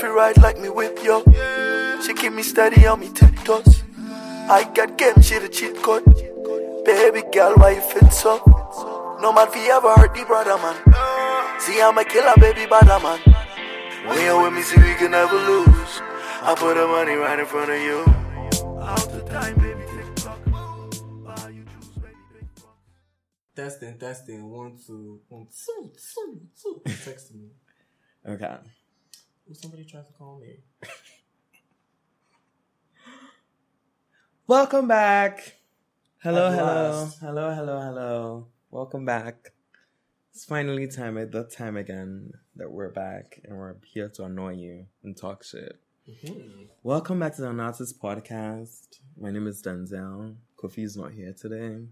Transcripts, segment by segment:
gal feel ride like me whip yo. She keep me steady on me tiptoes. I got game, she the cheat code. Baby girl, why you fit so? No man fi ever hurt the brother man. See I'm a killer, baby brother man. When you with me, see we can never lose. I put the money right in front of you. All the time, baby, TikTok. Buy you juice, baby, big bucks. Testing, testing, one, two, one, two, two, two. Text me. Okay. Somebody tried to call me. Welcome back. Hello, hello, hello, hello, hello. Welcome back. It's finally time at that time again that we're back and we're here to annoy you and talk shit. Mm-hmm. Welcome back to the Unartiste podcast. My name is Denzel. Kofi's not here today.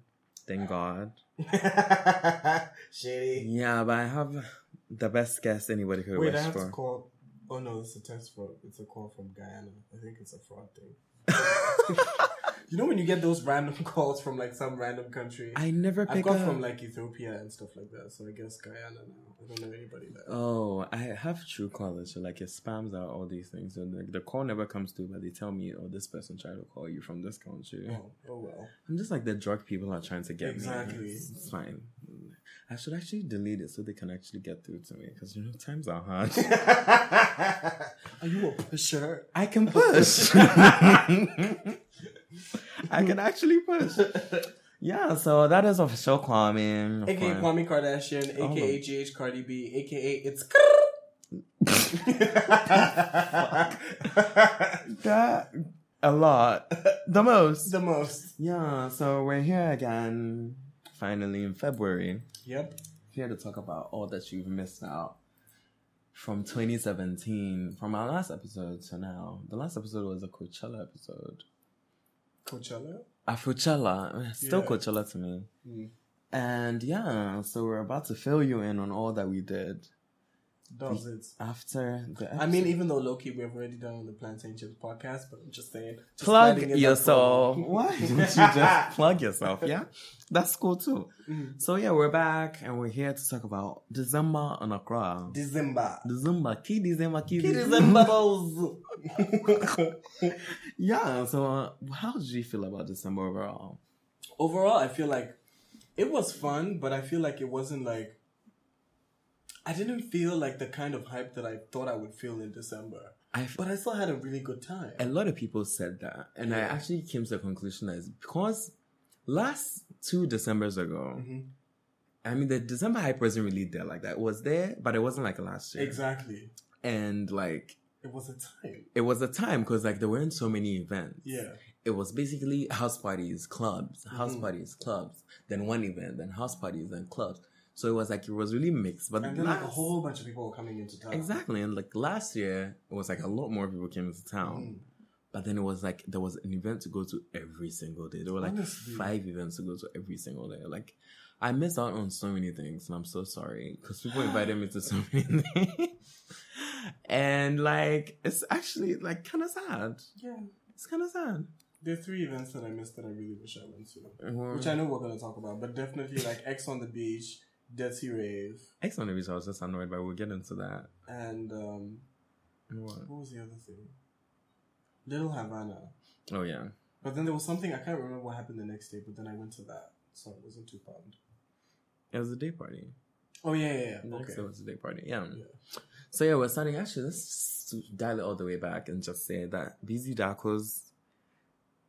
Thank God. Shady. Yeah, but I have the best guest anybody could Wait, I wish have for. to call. Oh no, it's a text from. It's a call from Guyana. I think it's a fraud thing. You know when you get those random calls from like some random country? I never I've got up. from like Ethiopia and stuff like that, so I guess Guyana now. I don't know anybody there. Oh, I have true callers, so like it spams out all these things, and like the call never comes through, but they tell me, "Oh, this person tried to call you from this country." Oh, oh well. I'm just like the drug people are trying to get Exactly. me. It's, it's fine. I should actually delete it so they can actually get through to me because you know times are hard. Are you a pusher? I can push. I can actually push. Yeah, so that is official Kwame. AKA. Kwame Kardashian, Oh. AKA GH Cardi B, AKA it's. That a lot, the most. the most. Yeah, so we're here again, finally in February, Yep. here to talk about all that you've missed out from 2017, from our last episode to now. The last episode was a Coachella episode. Coachella. A Coachella, still Yeah. Coachella to me. Mm. And yeah, so we're about to fill you in on all that we did Does it? after the episode. I mean, even though Loki, we have already done on the Plantain Chips podcast, but I'm just saying. Just plug sliding in that yourself. Why didn't you just plug yourself? Yeah, that's cool too. Mm. So yeah, we're back and we're here to talk about December on Accra. December. December, key December, key December. December. yeah. So uh, how did you feel about December overall? Overall, I feel like it was fun, but I feel like it wasn't like. I didn't feel like the kind of hype that I thought I would feel in December. I But I still had a really good time. a lot of people said that, and I actually came to the conclusion that it's because last two Decembers ago, Mhm. I mean the December hype wasn't really there like that. It was there, but it wasn't like last year. Exactly. And like It was a time. it was a time because like there weren't so many events. Yeah. It was basically house parties, clubs, house Mhm. parties, clubs, then one event, then house parties, then clubs. So it was like it was really mixed. But And then like a whole bunch of people were coming into town. exactly, and like last year it was like a lot more people came into town. Mm. But then it was like there was an event to go to every single day. There were like Honestly. five events to go to every single day. Like I missed out on so many things, and I'm so sorry because people invited me to so many things. and like it's actually like kind of sad. Yeah. It's kind of sad. There are three events that I missed that I really wish I went to. Mhm. Which I know we're gonna talk about, but definitely like X on the beach, Detty Rave, X on the beach, I was just annoyed, but we'll get into that. and um, What? what was the other thing? Little Havana. Oh yeah, But then there was something I can't remember what happened the next day. But then I went to that, so it wasn't too bummed. it was a day party. Oh yeah, yeah, yeah. Okay. it was a day party. Yeah. Yeah. So yeah, we're starting. Actually, let's dial it all the way back and just say that Busy Darko's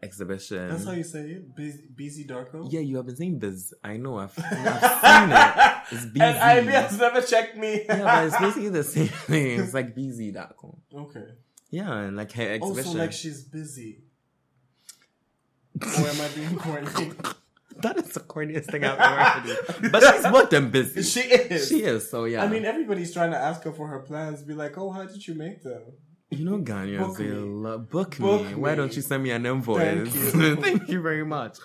exhibition. That's how you say it, Busy, Darko. Yeah, you have been saying biz. I know. I've, I've seen it. It's busy. And Ivy has never checked me. yeah, but it's basically the same thing. It's like busy Darko. okay. Yeah, and like her oh, exhibition. Also, like she's busy. or am I being corny? that is the corniest thing I've ever heard. But she's more than busy. she is. She is. So yeah. I mean, everybody's trying to ask her for her plans. Be like, oh, how did you make them? You know, Ghanaians, Book they me. love book, Book me. Why don't you send me an invoice? Thank you. Thank you very much.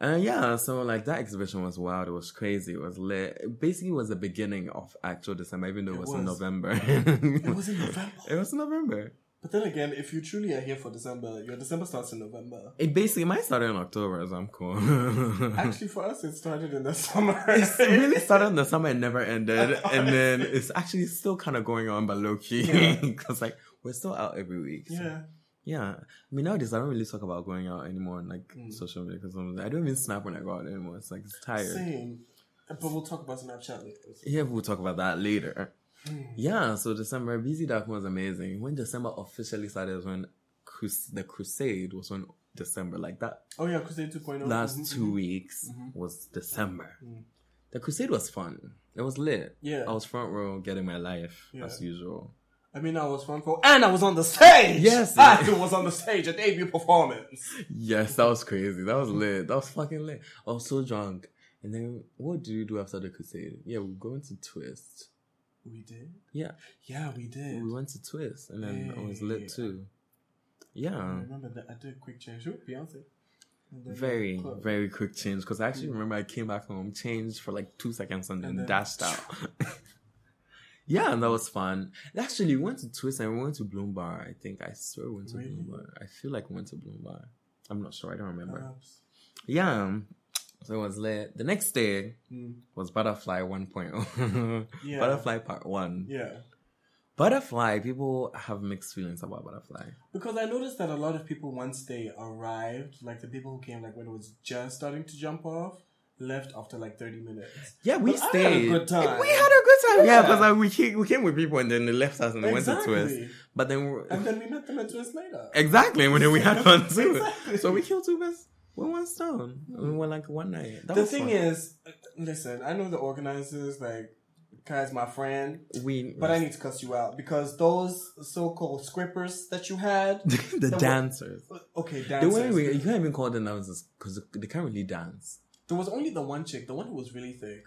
Uh, yeah, so like that exhibition was wild. It was crazy. It was lit. It basically was the beginning of actual December, even though it, It was, in. November. It was in November. It was in November. But then again, if you truly are here for December, your December starts in November. It basically might start in October, so I'm cool. Actually, for us, it started in the summer. it really started in the summer and never ended, and then it's actually still kind of going on, but low key Yeah. because like we're still out every week. so- yeah. yeah. I mean nowadays I don't really talk about going out anymore on like Mm. social media because I don't even snap when I go out anymore. It's like it's tired. Same. But we'll talk about Snapchat later. Yeah, we'll talk about that later. Hmm. Yeah, so December, Busy Dark was amazing. When December officially started was when Crus- the Crusade was when December, like that Oh yeah, Crusade 2.0. last Mhm, two weeks Mhm. was December. Mm. The Crusade was fun. It was lit. Yeah. I was front row getting my life Yeah. as usual. I mean, I was fun for, and I was on the stage. Yes. I was on the stage, a debut performance. Yes, that was crazy. That was lit. That was fucking lit. I was so drunk. And then what do you do after the Crusade? Yeah, we go into Twist. We did. Yeah. Yeah, we did. We went to Twist and then I was lit Hey. too. I Yeah. remember that I did a quick change. Who? Beyonce. Very, very quick change. Because I actually remember I came back home, changed for like two seconds, and then, And then- dashed out. yeah, and that was fun. Actually, we went to Twist and we went to Bloom Bar. I think I swear we went to Really? Bloom Bar. I feel like we went to Bloom Bar. I'm not sure. I don't remember. Perhaps. Yeah. um, So it was lit. The next day Mm. was Butterfly 1.0. Yeah. Butterfly Part 1. Yeah. Butterfly, people have mixed feelings about Butterfly. Because I noticed that a lot of people, once they arrived, like the people who came, like when it was just starting to jump off, left after like 30 minutes. Yeah, we But I had a stayed. good time. We had a good time. Yeah, Yeah. because like, we, came, we came with people and then they left us and they went to Exactly. Twist. But then we And then we met them at Twist later. Exactly, and then we had fun too. Exactly. So we killed two birds with one stone. We went like one night. That the was thing fun. is, uh, listen, I know the organizers, like, Kai's my friend, we but I need to cuss you out because those so-called scrippers that you had, the They were- dancers. okay, They dancers. weren't really, you can't even call them dancers because they can't really dance. There was only the one chick, the one who was really thick.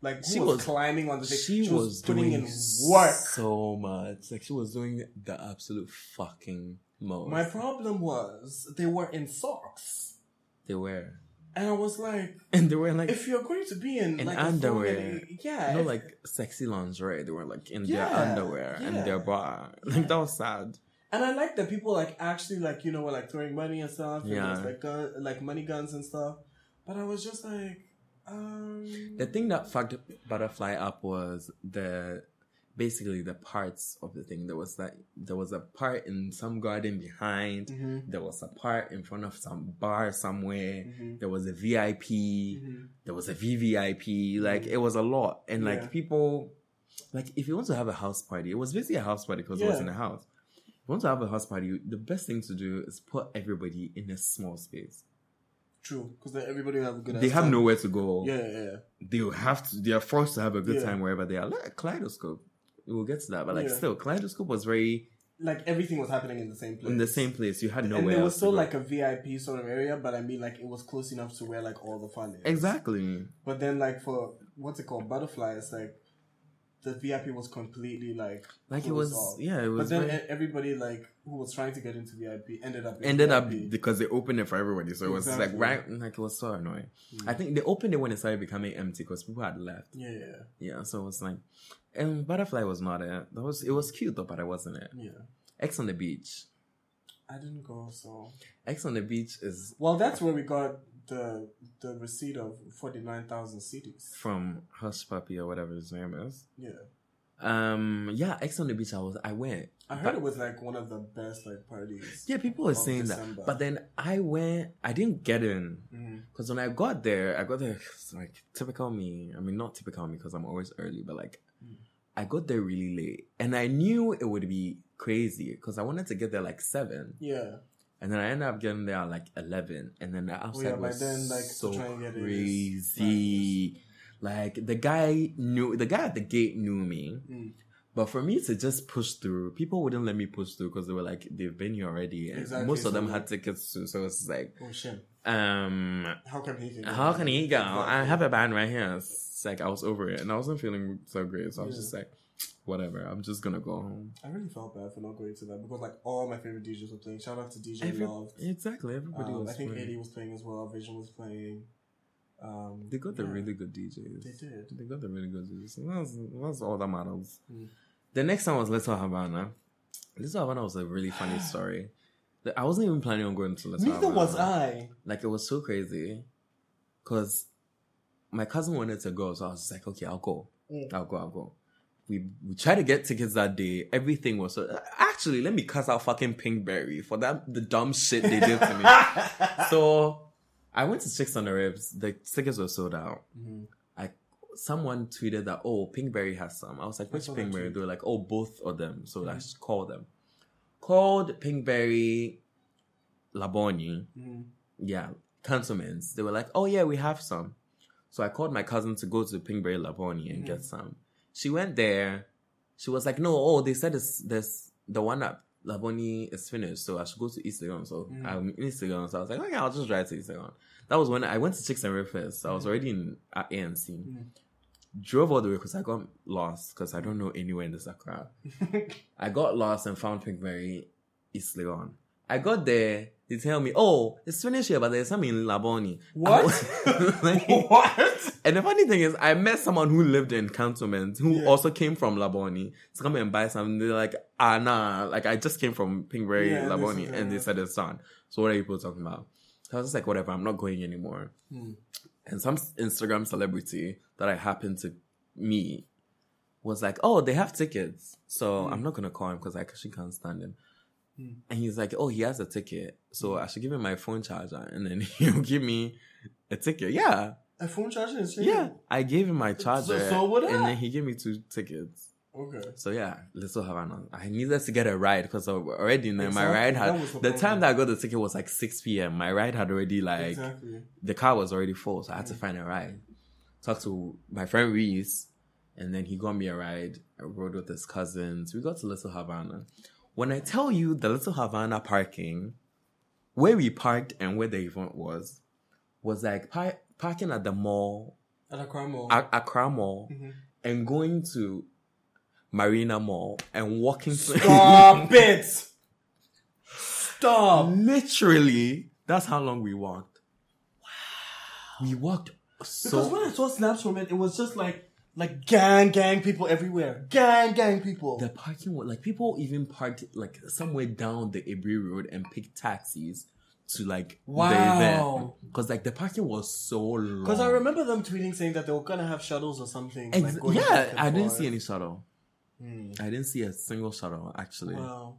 Like She was, was- climbing on the stage. She, was, putting doing in work. so much. Like she was doing the absolute fucking most. My problem was they were in socks, they were, and I was like, and they were like if you're going to be in, In like underwear. formal- yeah, no, if- like sexy lingerie. They were like in Yeah, their underwear and their bra. Like that was sad. and I like that people like actually like you know were like throwing money and stuff, Yeah. there was, like gun, like money guns and stuff. But I was just like, um, The thing that fucked Butterfly up was the basically the parts of the thing. There was that there was a part in some garden behind. mhm, There was a part in front of some bar somewhere. mhm, There was a VIP. mhm. There was a VVIP. Like it was a lot, and Yeah. like people, like if you want to have a house party, it was basically a house party because it was in a house. If you want to have a house party, the best thing to do is put everybody in a small space. True, because everybody will have a good. They have time. nowhere to go. Yeah, yeah, yeah. they will have to they are forced to have a good Yeah. time wherever they are. Like Kaleidoscope. We'll get to that. But like Yeah. still, Kaleidoscope was very Like everything was happening in the same place. in the same place. You had and nowhere there else was still like a VIP sort of area, but I mean, like it was close enough to where like all the fun is. Exactly. But then, like for what's it called, butterfly, it's like the VIP was completely like Like it was off. yeah, it was. But then very- everybody like who was trying to get into VIP ended up ended up because they opened it for everybody. So it was like right like it was so annoying. Mm. I think they opened it when it started becoming empty because people had left. yeah, yeah, Yeah, so it was like and Butterfly was not it. That was it was cute though, but it wasn't it. yeah. X on the beach. I didn't go so. X on the beach is Well, that's where we got the the receipt of forty nine thousand cedis. from Hushpuppi or whatever his name is. Yeah, Um yeah, X on the beach I was I went. I heard But- it was like one of the best like parties. Yeah, people were saying December. that. But then I went, I didn't get in. Because when I got there, I got there, like typical me. I mean, not typical me because I'm always early, but like, Mm. I got there really late. And I knew it would be crazy because I wanted to get there like 7. Yeah, And then I ended up getting there at like 11. And then the outside Oh, yeah, was then, like, so try and get crazy. Like, the guy knew, the guy at the gate knew me. Mm. But for me to just push through, people wouldn't let me push through because they were like, they've been here already. And Exactly, most of them had tickets too. So it's like, oh shit. um, How can he? Can how can he go? I have a band right here. It's like I was over it and I wasn't feeling so great. So I was just like, whatever. I'm just gonna go home. I really felt bad for not going to that because like all my favorite DJs were playing. Shout out to DJ Every- Love. exactly. Everybody Um, was. I think playing. Eddie was playing as well. Vision was playing. Um, They got the really good DJs. They did. They got the really good DJs. So that's, that's all that matters. Mm. The next time was Little Havana. Little Havana was a really funny story. I wasn't even planning on going to Little Havana. Neither Havana. was I. Like it was so crazy, cause my cousin wanted to go, so I was just like, okay, I'll go, Mm. I'll go, I'll go. We we tried to get tickets that day. Everything was so. Actually, let me cuss out fucking Pinkberry for that the dumb shit they did to me. so I went to Chicks on the Ribs. The tickets were sold out. Mhm. I someone tweeted that oh Pinkberry has some. I was like, which Pinkberry? They were like, oh both of them. So I Mhm. just called them. Called Pinkberry, Labone Mhm. yeah, councilmen's. They were like, oh yeah, we have some. So I called my cousin to go to Pinkberry Labone and Mhm. get some. She went there. She was like, no, oh, they said this, there's the one at Labone is finished, so I should go to East Legon. So Mhm. I'm in East Legon. So I was like, okay, I'll just drive to East Legon. That was when I went to Chicks and Rib first. So I was Mhm. already in at A&C. Mhm. Drove all the way because I got lost because I don't know anywhere in the Accra. I got lost and found Pinkberry East Legon. I got there. They tell me, "Oh, it's finished here, but there's some in Labone." What? Like- what? and the funny thing is, I met someone who lived in Cantonment who Yeah. also came from Labone to come and buy something. They're like, "Ah, nah, like I just came from Pinkberry Yeah, Labone," and they said it's done. So what are you people talking about? So I was just like, "Whatever, I'm not going anymore." Hmm. And some Instagram celebrity that I happened to meet was like, "Oh, they have tickets." So Hmm. I'm not gonna call him because I actually can't stand him. Hmm. And he's like, "Oh, he has a ticket, so I should give him my phone charger, and then he'll give me a ticket." Yeah, A phone charger is yeah. I gave him my charger, so would and then he gave me two tickets. Okay. So yeah, Little Havana. I needed to get a ride because already my Exactly, ride had the time that I got the ticket was like six p.m. My ride had already like exactly. the car was already full, so I had to Mm. find a ride. Talked to my friend Reese, and then he got me a ride. I rode with his cousins. We got to Little Havana. When I tell you the Little Havana parking, where we parked and where the event was, was like par- parking at the mall, At Accra Mall. Ac- Accra Mall, Mhm. and going to Marina Mall and walking to. Stop it! Stop! Literally, that's how long we walked. Wow. We walked so. Because when I saw snaps from it, it was just like like gang gang people everywhere. Gang gang people. the parking was like people even parked like somewhere down the Aburi Road and picked taxis to like Wow. the event because like the parking was so long. Because I remember them tweeting saying that they were gonna have shuttles or something. Ex- like, yeah, I didn't see any shuttle. Hmm. I didn't see a single shuttle actually. Wow.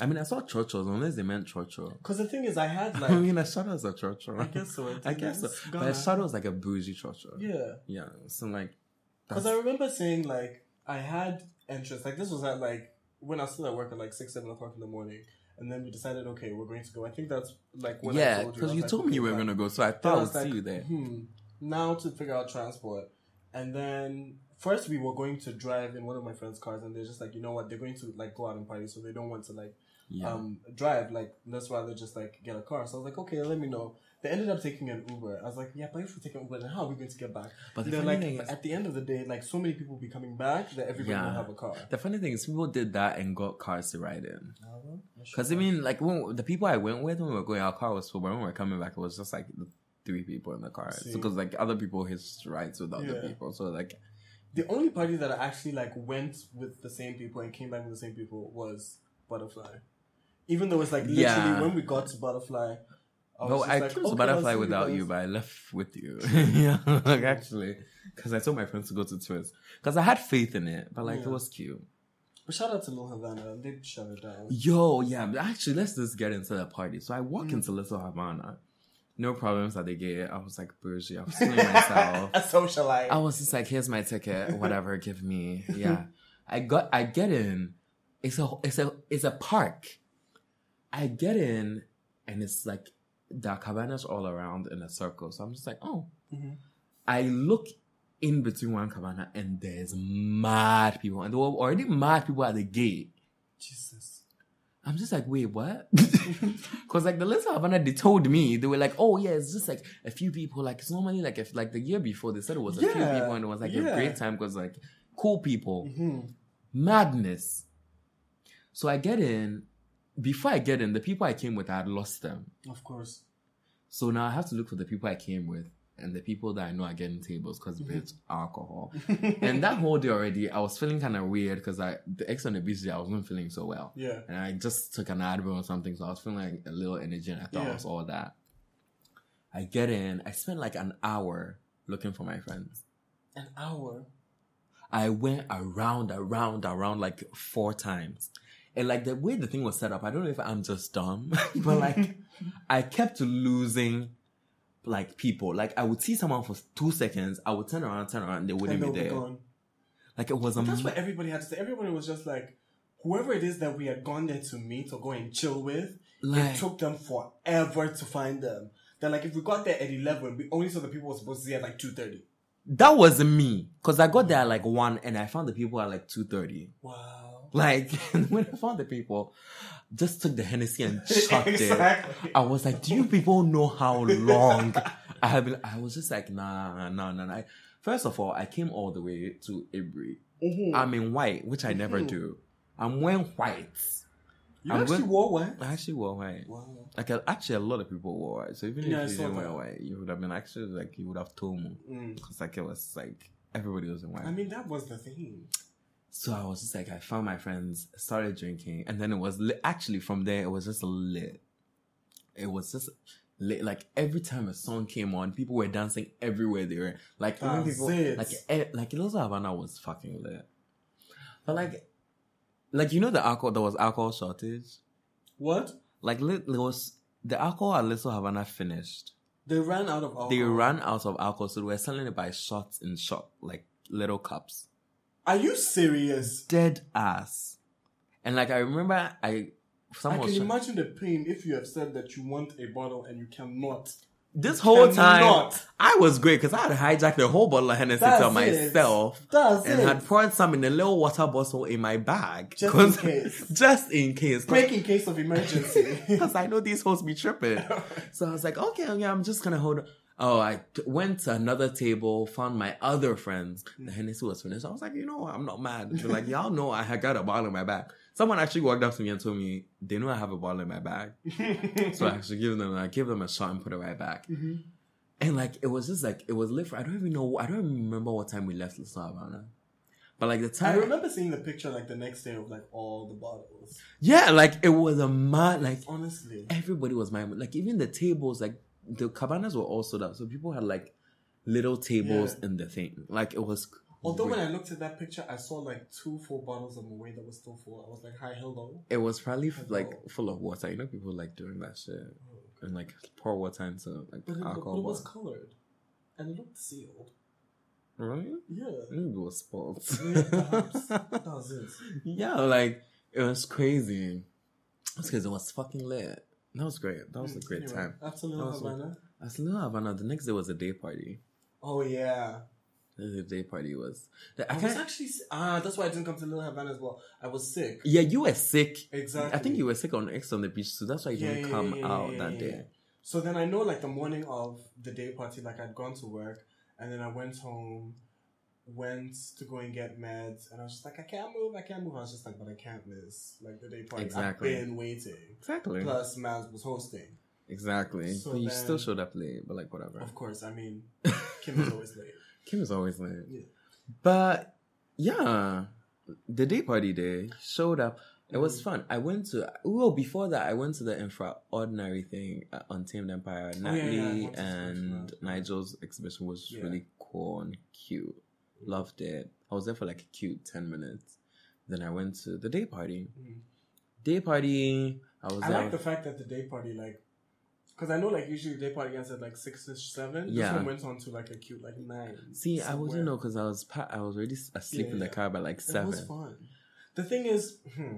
I mean, I saw Churchills unless they meant Churchill. Because the thing is, I had like. I mean, a shuttle is a Churchill. I guess so. I guess so. But a shuttle is like a bougie Churchill. Yeah. Yeah. So like, Because I remember saying like I had interest. Like this was at like when I was still at work at like six, seven o'clock in the morning, and then we decided, okay, we're going to go. I think that's like when I yeah, told you. I because you like, told me you were gonna go, so I thought I I would see like, you there. Hmm. Now to figure out transport, and then first we were going to drive in one of my friend's cars, and they're just like, you know what, they're going to like go out and party, so they don't want to like Yeah. um drive. Like let's rather just like get a car. So I was like, okay, let me know. They ended up taking an Uber. I was like, yeah, but if we take an Uber, then how are we going to get back? but the They're funny like, thing is, at the end of the day, like so many people will be coming back that everybody Yeah. will have a car. the funny thing is, people did that and got cars to ride in. Because I mean, like when the people I went with when we were going, our car was full, but when we were coming back, it was just like the three people in the car. Because like other people hitched rides with other Yeah. people, so like the only party that I actually like went with the same people and came back with the same people was Butterfly. Even though it's like literally Yeah. when we got to Butterfly, no, I like, came okay, Butterfly without you, but I left with you. yeah, like actually, because I told my friends to go to Twist because I had faith in it, but like it was cute. But shout out to Little Havana, they shut it down. Yo, yeah, actually, let's just get into the party. So I walk Mm. into Little Havana, no problems at the gate. I was like bougie. I was feeling myself. A socialite. I was just like, here's my ticket, whatever, give me. Yeah. I got I get in. It's a it's a it's a park. I get in and it's like the cabanas all around in a circle. So I'm just like, oh. Mhm. I look in between one cabana and there's mad people. And there were already mad people at the gate. Jesus. I'm just like, wait, what? Because like the little Havana, they told me they were like, oh yeah, it's just like a few people. Like it's normally like if like the year before they said it was a few people and it was like a great time because like cool people, hmm madness. So I get in. Before I get in, the people I came with, I had lost them. Of course. So now I have to look for the people I came with and the people that I know are getting tables because bitch mm-hmm. alcohol. and that whole day already, I was feeling kind of weird because I the X on the beach I wasn't feeling so well, Yeah. and I just took an Advil or something, so I was feeling like a little energy, and I thought Yeah. it was all that. I get in, I spent like an hour looking for my friends. An hour. I went around, around, around like four times. And like the way the thing was set up, I don't know if I'm just dumb, but like I kept losing like people. Like I would see someone for two seconds, I would turn around, turn around, and they wouldn't and be be there. gone. Like it was a That's m- what everybody had to say. Everybody was just like, whoever it is that we had gone there to meet or go and chill with, like it took them forever to find them. Then like if we got there at eleven, we only saw the people we were supposed to see at like two thirty. that wasn't me. Cause I got there at like one and I found the people at like two thirty. Wow. Like when I found the people, just took the Hennessy and chucked it. I was like, do you people know how long I have been? I was just like, nah, nah, nah, nah. First of all, I came all the way to Aburi. Mhm. I'm in white, which I never Mhm. do. I'm wearing white. you I'm actually going- wore one. I actually wore white. Wow. Like actually, a lot of people wore white. So even Yeah, if you didn't wear white, you would have been actually like you would have told me Mm. because like it was like everybody was in white. I mean, that was the thing. So I was just like, I found my friends, started drinking, and then it was lit. Actually, from there, it was just lit. It was just lit. Like every time a song came on, people were dancing everywhere they were. Like even people, it. like like Ilsa Havana was fucking lit. But like, like you know the alcohol, there was alcohol shortage. What? Like lit, there was the alcohol at Little Havana finished. They ran out of alcohol. They ran out of alcohol, so they were selling it by shots in shot, like little cups. Are you serious? dead ass. And like I remember, I someone I can imagine the pain if you have said that you want a bottle and you cannot. this whole time cannot. I was great because I had hijacked the whole bottle of Hennessy to it. myself That's and it. had poured some in a little water bottle in my bag Just in case. just in case. Break in case of emergency. Because I know these hoes be tripping. So I was like, okay, yeah, I'm just gonna hold. Oh, I t- went to another table, found my other friends. The Hennessy was finished. I was like, you know? I'm not mad. They're like, y'all know I had got a bottle in my bag. Someone actually walked up to me and told me they know I have a bottle in my bag. So I actually give them, I give them a shot and put it right back. Mhm. And like, it was just like, it was lit. For, I don't even know, I don't even remember what time we left La Havana. But like the time, I remember seeing the picture like the next day of like all the bottles. yeah, like it was a mad, like Honestly. everybody was my like even the tables like the cabanas were all sold out so people had like little tables Yeah. in the thing like it was Although when. I looked at that picture, I saw like two full bottles of Moët that was still full. I was like, "Hi, hello." it was probably like full of water you know people like doing that shit oh. and like pour water into like But it, but alcohol it was bottle. colored, and it looked sealed. really Yeah. maybe it was sports Yeah, perhaps. that was it. yeah like it was crazy because it was fucking lit that was great that was a great Anyway, time After Little Havana. as little havana the next day was a day party Oh yeah. the day party was the, I, i was actually ah. That's why I didn't come to Little Havana as well. I was sick. yeah you were sick Exactly. I think you were sick on X on the beach, so that's why you Yeah, didn't yeah, come yeah, out that day. So then I know like the morning of the day party, like I'd gone to work and then I went home, went to go and get meds, and I was just like, I can't move, I can't move. I was just like, but I can't miss like the day party. Exactly. I've been waiting. Exactly. Plus, Maz was hosting. exactly. So but you then- still showed up late, but like whatever. Of course, I mean, Kim is always late. Kim is always late. Yeah. But yeah, the day party day showed up. It was Mhm. fun. I went to well before that. I went to the infraordinary thing uh, on Tamed Empire. Oh, yeah, yeah, I Natalie went to and Nigel's exhibition was Yeah. really cool and cute. Loved it. I was there for like a cute ten minutes. Then I went to the day party. Mhm. Day party. I was I there. like the fact that the day party, like, because I know like usually day party ends at like six ish seven. Yeah. This one went on to like a cute like nine. See, I somewhere. wasn't know because I was pa- I was already asleep Yeah, in the yeah. car by like seven. It was fun. The thing is, hmm,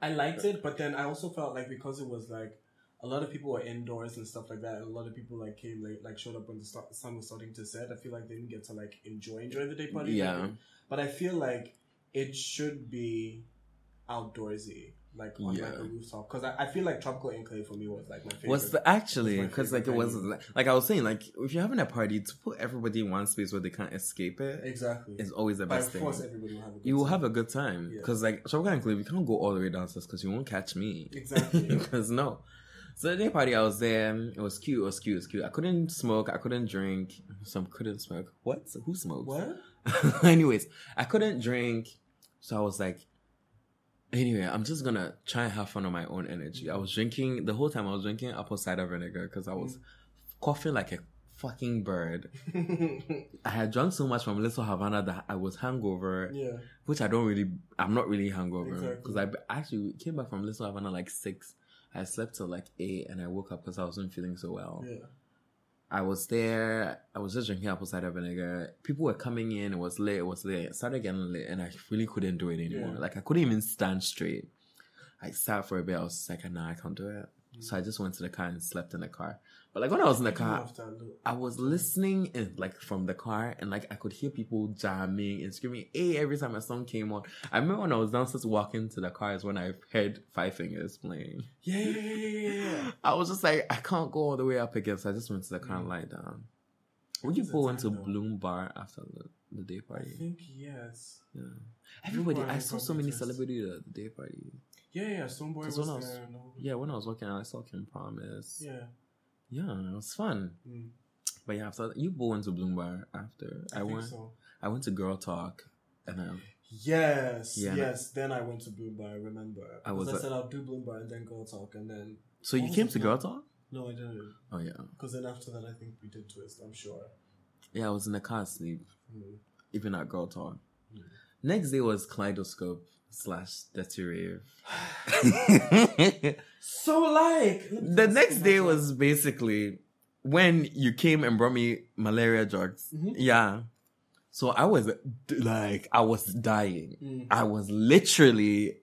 I liked it, but then I also felt like because it was like a lot of people were indoors and stuff like that, and a lot of people like came late, like showed up when the start, sun was starting to set. I feel like they didn't get to like enjoy enjoy the day party. Yeah. but I feel like it should be outdoorsy, like on like a rooftop, because I, I feel like tropical enclave for me was like my favorite. Was the actually because like it was like, like I was saying like if you're having a party to put everybody in one space where they can't escape it exactly. is always the best thing. force, everybody will have a good You will time. have a good time Yeah. because like tropical enclave you can't go all the way downstairs because you won't catch me exactly. because no. So the day party, I was there. It was cute. It was cute. It was cute. I couldn't smoke. I couldn't drink. Some couldn't smoke. What? Who smokes? What? Anyways, I couldn't drink, so I was like, anyway, I'm just gonna try and have fun on my own energy. I was drinking the whole time. I was drinking apple cider vinegar because I was coughing like a fucking bird. I had drunk so much from Little Havana that I was hangover, yeah. which I don't really. I'm not really hangover Exactly. because I b- actually came back from Little Havana like six. I slept till like eight, and I woke up because I wasn't feeling so well. Yeah. I was there. I was just drinking apple cider vinegar. People were coming in. It was late. It was late. It started getting late, and I really couldn't do it anymore. Yeah. Like I couldn't even stand straight. I sat for a bit. I was like, "Nah, I can't do it." Mm. So I just went to the car and slept in the car. But like when I was in the car, After that look. I was listening in like from the car, and like I could hear people jamming and screaming, "Hey!" Every time a song came on. I remember when I was downstairs walking to the car is when I heard Five Fingers playing. Yeah, yeah, yeah, yeah. I was just like, I can't go all the way up again, so I just went to the car and lie down. Would you go into? Bloom Bar after the, the day party? I think yes. Yeah. Everybody, I saw so many celebrities at the day party. Yeah, yeah. Stonebwoy was was- there. Yeah, when I was working, I saw Kim Promise. Yeah. Yeah, it was fun. Mm, But yeah, after you go into Bloom Bar after. I, I, went. so. I went to Girl Talk, and um, Yes, Yeah. yes. Then I went to Bloom Bar. I remember. I I was I said I'll do Bloom Bar and then Girl Talk, and then so you came to? Girl Talk? no, I didn't. Oh yeah, Because then after that, I think we did Twist. I'm sure. yeah. I was in the car asleep, Mm. even at Girl Talk. Mm. Next day was Kaleidoscope slash Detty Rave. So like the next day was basically when you came and brought me malaria drugs. Mhm. Yeah. So I was like, I was dying. Mm. I was literally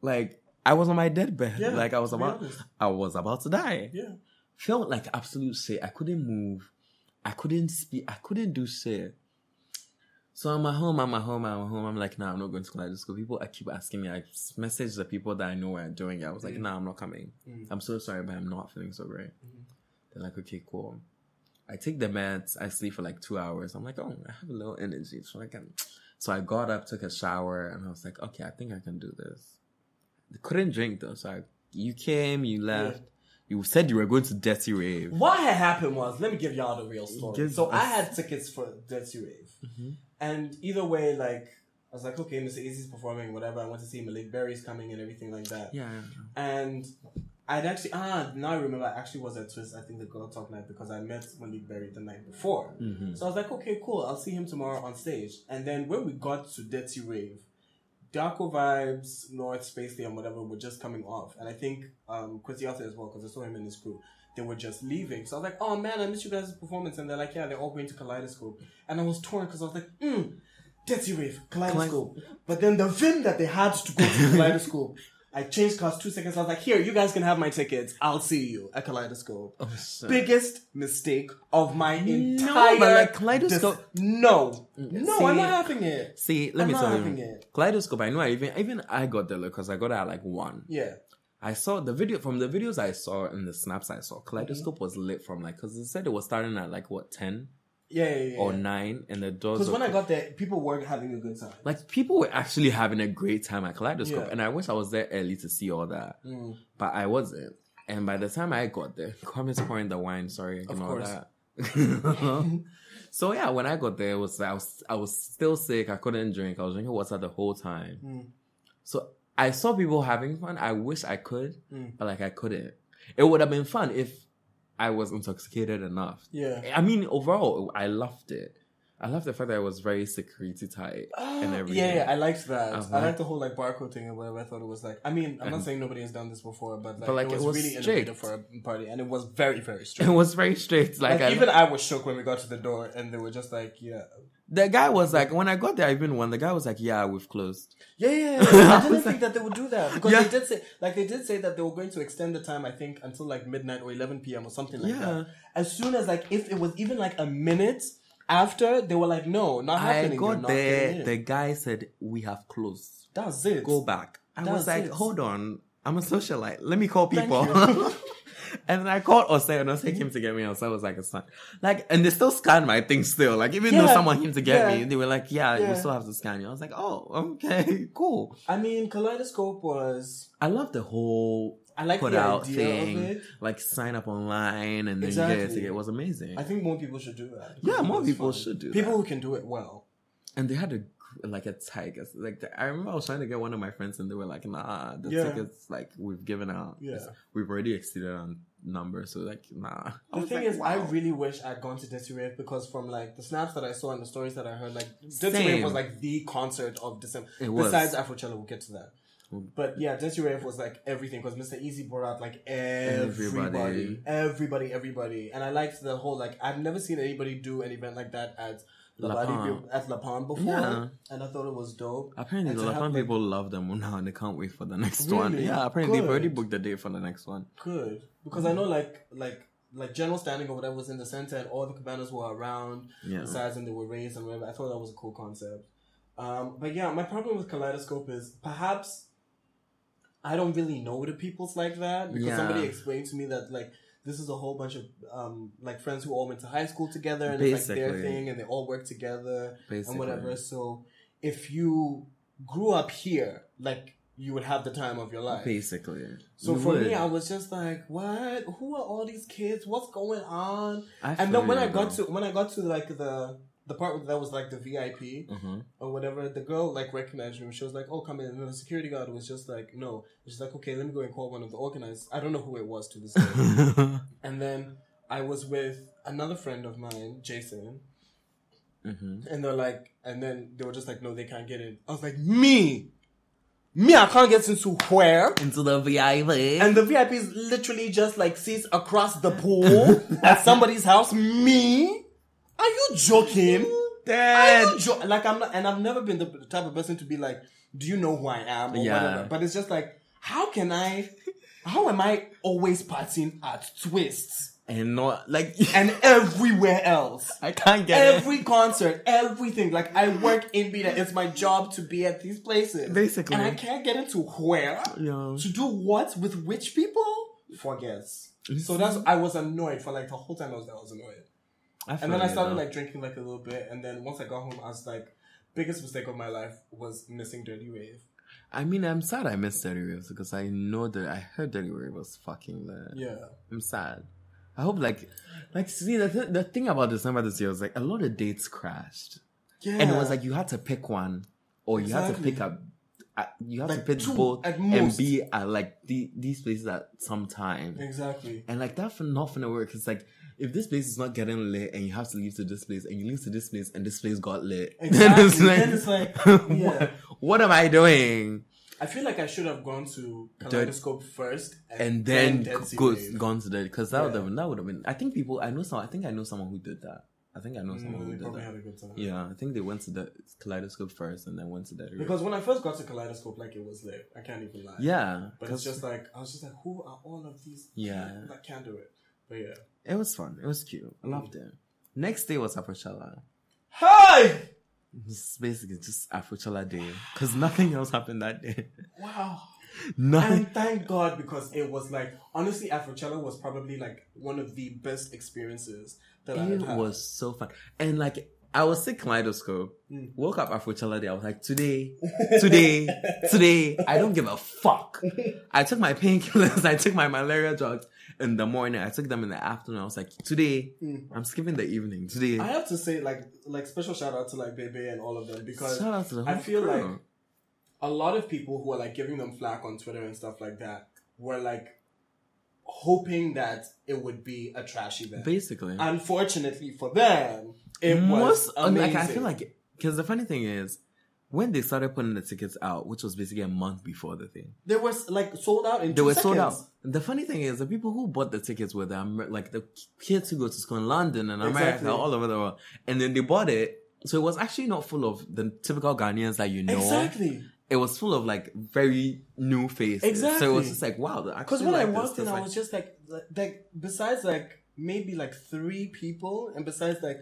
like, I was on my deathbed. Yeah, like I was about. I was about to die. Yeah. Felt like absolute shit. I couldn't move. I couldn't speak. I couldn't do shit. So I'm at home, I'm at home, I'm at home. I'm like, nah, I'm not going to Kaleidoscope. People I keep asking me. I message the people that I know are doing it. I was like, Mm. nah, I'm not coming. Mm. I'm so sorry, but I'm not feeling so great. Mhm. They're like, okay, cool. I take the meds. I sleep for like two hours. I'm like, oh, I have a little energy, so I can. So I got up, took a shower, and I was like, okay, I think I can do this. I couldn't drink though, so I, you came, you left. You said you were going to Detty Rave. What had happened was, let me give y'all the real story. Give so I had tickets for Detty Rave. Mhm. And either way, like, I was like, okay, Mr. Eazi's performing, whatever. I want to see Maleek Berry's coming and everything like that. Yeah, yeah, And I'd actually, ah, now I remember, I actually was at Twist, I think the Girl Talk night, because I met Maleek Berry the night before. Mhm. So I was like, okay, cool. I'll see him tomorrow on stage. And then when we got to Detty Rave, Darko Vibes, North Space Day, and whatever were just coming off. And I think um, Quincy Arthur as well, because I saw him in his crew. They were just leaving. So I was like, oh man, I missed you guys' performance. And they're like, yeah, they're all going to Kaleidoscope. And I was torn because I was like, mm, Detty Rave, Kaleidoscope. But then the vim that they had to go to Kaleidoscope, I changed cars two seconds. I was like, here, you guys can have my tickets. I'll see you at Kaleidoscope Oh, so- biggest mistake of my No, entire but like Kaleidoscope- dis- no, no, See- I'm not having it. See, let I'm me not tell you, it. Kaleidoscope. I know. I even even I got there because I got there at like one. Yeah, I saw the video from the videos I saw and the snaps I saw. Kaleidoscope Mm-hmm. was lit from like because they said it was starting at like what ten yeah, yeah. yeah, or nine, and the doors. Because when I got there, people were having a good time. like people were actually having a great time at Kaleidoscope, and I wish I was there early to see all that, Mm. but I wasn't. And by the time I got there, Kwame's pouring the wine. Sorry, Of course. that. so yeah, when I got there, it was I was I was still sick. I couldn't drink. I was drinking water the whole time. Mm. So I saw people having fun. I wish I could, Mm. but like I couldn't. It would have been fun if I was intoxicated enough. Yeah. I mean, overall, I loved it. I loved the fact that it was very security tight and everything. Yeah, yeah, I liked that. Uh-huh. I liked the whole like barcode thing and whatever. I thought it was like. I mean, I'm not saying nobody has done this before, but like, But, like, it, was it was really strict. innovative for a party, and it was very, very strict. It was very strict. Like, Like, I, even I was shook when we got to the door, and they were just like, "Yeah, the guy was like, when I got there, even when the guy was like, "Yeah, we've closed." Yeah, yeah, yeah. I didn't think that they would do that because Yeah. they did say, like, they did say that they were going to extend the time. I think until like midnight or 11 p.m. or something like Yeah. that. As soon as like, if it was even like a minute after, they were like, "No, not happening." You're got there. The guy said, "We have closed. That's it. Go back." I That's was like, it. "Hold on, I'm a socialite. Let me call people." and then I called Osei, and Osei came to get me. Osei was like, "It's fine." Like, and they still scanned my thing still. Like, even though someone came to get Yeah. me, they were like, "Yeah, you still have to scan you." I was like, "Oh, okay, cool." I mean, Kaleidoscope was I love the whole I like put the out idea thing, of it. like sign up online and then you get a Exactly. ticket. It was amazing. I think more people should do that. Yeah, more people fun. should do People that. who can do it well. and they had a like a tiger. Like the, I remember I was trying to get one of my friends, and they were like, "Nah, the Yeah. tickets like we've given out. Yeah. we've already exceeded our number. So like, nah." The thing like, is, I really wish I'd gone to Detty Rave because from like the snaps that I saw and the stories that I heard, like Desi Same. Was like the concert of December. It was. Besides Afrochella, we'll get to that. But yeah, Detty Rave was like everything because Mr. Eazi brought out like everybody, Everybody. everybody, everybody, and I liked the whole like I've never seen anybody do an event like that at La, La Palm. at La Palm before, Yeah. and I thought it was dope. Apparently, And the La have, Lapan like- people love them now, and they can't wait for the next Really? one. Yeah, apparently they've already booked the date for the next one. Good because I know like like like general standing or whatever was in the center and all the cabanas were around Yeah, the sides and they were raised and whatever. I thought that was a cool concept. Um, but yeah, my problem with Kaleidoscope is perhaps I don't really know the peoples like that because Yeah. somebody explained to me that like this is a whole bunch of um, like friends who all went to high school together and it's like their thing and they all work together basically. and whatever. So if you grew up here, like you would have the time of your life. Basically. So You for would. me, I was just like, "What? Who are all these kids? What's going on?" I And then when I got to when I got to like the the part that was like the VIP Mhm. or whatever, the girl like recognized me. She was like, "Oh, come in." And the security guard was just like, "No." She's like, "Okay, let me go and call one of the organizers." I don't know who it was to this day. and then I was with another friend of mine, Jason, Mhm. and they're like, and then they were just like, "No, they can't get in." I was like, "Me." Me, I can't get into where? Into the VIP. And the VIP is literally just like seats across the pool at somebody's house. Me? Are you joking? Are you jo- like I'm not, and I've never been the type of person to be like, "Do you know who I am?" or Yeah. whatever. But it's just like, how can I? How am I always partying at twists And not like and everywhere else? I can't get it. Every concert, everything. Like I work in Beta. It's my job to be at these places. Basically. And I can't get into where? Yeah. To do what with which people? Forget. So that's I was annoyed for like the whole time I was there. I was annoyed, and then I started like drinking like a little bit, and then once I got home, I was like, biggest mistake of my life was missing Dirty Wave. I mean, I'm sad I missed Dirty Waves because I know that I heard Dirty Wave was fucking there. Yeah, I'm sad. I hope like, like see the th- the thing about December this year was like a lot of dates crashed, yeah, and it was like you had to pick one, or you had to pick up. Uh, you have Like to pick two both and be at like the, these places at some time. exactly. And like that for not gonna work. It's like if this place is not getting lit and you have to leave to this place and you leave to this place and this place got lit. Exactly. it's like, Then it's like, yeah. what, what am I doing? I feel like I should have gone to Kaleidoscope first, And then Dead Sea go, gone to that because that would Yeah. have that would have been. I think people. I know some. I think I know someone who did that. I think I know someone Mm, who did that. had a good time. Yeah, I think they went to the kaleidoscope first and then went to the. Because when I first got to Kaleidoscope, like it was lit. I can't even lie. yeah, but it's just like I was just like, who are all of these? Yeah. people that can't do it. But yeah. It was fun. It was cute. I loved it. Next day was Afrochella. Hi. It's basically just Afrochella day because nothing else happened that day. Wow. Nothing. And thank God because it was like honestly, Afrochella was probably like one of the best experiences that I It had. had. was so fun. And like, I was sick kaleidoscope. Mm. Woke up Afrochella day. I was like, today, today, today, I don't give a fuck. I took my painkillers. I took my malaria drugs in the morning. I took them in the afternoon. I was like, today, Mm. I'm skipping the evening. Today. I have to say like like special shout out to like Bebe and all of them because Shout out to the I feel crew. like a lot of people who are like giving them flack on Twitter and stuff like that were like hoping that it would be a trash event. basically. Unfortunately for them, it was Most, mean, amazing. like, I feel like, because the funny thing is, when they started putting the tickets out, which was basically a month before the thing, they were like sold out in they were sold out. The funny thing is, the people who bought the tickets were the Amer- like the kids who go to school in London and America, Exactly. all over the world, and then they bought it. So it was actually not full of the typical Ghanaians that you know. Exactly. It was full of like very new faces. Exactly. So it was just like wow. Because when I walked in, I was just like, like, like, besides like maybe like three people, and besides like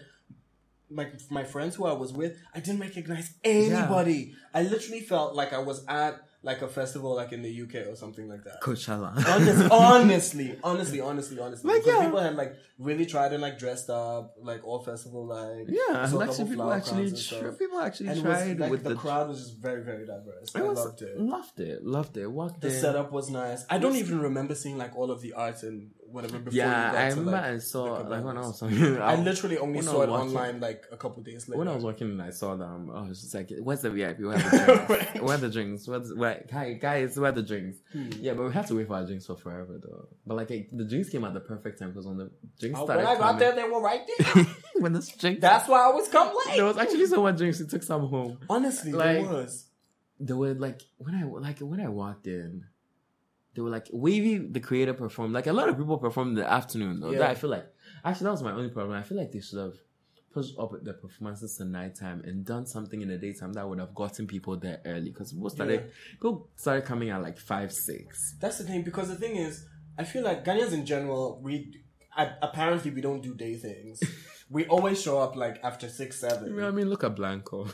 like my friends who I was with, I didn't recognize anybody. I literally felt like I was at like a festival like in the UK or something like that. Coachella. Honest, honestly, honestly, honestly, honestly. Like, because yeah. people had like really tried and like dressed up, like all festival like. yeah, actually, couple people actually, tr- people actually And was, tried like, with the, the, crowd was just very, very diverse. I was- loved it. Loved it. Loved it. Walked The in. setup was nice. I don't even remember seeing like all of the art and whatever before. Yeah, I to, remember like, I saw like when I was I literally only saw it watching- online like a couple days later. when I was working and I saw them, I was just like, "Where's the VIP? Where are the drinks? Right. Where are the drinks? Where's where? Hi guys, where are the drinks?" Hmm. Yeah, but we had to wait for our drinks for forever though. But like it, the drinks came at the perfect time because when the drinks Oh, started when I got coming, there, they were right there. when the drinks, That's why I was come late. there was actually so much drinks. We took some home. Honestly, Like- there was. They were like when I like when I walked in, they were like Wavy, the creator performed. Like a lot of people performed in the afternoon though. Yeah. That I feel like actually that was my only problem. I feel like they should have pushed up the performances to nighttime and done something in the daytime that would have gotten people there early because people started Yeah. people started coming at like five six. That's the thing because the thing is, I feel like Ghanaians in general, we apparently we don't do day things. we always show up like after six, seven. mean, I mean look at Blanco.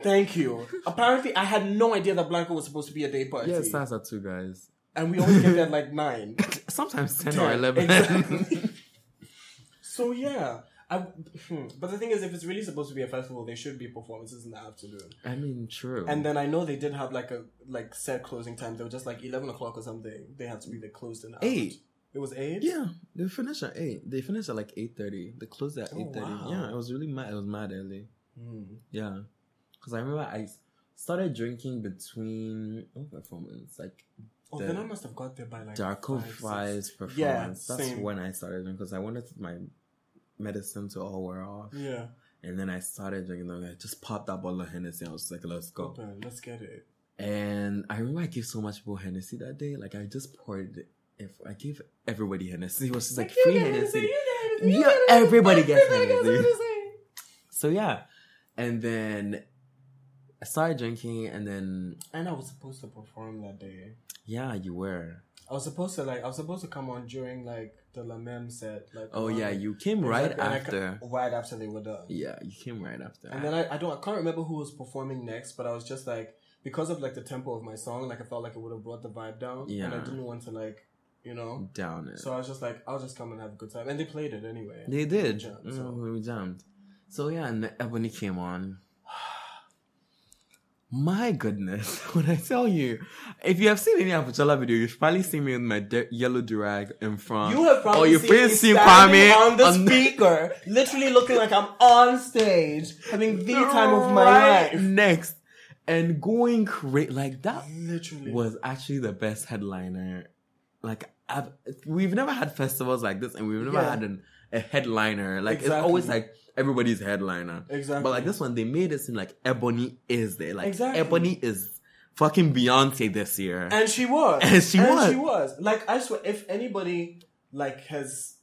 Thank you. Apparently, I had no idea that Blanco was supposed to be a day party. Yeah, it starts at two guys. And we always get there at like nine. Sometimes ten or eleven. exactly. so yeah, I, hmm. but the thing is, if it's really supposed to be a festival, there should be performances in the afternoon. I mean, true. And then I know they did have like a like set closing time. They were just like eleven o'clock or something. They had to be there closed in Eight. It was eight. Yeah, they finished at eight. They finished at like eight thirty. They closed at Oh, eight thirty. wow. Yeah, it was really mad. It was mad early. Hmm. Yeah, because I remember I started drinking between what performance like Oh, The then I must have got there by like Darkovibes performance. Yeah, That's same. when I started drinking because I wanted my medicine to all wear off, Yeah. and then I started drinking. Them. I just popped that bottle of Hennessy. I was like, let's go. Open. Let's get it. And I remember I gave so much people Hennessy that day. Like I just poured. If I gave everybody Hennessy, it was just like free Hennessy. Yeah, everybody gets Hennessy. So yeah, and then I started drinking, and then And I was supposed to perform that day. yeah, you were. I was supposed to like I was supposed to come on during like the La Meme set. Like Oh yeah, you came right like, when I ca- after. right after they were done. Yeah, you came right after. And then I, I don't I can't remember who was performing next, but I was just like because of like the tempo of my song, like I felt like it would have brought the vibe down. And I didn't want to like you know. down it. So I was just like, I'll just come and have a good time. And they played it anyway. they did. jammed, Mm, so. We jammed. So yeah, and Ebony came on. My goodness, when I tell you, if you have seen any Afrochella video, you've probably seen me with my de- yellow durag in front. You have probably or you've seen seen Kwame on the on the- speaker, literally looking like I'm on stage, having the time of my life. next, and going crazy like that Literally. was actually the best headliner. Like I've, we've never had festivals like this, and we've never Yeah. had an, a headliner. Like it's always like everybody's headliner. Exactly. But like this one, they made it seem like Ebony is there. Like Exactly. Ebony is fucking Beyonce this year. And she was. And she was. she was. Like, I swear, if anybody, like, has.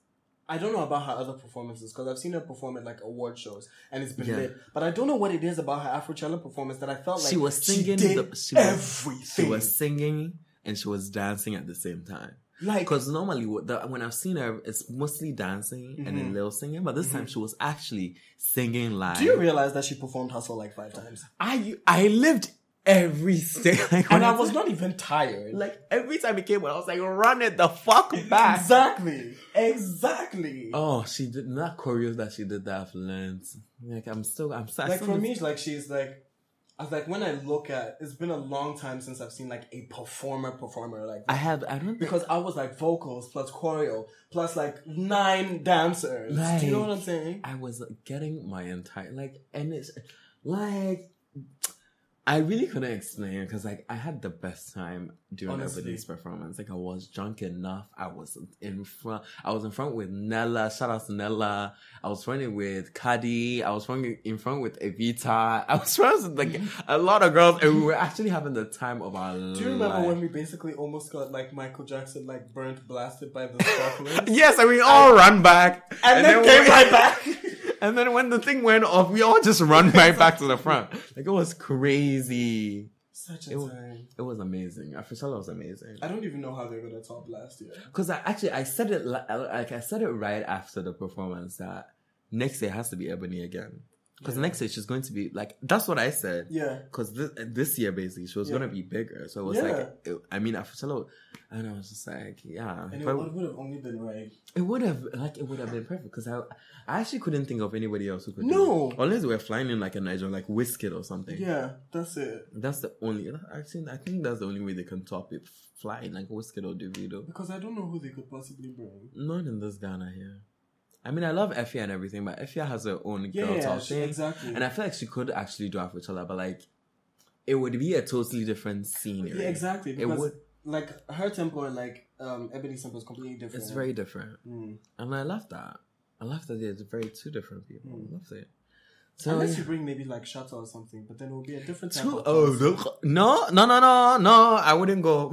I don't know about her other performances because I've seen her perform at like award shows and it's been Yeah. lit. But I don't know what it is about her Afrochella performance that I felt like she was singing. She did the, she was, everything. She was singing and she was dancing at the same time. Like Because normally, the, when I've seen her, it's mostly dancing and then little singing. But this time, she was actually singing live. Mm-hmm. Do you realize that she performed Hustle like five times? I I lived every stage. Like, And when I was not even tired. like every time it came on, I was like, run it the fuck back. Exactly. Exactly. Oh, she did not choreo that she did that I've learned. Like I'm still, I'm still. Like for me, like she's like, I was like when I look at, it's been a long time since I've seen like a performer performer like I have. I don't because I was like vocals plus choreo plus like nine dancers. Do you know what I'm saying? I was like, getting my entire like, and it's like I really couldn't explain it because like I had the best time doing everybody's performance. Like I was drunk enough. I was in front. I was in front with Nella. Shout out to Nella. I was running with Kadi. I was running in front with Evita. I was running with like a lot of girls, and we were actually having the time of our lives. Do you remember when we basically almost got like Michael Jackson like burnt blasted by the sparklers? Yes, and we all ran back, And, then, we- came right back. And then when the thing went off, we all just run right back to the front. Like it was crazy. Such a It was- time. It was amazing. Afrochella was amazing. I don't even know how they're gonna top last year. Because I actually I said it like I said it right after the performance that next year has to be Ebony again. Because Yeah. next year she's going to be like that's what I said. Yeah. Because this, this year basically she was Yeah. gonna be bigger, so it was Yeah. like it, I mean Afrochella, and I was just like yeah, And it would have only been right. it would have like it would have been perfect because I I actually couldn't think of anybody else who could No. do it. unless we're flying in like a Niger like Wizkid or something. Yeah, that's it. That's the only. I Actually, I think that's the only way they can top it. Flying like Wizkid or Davido. Because I don't know who they could possibly bring. Not in this Ghana here. I mean, I love Efya and everything, but Efya has her own Yeah, girl yeah, talk she- thing, exactly. and I feel like she could actually do Afrochella, but like, it would be a totally different scenery. yeah, exactly. It Because would. like her tempo and like um Ebony tempo is completely different. It's very different, Mm. and I love that. I love that they're very two different people. Mm. I love it. So Unless yeah. you bring maybe like Shatta or something, but then it will be a different type Two, oh no, no, no, no, no! I wouldn't go.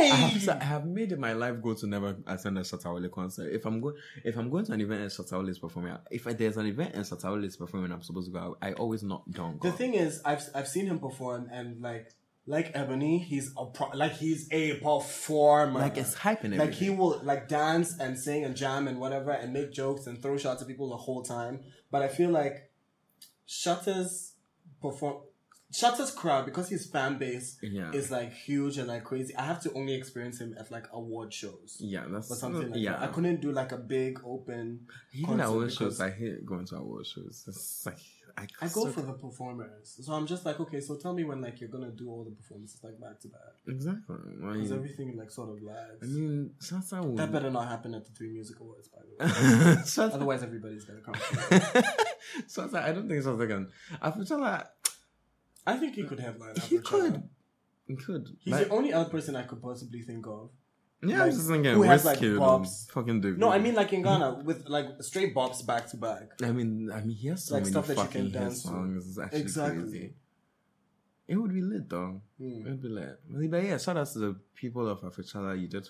I have, I have made it my life goal to never attend a Shatta Wale concert. If I'm going, if I'm going to an event and Shatta Wale is performing, if there's an event and Shatta Wale is performing, I'm supposed to go. I, I always not don't go. The thing is, I've I've seen him perform, and like like Ebony, he's a pro- like he's a performer. like it's hype and like he will like dance and sing and jam and whatever and make jokes and throw shots at people the whole time. But I feel like Shatta's perform Shatta's crowd because his fan base Yeah. is like huge and like crazy. I have to only experience him at like award shows. yeah, that's Or something like yeah. that. I couldn't do like a big open. Even at award shows, I hate going to award shows. It's like I, I go so- for the performers, so I'm just like, okay, so tell me when like you're gonna do all the performances like back to back, exactly. I because everything like sort of lags. I mean, would. that better not happen at the Three Music Awards, by the way. Otherwise, everybody's gonna come. Sansa, I don't think Sansa can. Afrochella, I think he could headline. he could. He could. He's Like- the only other person I could possibly think of. Yeah, Like, I'm just thinking who has, like, bops. fucking Davido. No, I mean like in Ghana with like straight bops back to back. I mean, I mean, he has so Like many stuff that you fucking can dance songs. It's actually Exactly. crazy. It would be lit though. Hmm. It would be lit. But yeah, shout out to the people of Afrochella. You did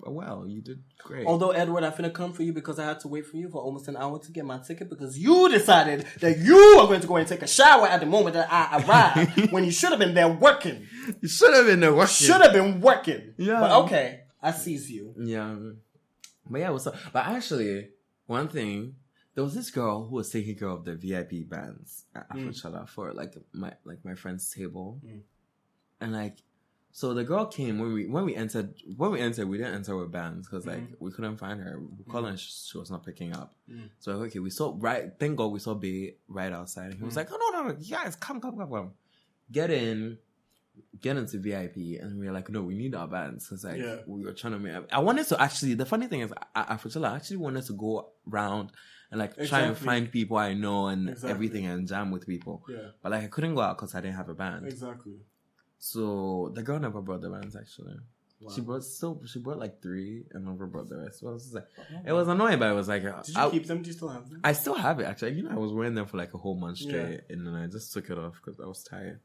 well. You did great. Although Edward, I finna come for you because I had to wait for you for almost an hour to get my ticket because you decided that you are going to go and take a shower at the moment that I arrived when you should have been there working. you should have been there working. Should have been working. Yeah. But okay, I sees you. Yeah. But yeah, what's up? But actually, one thing, there was this girl who was taking care of the VIP bands at Mm. Afrochella for like my like my friend's table. Mm. And like so the girl came when we when we entered when we entered we didn't enter with bands because like we couldn't find her. We called her and she, was not picking up. Mm. So okay, we saw right. Thank God we saw Bay right outside. And he was Mm. like, "Oh no, no, no, you guys, come, come, come, come, get in, get into VIP." And we were like, "No, we need our bands." Because like Yeah. we were trying to make. I wanted to actually. The funny thing is, I, I actually wanted to go around and like try and find people I know and Exactly. everything and jam with people. Yeah, But like I couldn't go out because I didn't have a band. exactly. So the girl never brought the bands actually. Wow. She brought so she brought like three and never brought the rest. So I was like, oh, it was annoying, but it was like Did you I- keep them? Do you still have them? I still have it actually. You know, I was wearing them for like a whole month Yeah. straight, and then I just took it off because I was tired.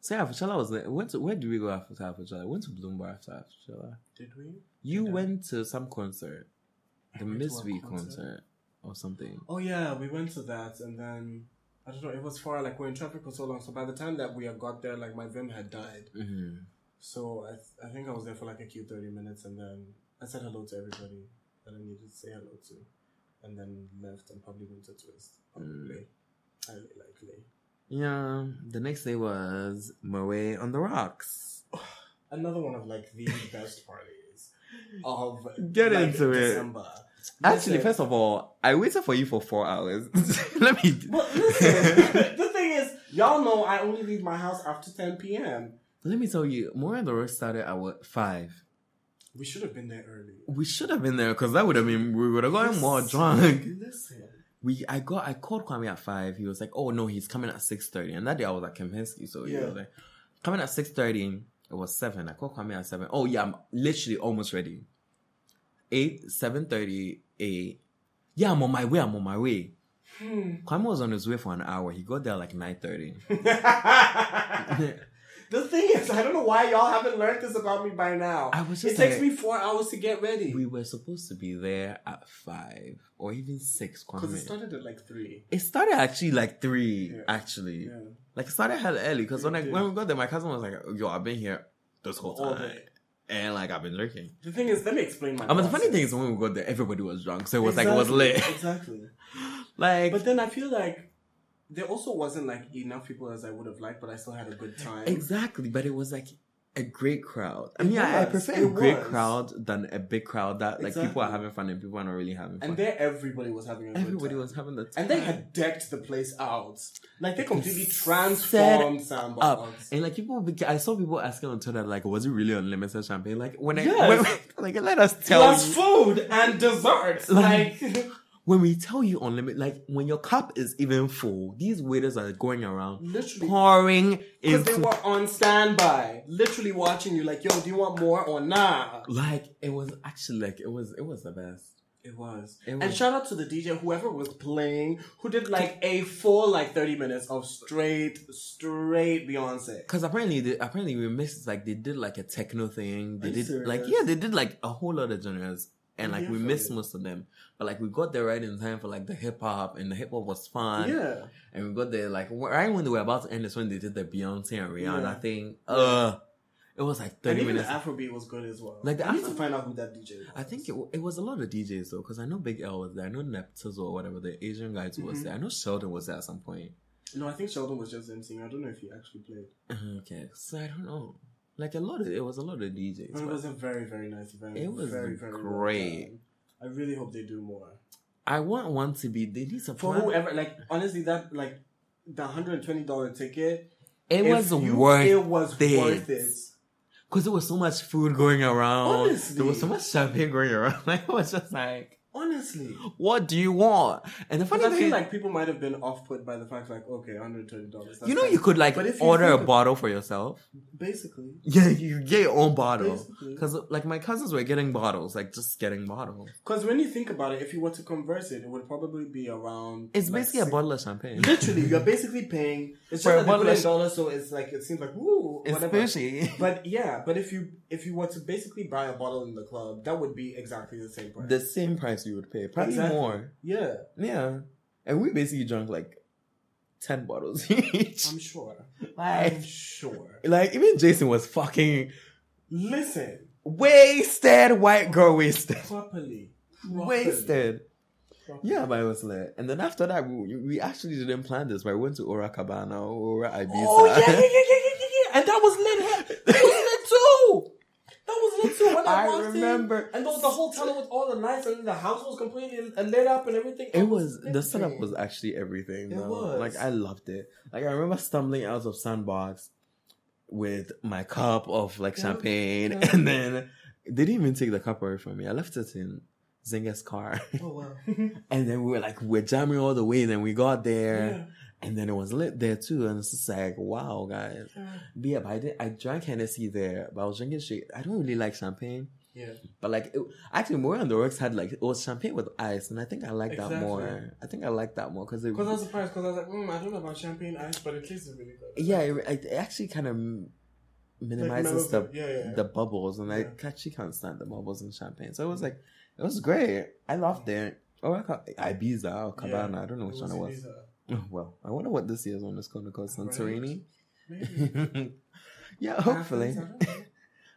So yeah, Afrochella was there. Went to where did we go after Afrochella? I went to Bloomberg after Afrochella. Did we? You Yeah. went to some concert, the MzVee concert. concert or something. Oh yeah, we went to that, and then I don't know. It was far. Like we're in traffic for so long. So by the time that we had got there, like my Vim had died. hmm So I, th- I think I was there for like a cute 30 minutes and then I said hello to everybody that I needed to say hello to. And then left and probably went to Twist. Probably. Highly likely. Yeah. The next day was Moët on the Rocks. Another one of like the best parties of Get like, into it. Actually, first of all, I waited for you for four hours. Let me. But listen, the thing is, y'all know I only leave my house after 10 p.m. Let me tell you, Moët and the Rocks started at what five. We should have been there early. We should have been there because that would have been we would have gotten more drunk. Listen. We I got I called Kwame at five. He was like, "Oh no, he's coming at 6.30. And that day I was at Kempinski, so he Yeah. was like, "Coming at 6.30. It was seven. I called Kwame at seven. Oh yeah, I'm literally almost ready. Eight, seven thirty, eight. Yeah, I'm on my way. I'm on my way. Hmm. Kwame was on his way for an hour. He got there like nine thirty. the thing is, I don't know why y'all haven't learned this about me by now. I was it just takes me four hours to get ready. we were supposed to be there at five or even six. Because it started at like three. It started actually like three, Yeah. actually. Yeah. Like it started hell early because when I did. when we got there, my cousin was like, "Yo, I've been here this whole time. And like I've been lurking." The thing is, let me explain my. I mean, the funny thing is when we got there, everybody was drunk, so it was like it was lit. Exactly. like But then I feel like there also wasn't like enough people as I would have liked, but I still had a good time. Exactly, but it was like a great crowd. I mean, I, I prefer a great was. crowd than a big crowd that like people are having fun and people are not really having fun. And there, everybody was having a good Everybody time. was having the time. And they had decked the place out. Like they completely transformed up. And like people, I saw people asking on Twitter, like, was it really unlimited champagne? Like when I, Yes. when, like let us tell Plus you, food and desserts. Like, when we tell you unlimited, like when your cup is even full, these waiters are going around literally. pouring Because they were on standby, literally watching you. Like, yo, do you want more or nah? like it was actually like it was, it was the best. It was. It And shout out to the DJ, whoever was playing, who did like a full like thirty minutes of straight, straight Beyonce. Cause apparently, they, apparently we missed like they did like a techno thing. They did like yeah, they did like a whole lot of genres, and like we missed most of them. But like we got there right in time for like the hip hop, and the hip hop was fun. Yeah. And we got there like right when they were about to end is when they did the Beyonce and Rihanna Yeah. thing. Uh, it was like And thirty even minutes. the Afrobeat was good as well. Like, the I need to find out who that DJ was. I think it, it was a lot of DJs though, because I know Big L was there. I know Neptus or whatever the Asian guy too was there. I know Sheldon was there at some point. No, I think Sheldon was just emceeing. I don't know if he actually played. Okay, so I don't know. Like a lot of it was a lot of DJs. It was a very, very nice event. It was very, very great. done. I really hope they do more. I want one to be. They need to For whoever, like, honestly, that, like, the $120 ticket, It was you- worth it was it. worth it. because there was so much food going around. Honestly. There was so much champagne going around. Like, I was just like, Honestly. what do you want? And the funny I thing, feel like people might have been off put by the fact, like, okay, $120. You know, you could like But if you order a bottle for yourself. Basically. Yeah, you get your own bottle. Because like my cousins were getting bottles, like just getting bottles. Because when you think about it, if you were to convert it, it would probably be around. It's like, basically a bottle of champagne. Literally, you're basically paying. It's For just a that they bottle of in dollars, so it's like it seems like woo, It's whatever. fishy. But yeah, but if you if you were to basically buy a bottle in the club, that would be exactly the same price. the same price you would pay, probably Exactly. more. yeah, Yeah, and we basically drank like ten bottles each. I'm sure. like, I'm sure. like even Jason was fucking Listen wasted. White girl wasted. properly. properly, Wasted. properly. Yeah, but it was lit. And then after that, we, we actually didn't plan this, but we went to Ora Cabana, Ora Ibiza. Oh yeah, yeah, yeah, yeah. And that was lit. That was lit too. That was. When I, walked in, remember. and there was the whole tunnel with all the lights, and the house was completely lit up and everything. It was the setup was actually everything. It though. was. Like I loved it. Like I remember stumbling out of Sandbox with my cup of like champagne, yeah. and then they didn't even take the cup away from me. I left it in Zinga's car, Oh wow. and then we were like we're jamming all the way. And then we got there, yeah. And then it was lit there too. And it's just like wow, guys. But yeah, but I did. I drank Hennessy there, but I was drinking. I don't really like champagne. Yeah. But like, it, actually, more on the works had like it was champagne with ice, and I think I like that more. I think I like that more because it. Because I was surprised because I was like, mm, I don't know about champagne ice, but it tastes really good. yeah, it, it actually kind of minimizes mellows the. Yeah, yeah, yeah. the bubbles, and I actually can't stand the bubbles in champagne. So it was like it was great. I loved it. Or I ca- Ibiza or Cabana. I don't know which one it was. Ibiza. Oh, well, I wonder what this year's one is going to call Santorini. Maybe. yeah, hopefully, Athens, I don't know.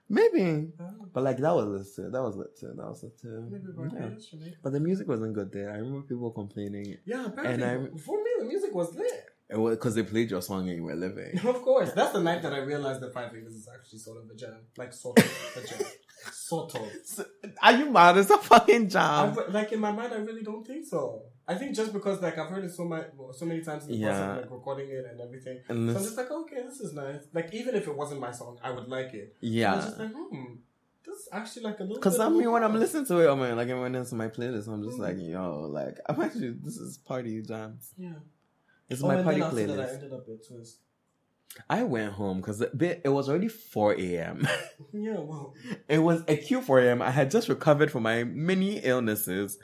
maybe. I. But like that was lit too. That was lit too. That was lit too. Yeah. But the music wasn't good there. I remember people complaining. Yeah, apparently. I'm- for me, the music was lit. It was because they played your song and you were living. Of course. That's the night that I realized that Five Fingers is actually sort of a jam. Like, sort of a jam. Sort of. Are you mad? It's a fucking I, jam. like, in my mind, I really don't think so. I think just because, like, I've heard it so much, so many times in the process Yeah. of, like, recording it and everything. And So I'm just like, okay, this is nice. Like, even if it wasn't my song, I would like it. I was yeah. just like, hmm, this is actually like a little Because I mean, when I'm listening to it, I mean, like, when it's my playlist, I'm just Mm. like, yo, like, I'm actually, this is party jams. Yeah. It's Oh, my and party after that, I ended up at Twist. I went home because it, it was already 4 a.m. Yeah, well. it was a Q 4 a.m. I had just recovered from my many illnesses.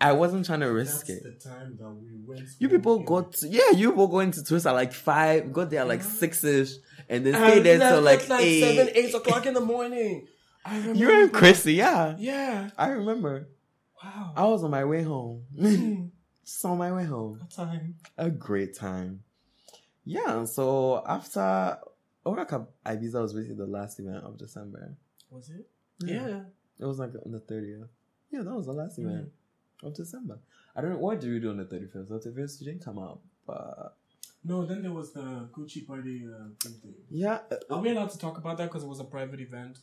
I wasn't trying to risk That's it. the time that we went. You people in. got to, yeah, you people going to Twist at like five, got there like six ish, and then stayed there till like, like eight. seven, eight o'clock in the morning. I remember. You and Chrissy, yeah, Yeah. I remember. Wow. I was on my way home, Hmm, just on my way home. What time? A great time. Yeah, so after Oraka Ibiza was basically the last event of December. Was it? Yeah. Yeah. It was like on the thirtieth. Yeah, that was the last Mm. event of December. I don't know what did we do on the thirty first. The thirty first didn't come up, but No, then there was the Gucci party uh, thing. thing. Yeah. uh, Are we allowed to talk about that because it was a private event?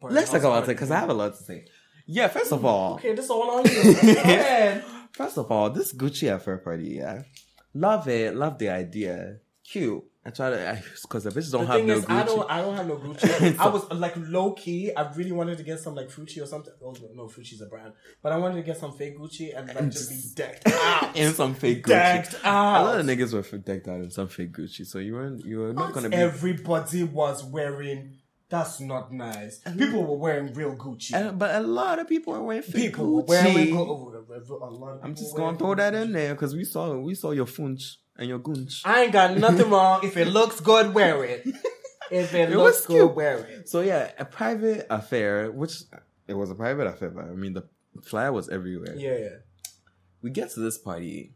Party- Let's talk about party. it because I have a lot to say. Yeah, first of all, Okay, this is all on you. First of all, this Gucci affair party, yeah, love it, love the idea, cute. I try to because the bitches don't The have thing no is, Gucci. I don't, I don't have no Gucci. I was like low key. I really wanted to get some like Fucci or something. Oh no, Fucci's a brand, but I wanted to get some fake Gucci and like And just be decked out, in some fake Gucci. decked A lot of niggas were decked out in some fake Gucci, so you weren't you were not Not gonna be. everybody was wearing. That's not nice. People were wearing real Gucci. Uh, but a lot of people were wearing fake people were Gucci. wearing. Oh, a lot of I'm just gonna throw that Gucci. in there because we saw we saw your funch and your gunch. I ain't got nothing wrong. If it looks good, wear it. If it, It looks good, cute. wear it. So yeah, a private affair, which it was a private affair, but I mean the flyer was everywhere. Yeah, yeah. We get to this party.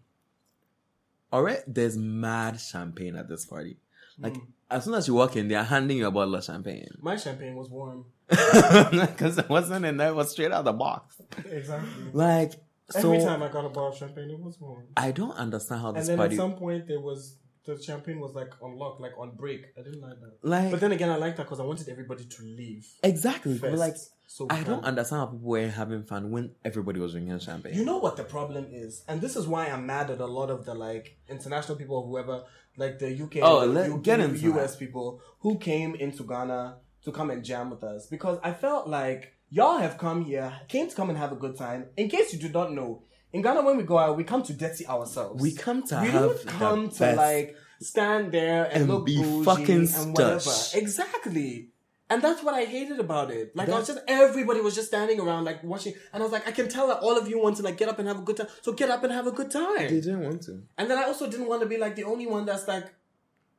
Alright, there's mad champagne at this party. Like Mm. as soon as you walk in, they're handing you a bottle of champagne. My champagne was warm. Because it wasn't in there, it was straight out of the box. Exactly. Like so Every time I got a bottle of champagne, it was warm. I don't understand how this party And then party at some point, there was the champagne was like on lock, like on break. I didn't like that. like But then again, I liked that because I wanted everybody to leave. exactly like so I don't understand how people were having fun when everybody was drinking champagne. You know what the problem is, and this is why I'm mad at a lot of the like international people, or whoever, like the UK, Oh, the let- U- get into US people who came into Ghana to come and jam with us because I felt like y'all have come here, came to come and have a good time. In case you do not know, in Ghana when we go out, we come to dirty ourselves. we come to we have don't come to best- like stand there and, And look be fucking and whatever. stush. Exactly. And that's what I hated about it. Like I was just everybody was just standing around like watching, and I was like, I can tell that all of you want to like get up and have a good time. So get up and have a good time. They didn't want to. And then I also didn't want to be like the only one that's like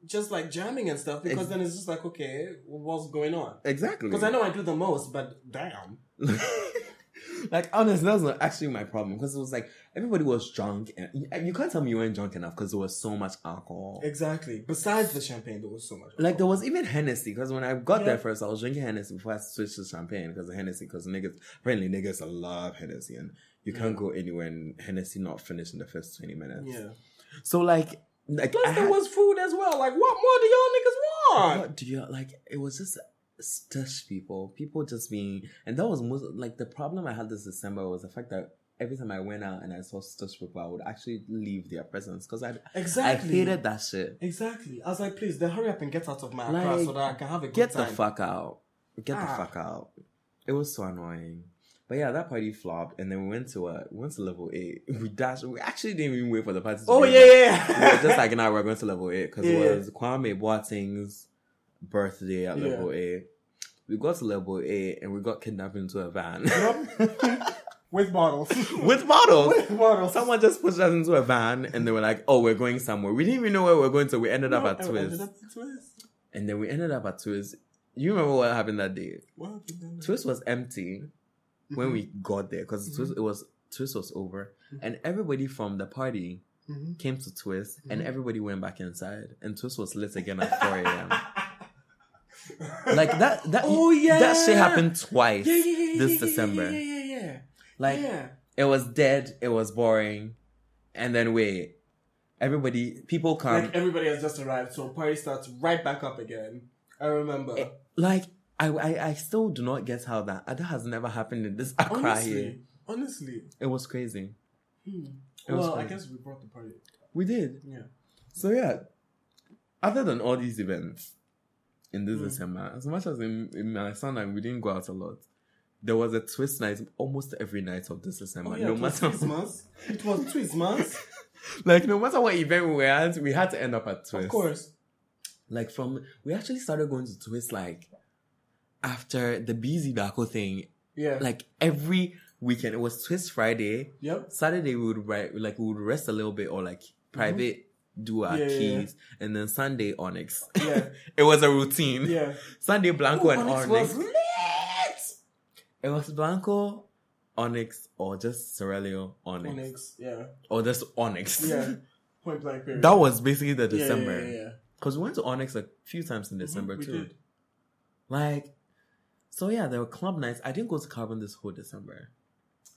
just like jamming and stuff because Ex- then it's just like okay, what's going on? Exactly. Because I know I do the most, but damn. like honestly, that was not actually my problem because it was like everybody was drunk and you can't tell me you weren't drunk enough because there was so much alcohol. Exactly. Besides the champagne, there was so much. Like there was even Hennessy because when I got there first, I was drinking Hennessy before I switched to champagne because Hennessy. Because niggas apparently niggas love Hennessy and you can't go anywhere and Hennessy not finished in the first twenty minutes. yeah. So like, like Plus I there had- was food as well. Like what more do y'all niggas want? What do you like? It was just stush people, people just being, and that was most like the problem I had this December was the fact that every time I went out and I saw stush people, I would actually leave their presence because I Exactly. I hated that shit. Exactly. I was like, please, then hurry up and get out of my Like, so that I can have a good Get time. the fuck out. Get Ah. the fuck out. It was so annoying. But yeah, that party flopped, and then we went to uh, we went to level eight. We dashed. We actually didn't even wait for the party. to Oh yeah, yeah. We just like now we're going to level eight because Yeah. it was Kwame Boateng's birthday at Yeah. level eight. We got to level eight and we got kidnapped into a van with bottles. with bottles. with bottles. Someone just pushed us into a van and they were like, "Oh, we're going somewhere." We didn't even know where we were going to. We ended up at Twist, ended up Twist. and then we ended up at Twist. You remember what happened that day? What happened? Twist was empty when we got there because Twist it was Twist was over, and everybody from the party Mhm. came to Twist, and everybody went back inside, and Twist was lit again at four a.m. like that that Oh, yeah. that shit happened twice Yeah, yeah, yeah, this December. Yeah, yeah, yeah. yeah. like it was dead it was boring and then wait everybody people come like everybody has just arrived, so party starts right back up again. I remember. Eh, like I, I I still do not get how that that has never happened in this Accra honestly, here honestly. it was crazy Hmm. It was Well, I crazy. guess we brought the party. we did Yeah. so yeah other than all these events in this Mm. December as much as in, in my son and we didn't go out a lot there was a twist night almost every night of this December Oh, yeah, no it was matter Christmas. It was Christmas. like no matter what event we were at we had to end up at twist of course. like from we actually started going to twist like after the busy Daco thing Yeah. like every weekend it was twist friday Yep. saturday we would write like we would rest a little bit or like private do our Mm-hmm. Yeah, yeah, yeah. keys and then sunday onyx Yeah. it was a routine Yeah. sunday blanco and Onyx onyx, was lit. it was blanco onyx or just Cerelio onyx, Onyx. Yeah. or just onyx Yeah. Point blank period. that was basically the Yeah, yeah, december Yeah, yeah, because we went to onyx a few times in december Mhm, we too did. Like, so yeah, there were club nights. I didn't go to Carbon this whole December.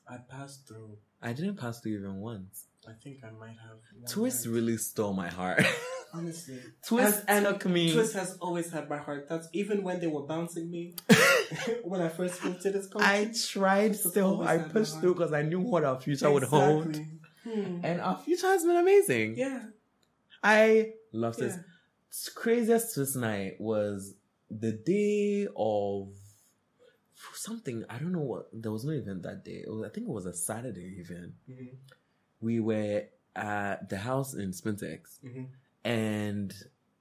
I passed through. I didn't pass through even once. I think I might have. Twist night. really stole my heart. Honestly, Twist and, took me. Twist has always had my heart. That's even when they were bouncing me when I first moved to this country. I tried still. I pushed through because I knew what our future would hold, Hmm. and our future has been amazing. Yeah. I love this. Craziest twist night was the day of something. I don't know what. There was no event that day. It was, I think it was a Saturday event. Mhm. We were at the house in Spintex, Mhm. and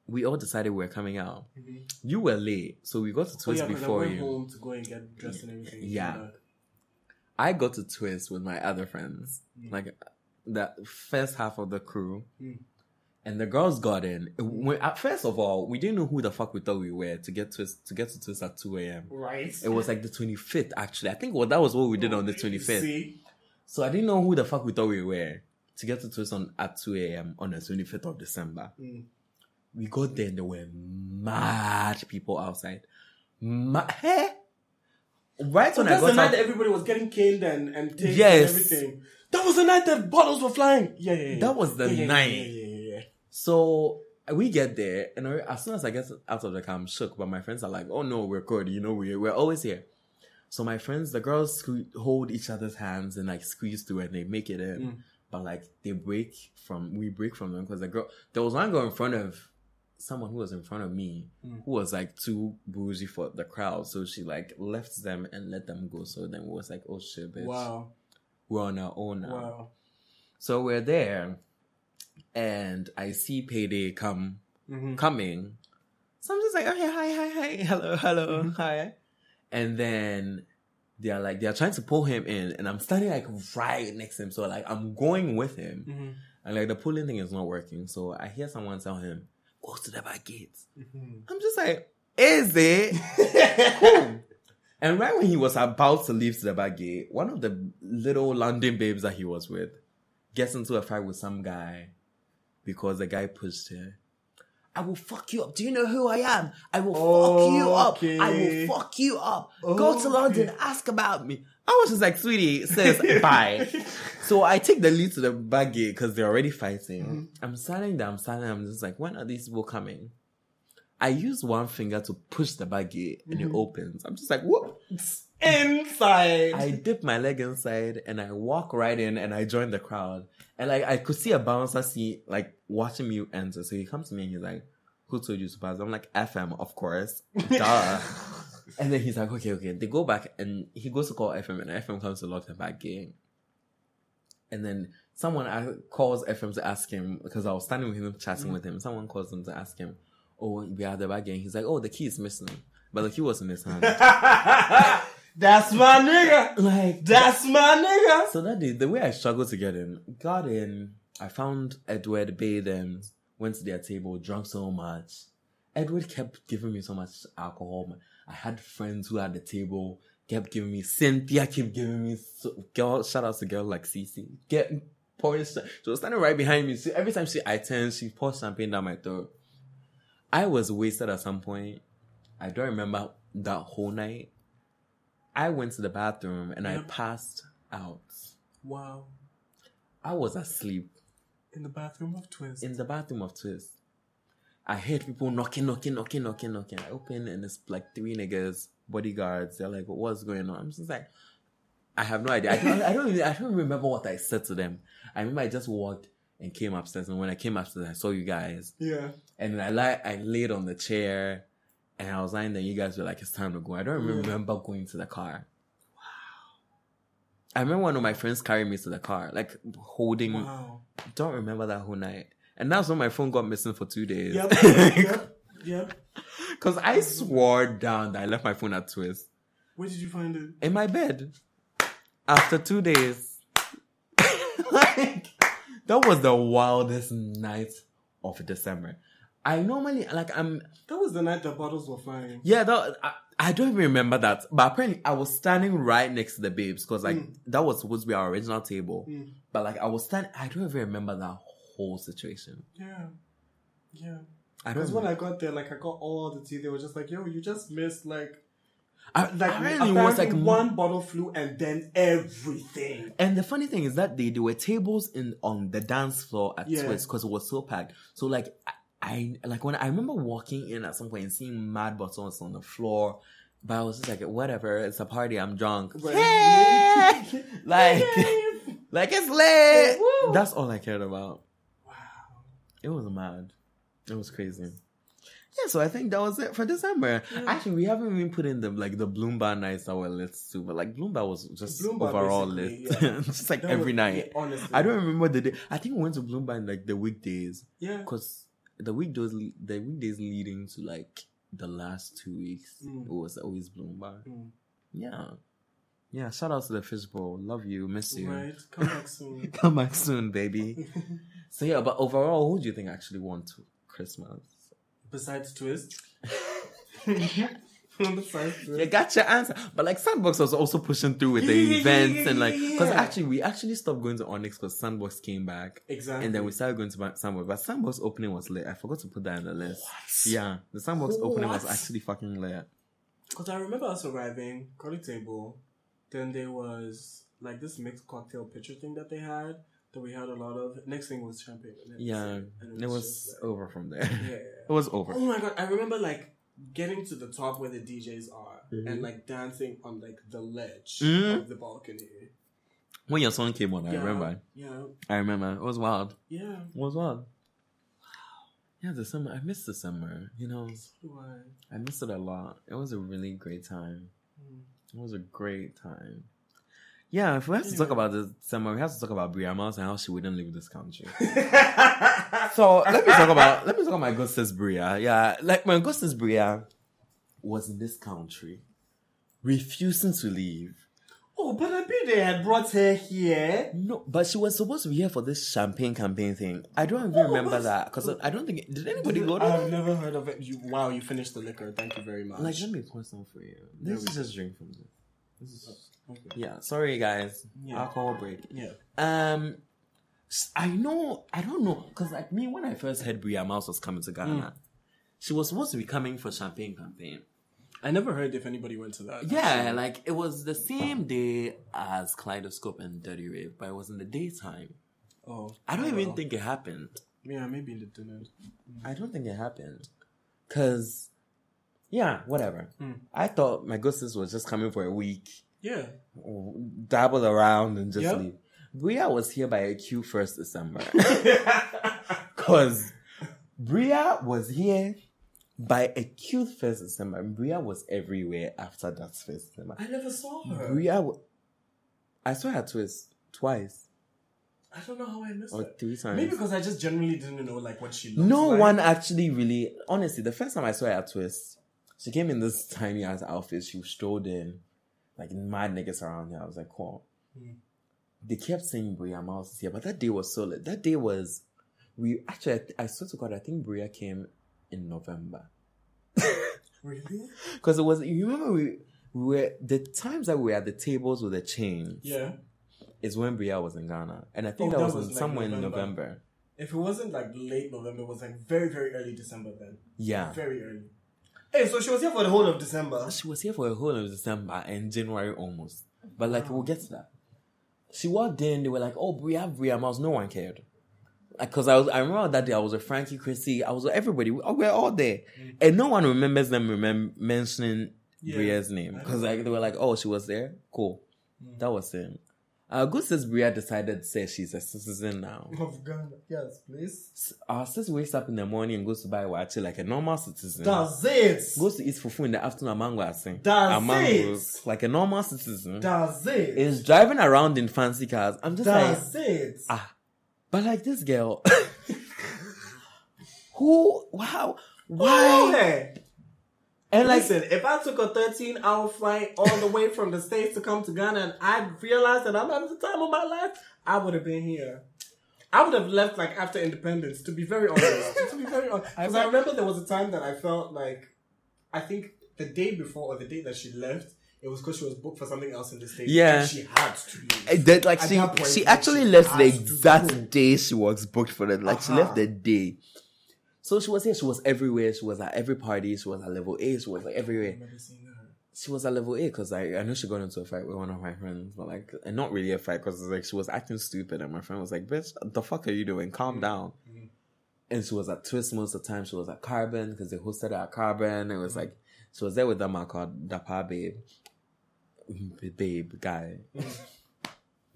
we all decided we were coming out. Mhm. You were late, so we got to Oh, Twist yeah, 'cause I before went you. home to go and get dressed and everything. Yeah. I got to Twist with my other friends, Mm. like the first half of the crew. And the girls got in. When, first of all, we didn't know who the fuck we thought we were to get twist to get to twist at two a.m. Right. It was like the twenty fifth. Actually, I think well, that was what we did on the twenty fifth. See? So I didn't know who the fuck we thought we were to get to twist on at two a.m. on the twenty fifth of December. Mm. We got there and there were mad people outside. Ma- hey? Right So when I that's got the night out- that everybody was getting killed and, and Yes. and everything. That was the night that bottles were flying. Yeah, yeah, yeah. That was the yeah, night. Yeah, yeah, yeah, yeah. So we get there, and I- as soon as I get out of the car, I'm shook. But my friends are like, "Oh no, we're good. You know, we're we're always here." So my friends, the girls, sque- hold each other's hands and like squeeze through, and they make it in. Mm. But like they break from, we break from them because the girl, there was one girl in front of someone who was in front of me, Mm. who was like too bougie for the crowd. So she like left them and let them go. So then we was like, "Oh shit, bitch, Wow. we're on our own now." Wow. So we're there, and I see payday come Mhm. coming. So I'm just like, okay, hi, hi, hi, hello, hello, Mhm. hi. And then they're like, they're trying to pull him in, and I'm standing like right next to him. So like, I'm going with him, Mhm. and like the pulling thing is not working. So I hear someone tell him, go to the back gate. Mhm. I'm just like, is it? cool. And right when he was about to leave to the back gate, one of the little London babes that he was with gets into a fight with some guy because the guy pushed her. I will fuck you up. Do you know who I am? I will fuck you up. I will fuck you up. Go to London, ask about me. I was just like, sweetie, says bye. So I take the lead to the gate because they're already fighting. Mhm. I'm standing there, I'm standing there, I'm just like, when are these people coming? I use one finger to push the back gate and it Mhm. opens. I'm just like, whoop. Inside. I dip my leg inside and I walk right in and I join the crowd. And like I could see a bouncer see like watching me enter. So he comes to me and he's like, Who told you to pass? I'm like, FM, of course. Duh. and then he's like, Okay, okay. They go back and he goes to call FM and FM comes to lock the back gate. And then someone calls FM to ask him because I was standing with him chatting with him. Mm. Someone calls him to ask him, Oh, we are the back. He's like, Oh, the key is missing. But the key wasn't in his hand. That's my nigga. like That's my nigga. So that day, the way I struggled to get in, got in, I found Edward, bathed them, went to their table, drank so much. Edward kept giving me so much alcohol. I had friends who had the table, kept giving me, Cynthia kept giving me, so, girl, shout out to girl like Cece, get pouring, sh- she was standing right behind me. So every time she, I turned, she poured champagne down my throat. I was wasted at some point. I don't remember that whole night. I went to the bathroom and I passed out. Wow. I was asleep In the bathroom of Twist. in the bathroom of Twist. I heard people knocking, knocking, knocking, knocking, knocking. I open and it's like three niggas, bodyguards. They're like, "What's going on?" I'm just like, I have no idea. I don't, I don't, even, I don't remember what I said to them. I remember I just walked and came upstairs, and when I came upstairs, I saw you guys, yeah. and I li- I laid on the chair, and I was lying there. You guys were like, "It's time to go." I don't Yeah. remember going to the car. Wow. I remember one of my friends carrying me to the car, like holding Wow. don't remember that whole night. And that's when my phone got missing for two days. Yep. yep. Yep. Because I mm-hmm. swore down that I left my phone at Twist Where did you find it? in my bed after two days. like, that was the wildest night of December. I normally, like, I'm, That was the night the bottles were flying. yeah, that, I, I don't even remember that. But apparently, I was standing right next to the babes because, like, Mm. that was supposed to be our original table. Mm. But, like, I was standing, I don't even remember that whole situation. Yeah. Yeah. I don't Because when I got there, like I got all the tea, they were just like, "Yo, you just missed like I, like apparently apparently was like one bottle flew and then everything." And the funny thing is that they, there were tables in on the dance floor at Yeah. Twist because it was so packed. So like I- like when I remember walking in at some point and seeing mad bottles on the floor, but I was just like, whatever, it's a party, I'm drunk. Right. Hey! like, like it's lit. Woo! That's all I cared about. Wow. It was mad. It was crazy. Yeah, so I think that was it for December. Actually, we haven't even put in the like the Bloomba nights that were lit too, but like Bloomba was just Bloomba overall lit, yeah. just like That every was- night. yeah, honestly. I don't remember the day. I think we went to Bloomba in like the weekdays Yeah. because the week weekdays, the weekdays leading to like the last two weeks, Mm. was always Bloomba. Mm. Yeah, yeah. Shout out to the fishbowl. Love you, miss you. Right. Come back soon. Come back soon, baby. so yeah, but overall, who do you think actually won to Christmas? Besides Twist. You got your answer. But like Sandbox was also pushing through with the Yeah, yeah, events yeah, and like because yeah. actually we actually stopped going to Onyx because Sandbox came back. Exactly. And then we started going to Sandbox. But Sandbox opening was lit. I forgot to put that in the list. What? Yeah. The Sandbox opening was actually fucking lit. Because I remember us arriving, got a table. Then there was like this mixed cocktail pitcher thing that they had that we had a lot of. Next thing was champagne. and Yeah. it. And It was just like- over from there. yeah. It was over. Oh my god! I remember like getting to the top where the DJs are Mhm. and like dancing on like the ledge Mhm. of the balcony. When your song came on, I remember. Yeah. I remember. It was wild. Yeah. It was wild. Wow. Yeah, the summer. I missed the summer. You know, So I. I missed it a lot. It was a really great time. Mm. It was a great time. Yeah, if we have to talk about the summer, we have to talk about Bria Myles and how she wouldn't leave this country. so let me talk about let me talk about my good sis Bria. Yeah, like my good sis Bria was in this country, refusing to leave. Oh, but I bet they had brought her here. No, but she was supposed to be here for this champagne campaign thing. I don't even oh, remember what's- that because I don't think did anybody go to. I've that? never heard of it. You wow, you finished the liquor. Thank you very much. Like, let me pour some for you. This is just drink from this. This is okay. yeah. Sorry, guys. Yeah. Alcohol break. Yeah. Um, I know, I don't know, because like me, when I first heard Bria Myles was coming to Ghana, she was supposed to be coming for Champagne campaign. I never heard if anybody went to that. Yeah, actually. like it was the same day as Kaleidoscope and Detty Rave, but it was in the daytime. Oh, I don't oh, even think it happened. Yeah, maybe it didn't. I don't think it happened. Cause, yeah, whatever. Hmm. I thought my good sis was just coming for a week, Yeah. dabble around and just Yep. leave. Bria was here by a Q first December. Cause Bria was here by a cute first December. Bria was everywhere after that first December. I never saw her. Bria, w- I saw her twist twice I don't know how I missed or it. three times. Maybe because I just generally didn't know like what she looked no like. No one actually really, honestly, the first time I saw her at twist, she came in this tiny ass outfit. She strolled in, like mad niggas around here. I was like, cool. Hmm. They kept saying Bria Myles is here, but that day was so lit. That day was, we actually, I, th- I swear to God, I think Bria came in November. Really? Because it was, you remember we, we were, the times that we were at the tables with the chains Yeah. is when Bria was in Ghana. And I think Oh, that, that was, was in like somewhere in November. November. If it wasn't like late November, it was like very, very early December then. Yeah. Very early. Hey, so she was here for the whole of December. She was here for the whole of December and January almost. But like, we'll get to that. She walked in, they were like, oh, Bria, Bria Myles. No one cared. Because I was, I remember that day I was with Frankie, Chrissy, I was with everybody. We, we're all there. Mm. And no one remembers them remem- mentioning Yeah. Bria's name. Because like, they were like, oh, she was there? Cool. Mm. That was it. Uh, good sis Bria decided to say she's a citizen now. Of Ghana. Yes, please. Our sis wakes up in the morning and goes to buy waakye like a normal citizen. That's it. goes to eat fufu in the afternoon, a mango asing. That's a mango, like a normal citizen. That's it. is driving around in fancy cars. I'm just like, That's it. ah, but like this girl, who, wow, why? Why? And like, Listen, if I took a 13 hour flight all the way from the States to come to Ghana and I realized that I'm having the time of my life, I would have been here. I would have left like after independence, to be very honest. to be very honest. Because I remember there was a time that I felt like, I think the day before or the day that she left, it was because she was booked for something else in the States. Yeah. And she had to leave. eh, that, like At she, that point, she actually she left the exact day she was booked for it. Like she Uh-huh. left the day. So she was here. She was everywhere. She was at every party. She was at level A. She was like everywhere. Never seen her. she was at level A because I, I know she got into a fight with one of my friends, but like, and not really a fight because like she was acting stupid, and my friend was like, "Bitch, the fuck are you doing? Calm mm-hmm. down." Mm-hmm. and she was at Twist most of the time. She was at Carbon because they hosted her at Carbon. It was Mm-hmm. like she was there with them. I called Dapa Babe, Babe guy. Mm-hmm.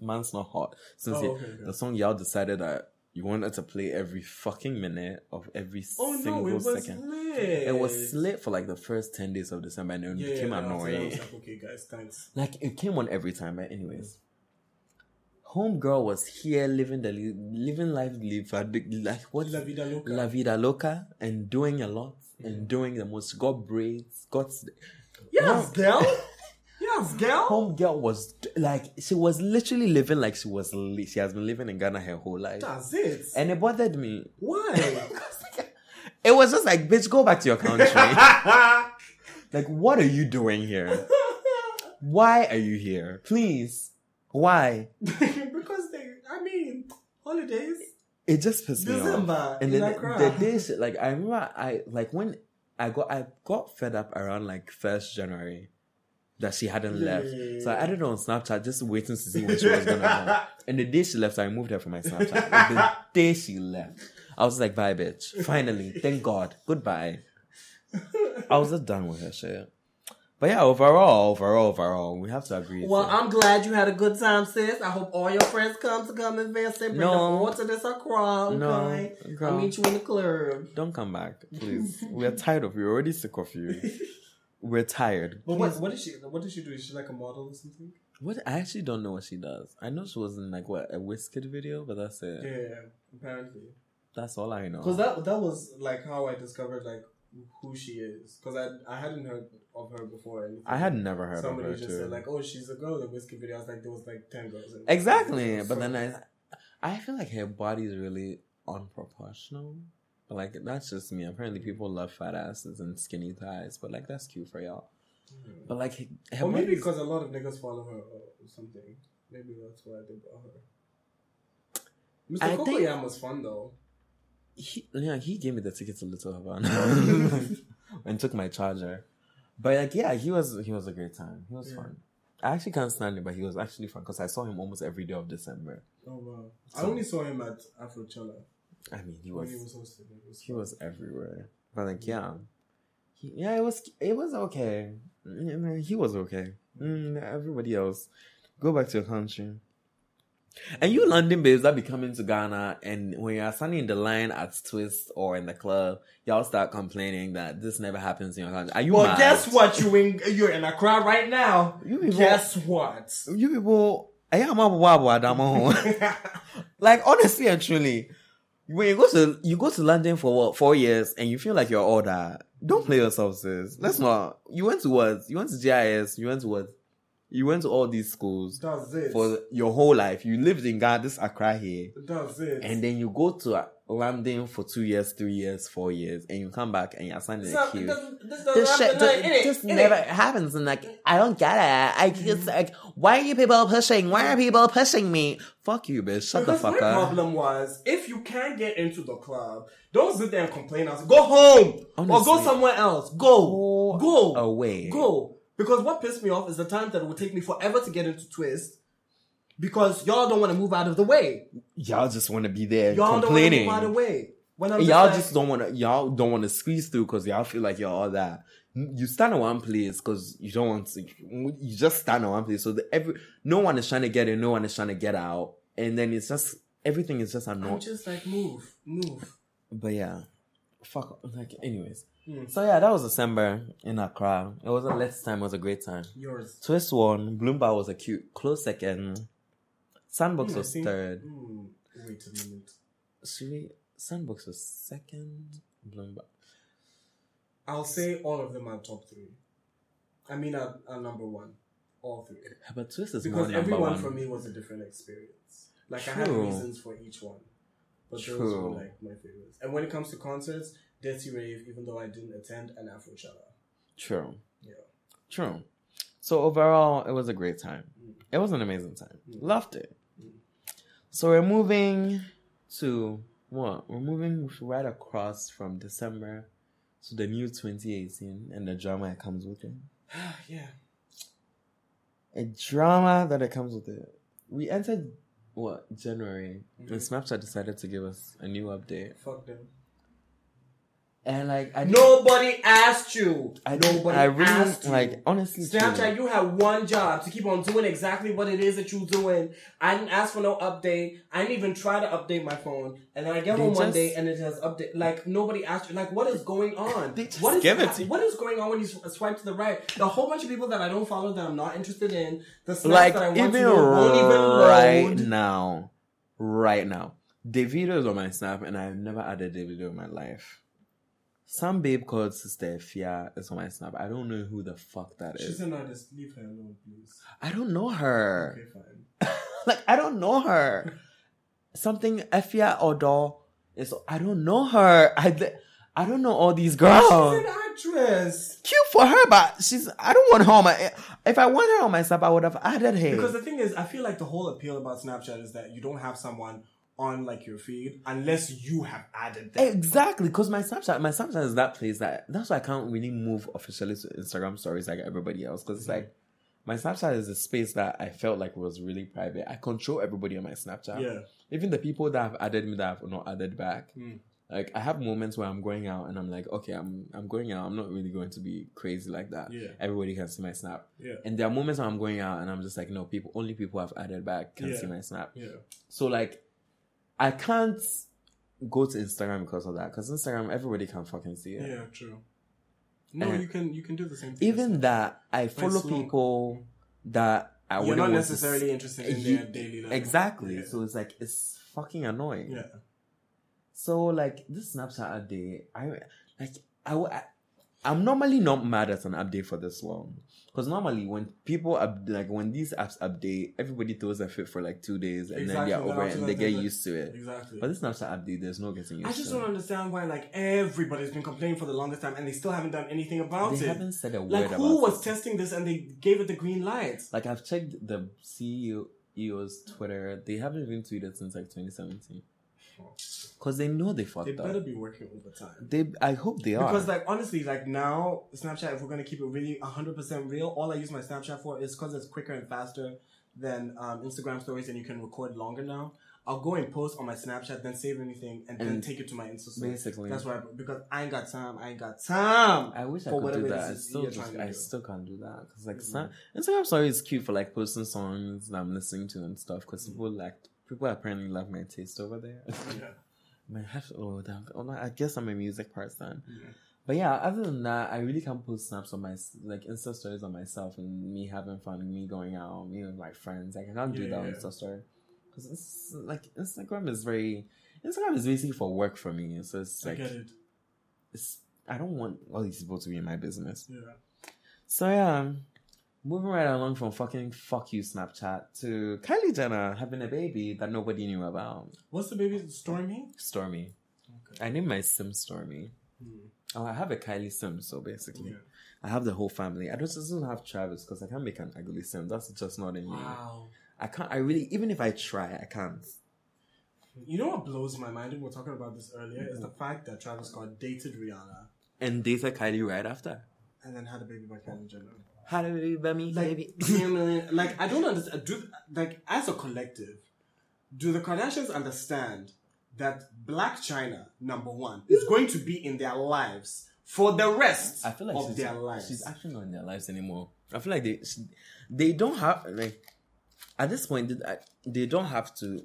Man's not hot since Oh, he- okay, okay. the song y'all decided that you wanted to play every fucking minute of every Oh single no, it was second. lit. It was lit for like the first ten days of December, and then Yeah, it became yeah, annoying. was like, okay, guys, thanks. Like it came on every time, but anyways. Homegirl was here living the li- living life live like what La vida loca. La vida loca and doing a lot and mm. doing the most. Got braids, got Yes, girl. yes, girl. was like she was literally living like she was li- she has been living in Ghana her whole life, That's it. and it bothered me. Why? It was just like, bitch, go back to your country. like, what are you doing here? Why are you here? Please, why? because they, I mean, holidays. It just pissed me off. December And then the day, she, like I remember, I like when I got I got fed up around like first January that she hadn't Yeah, left. So I added her on Snapchat just waiting to see when she was gonna go. And the day she left, I removed her from my Snapchat. Like, the day she left, I was like, "Bye, bitch. Finally, thank God. Goodbye." I was just done with her shit. But yeah, overall, overall, overall, we have to agree. Well, I'm glad you had a good time, sis. I hope all your friends come to come and visit. Bring No. them all to this Accra, No, okay? I'll meet you in the club. don't come back, please. We're tired of you. We're already sick of you. We're tired. But what, what did she? What did she do? Is she like a model or something? What I actually don't know what she does. I know she was in like what a Wizkid video, but that's it. Yeah, apparently. That's all I know. Because that that was like how I discovered like who she is. Because I I hadn't heard of her before. or anything. I had never heard Somebody of her Somebody just too. said like, "Oh, she's a girl." in The Wizkid video. I was like, there was like ten girls. In exactly, So- but then I, I feel like her body is really unproportional. But like that's just me. Apparently, people love fat asses and skinny thighs, but like that's cute for y'all. Hmm. But like her or maybe because a lot of niggas follow her or something. Maybe that's why they brought her. Mr. I Coco think- Yam was fun though. he, yeah, he gave me the ticket to Little Havana and took my charger. But like, yeah, he was he was a great time. He was Yeah. fun. I actually can't stand him, but he was actually fun because I saw him almost every day of December. Oh wow! I only saw him at Afrochella I mean, he was he was hosting. Was he was everywhere. But like, yeah, he, yeah, it was it was okay. Mm, He was okay. Mm, everybody else, go back to your country. And you London babes that be coming to Ghana, and when you're standing in the line at Twist or in the club, y'all start complaining that this never happens in your country. Are you Well, mad? guess what? You in, you're in Accra right now. You people, Guess what? you people, I am a wabo adamo. like honestly and truly, when you go to you go to London for what four years and you feel like you're all that, don't play yourself, sis. Let's not. You went to what? You went to GIS. You went to what? You went to all these schools That's for your whole life. You lived in Ghana, this Accra here, That's it. and then you go to London for two years, three years, four years, and you come back and you're standing in a queue. this, this This shit like, ju- in it, just never it. happens, and like I don't get it. I just mm. like, why are you people pushing? Why are people pushing me? Fuck you, bitch. Shut because the my fuck up. problem was if you can't get into the club, don't sit there and complain. Us. Go home or go somewhere else. Go, go, away. go. Because what pissed me off is the time that it would take me forever to get into Twist. Because y'all don't want to move out of the way. Y'all just want to be there Y'all complaining. don't want to move out of the way. When I'm y'all like- just don't want to. Y'all don't want to squeeze through because y'all feel like you're all that. You stand in one place because you don't want to. You just stand in one place. So the, every no one is trying to get in, no one is trying to get out, and then it's just everything is just I'm annoying. just like move, move. But yeah, fuck. Like, anyways. Hmm. So yeah, that was December in Accra. It was a lit time. It was a great time. Yours. Twist won. Bloom Bar was a cute close second. Sandbox I was think- third. hmm, wait a minute. Should we? Sandbox was second. Bloom Bar. I'll say all of them are top three. I mean, are, are number one. All three. But Twist is more number one. Because everyone one. for me was a different experience. Like I had reasons for each one, but those were like my favorites. And when it comes to concerts, Detty Rave, even though I didn't attend, and Afrochella. True. Yeah. True. So overall, it was a great time. Mm. It was an amazing time. Mm. Loved it. So we're moving to what? We're moving right across from December to the new 2018 and the drama that comes with it. yeah. A drama that it comes with it. We entered what January, Mhm. and Snapchat decided to give us a new update. Fuck them. And like I Nobody asked you. I. Nobody I really asked you. like honestly. Snapchat, you have one job to keep on doing exactly what it is that you're doing. I didn't ask for no update. I didn't even try to update my phone. And then I get home one just- day and it has update. Like nobody asked you. Like what is going on? They just what is give it to. What is going on when you swipe to the right? The whole bunch of people that I don't follow that I'm not interested in. The snaps like that I want even to know won't even right load. now, right now, Davido is on my snap, and I've never added Davido in my life. Some babe called Sista Afia is on my snap. I don't know who the fuck that is. She's an artist. Leave her alone, please. I don't know her. Okay, fine. like I don't know her. Something Efia Odo is. I don't know her. I I don't know all these girls. She's an actress. Cute for her, but she's. I don't want her on my. If I want her on my snap, I would have added her. Because the thing is, I feel like the whole appeal about Snapchat is that you don't have someone on like your feed unless you have added them. Exactly, because my Snapchat, my Snapchat is that place that that's why I can't really move officially to Instagram stories like everybody else. Because it's like my Snapchat is a space that I felt like was really private. I control everybody on my Snapchat. Yeah. even the people that have added me that have not added back. Mm. Like I have moments where I'm going out and I'm like, okay, I'm I'm going out. I'm not really going to be crazy like that. Yeah. Everybody can see my snap. Yeah. And there are moments where I'm going out and I'm just like, no, people only people have added back can Yeah. see my snap. Yeah. So like, I can't go to Instagram because of that. Because Instagram, everybody can fucking see it. Yeah, true. No, And- you can you can do the same thing. Even that, I follow people that I you're not necessarily interested in Ye- their daily life. Exactly. Yeah. So it's like it's fucking annoying. Yeah. So like this Snapchat update, I like I I'm normally not mad at an update for this long because normally when people up, like when these apps update, everybody throws a fit for like two days and Exactly, then they're over it and they get used to it. Exactly. But this Snapchat update, there's no getting used I just to. don't understand why like everybody's been complaining for the longest time and they still haven't done anything about They it. haven't said a word like who was it. testing this and they gave it the green light? Like I've checked the CEO's Twitter. They haven't even tweeted since like 2017 because they know they fucked They up. better be working overtime. They, I hope they are. Because like honestly, like now Snapchat, if we're gonna keep it really hundred percent real, all I use my Snapchat for is because it's quicker and faster than um, Instagram stories, and you can record longer now. I'll go and post on my Snapchat, then save anything, and, then take it to my Insta story. basically- that's why because I ain't got time. I ain't got time. I wish I could do that. I still just, I still can't do that because like Mhm. Sna- Instagram story is cute for like posting songs that I'm listening to and stuff. Because people like people apparently love my taste over there. Yeah. My have oh, damn, oh, no, I guess I'm a music person. Yeah. But yeah, other than that, I really can't post snaps on my like Insta stories on myself and me having fun, me going out, me with my friends. Like I can't do Yeah, that on. Insta story because it's like Instagram is very Instagram is basically for work for me. So it's I like get it. it's I don't want all these people to be in my business. Yeah. So yeah, moving right along from fucking fuck you Snapchat to Kylie Jenner having a baby that nobody knew about. What's the baby Stormi? Stormi. Okay. I named my sim Stormi. Hmm. Oh, I have a Kylie sim, so basically Yeah. I have the whole family. I just don't have Travis because I can't make an ugly sim. That's just not in me. Wow. I can't. I really, even if I try, I can't. You know what blows my mind? and We were talking about this earlier. Is Mm-hmm. the fact that Travis Scott dated Rihanna And dated Kylie right after. and then had a baby by Kylie Jenner. How do we, baby, like, baby? you know what I mean? like I don't understand. Do like as a collective, do the Kardashians understand that Blac Chyna number one is going to be in their lives for the rest I feel like of she's, their lives? she's actually not in their lives anymore. I feel like they she, they don't have like at this point they, uh, they don't have to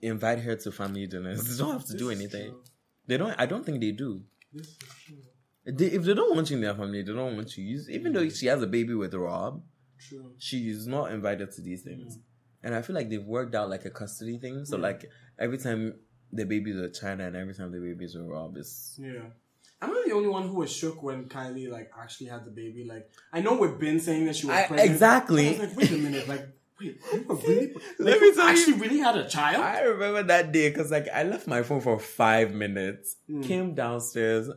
invite her to family dinners. They don't have to This do anything. They don't. I don't think they do. This is true. They, if they don't want you in their family, they don't want you. You- Even though she has a baby with Rob, True. she's not invited to these things. And I feel like they've worked out like a custody thing. So Yeah. like every time the babies are Chyna and every time the babies are Rob, it's Yeah. I'm not the only one who was shook when Kylie like actually had the baby. Like I know we've been saying that she was I- pregnant. exactly. I was like, wait a minute, like wait, you were really Let me you tell you- actually really had a child? I remember that day because like I left my phone for five minutes, Mm. came downstairs,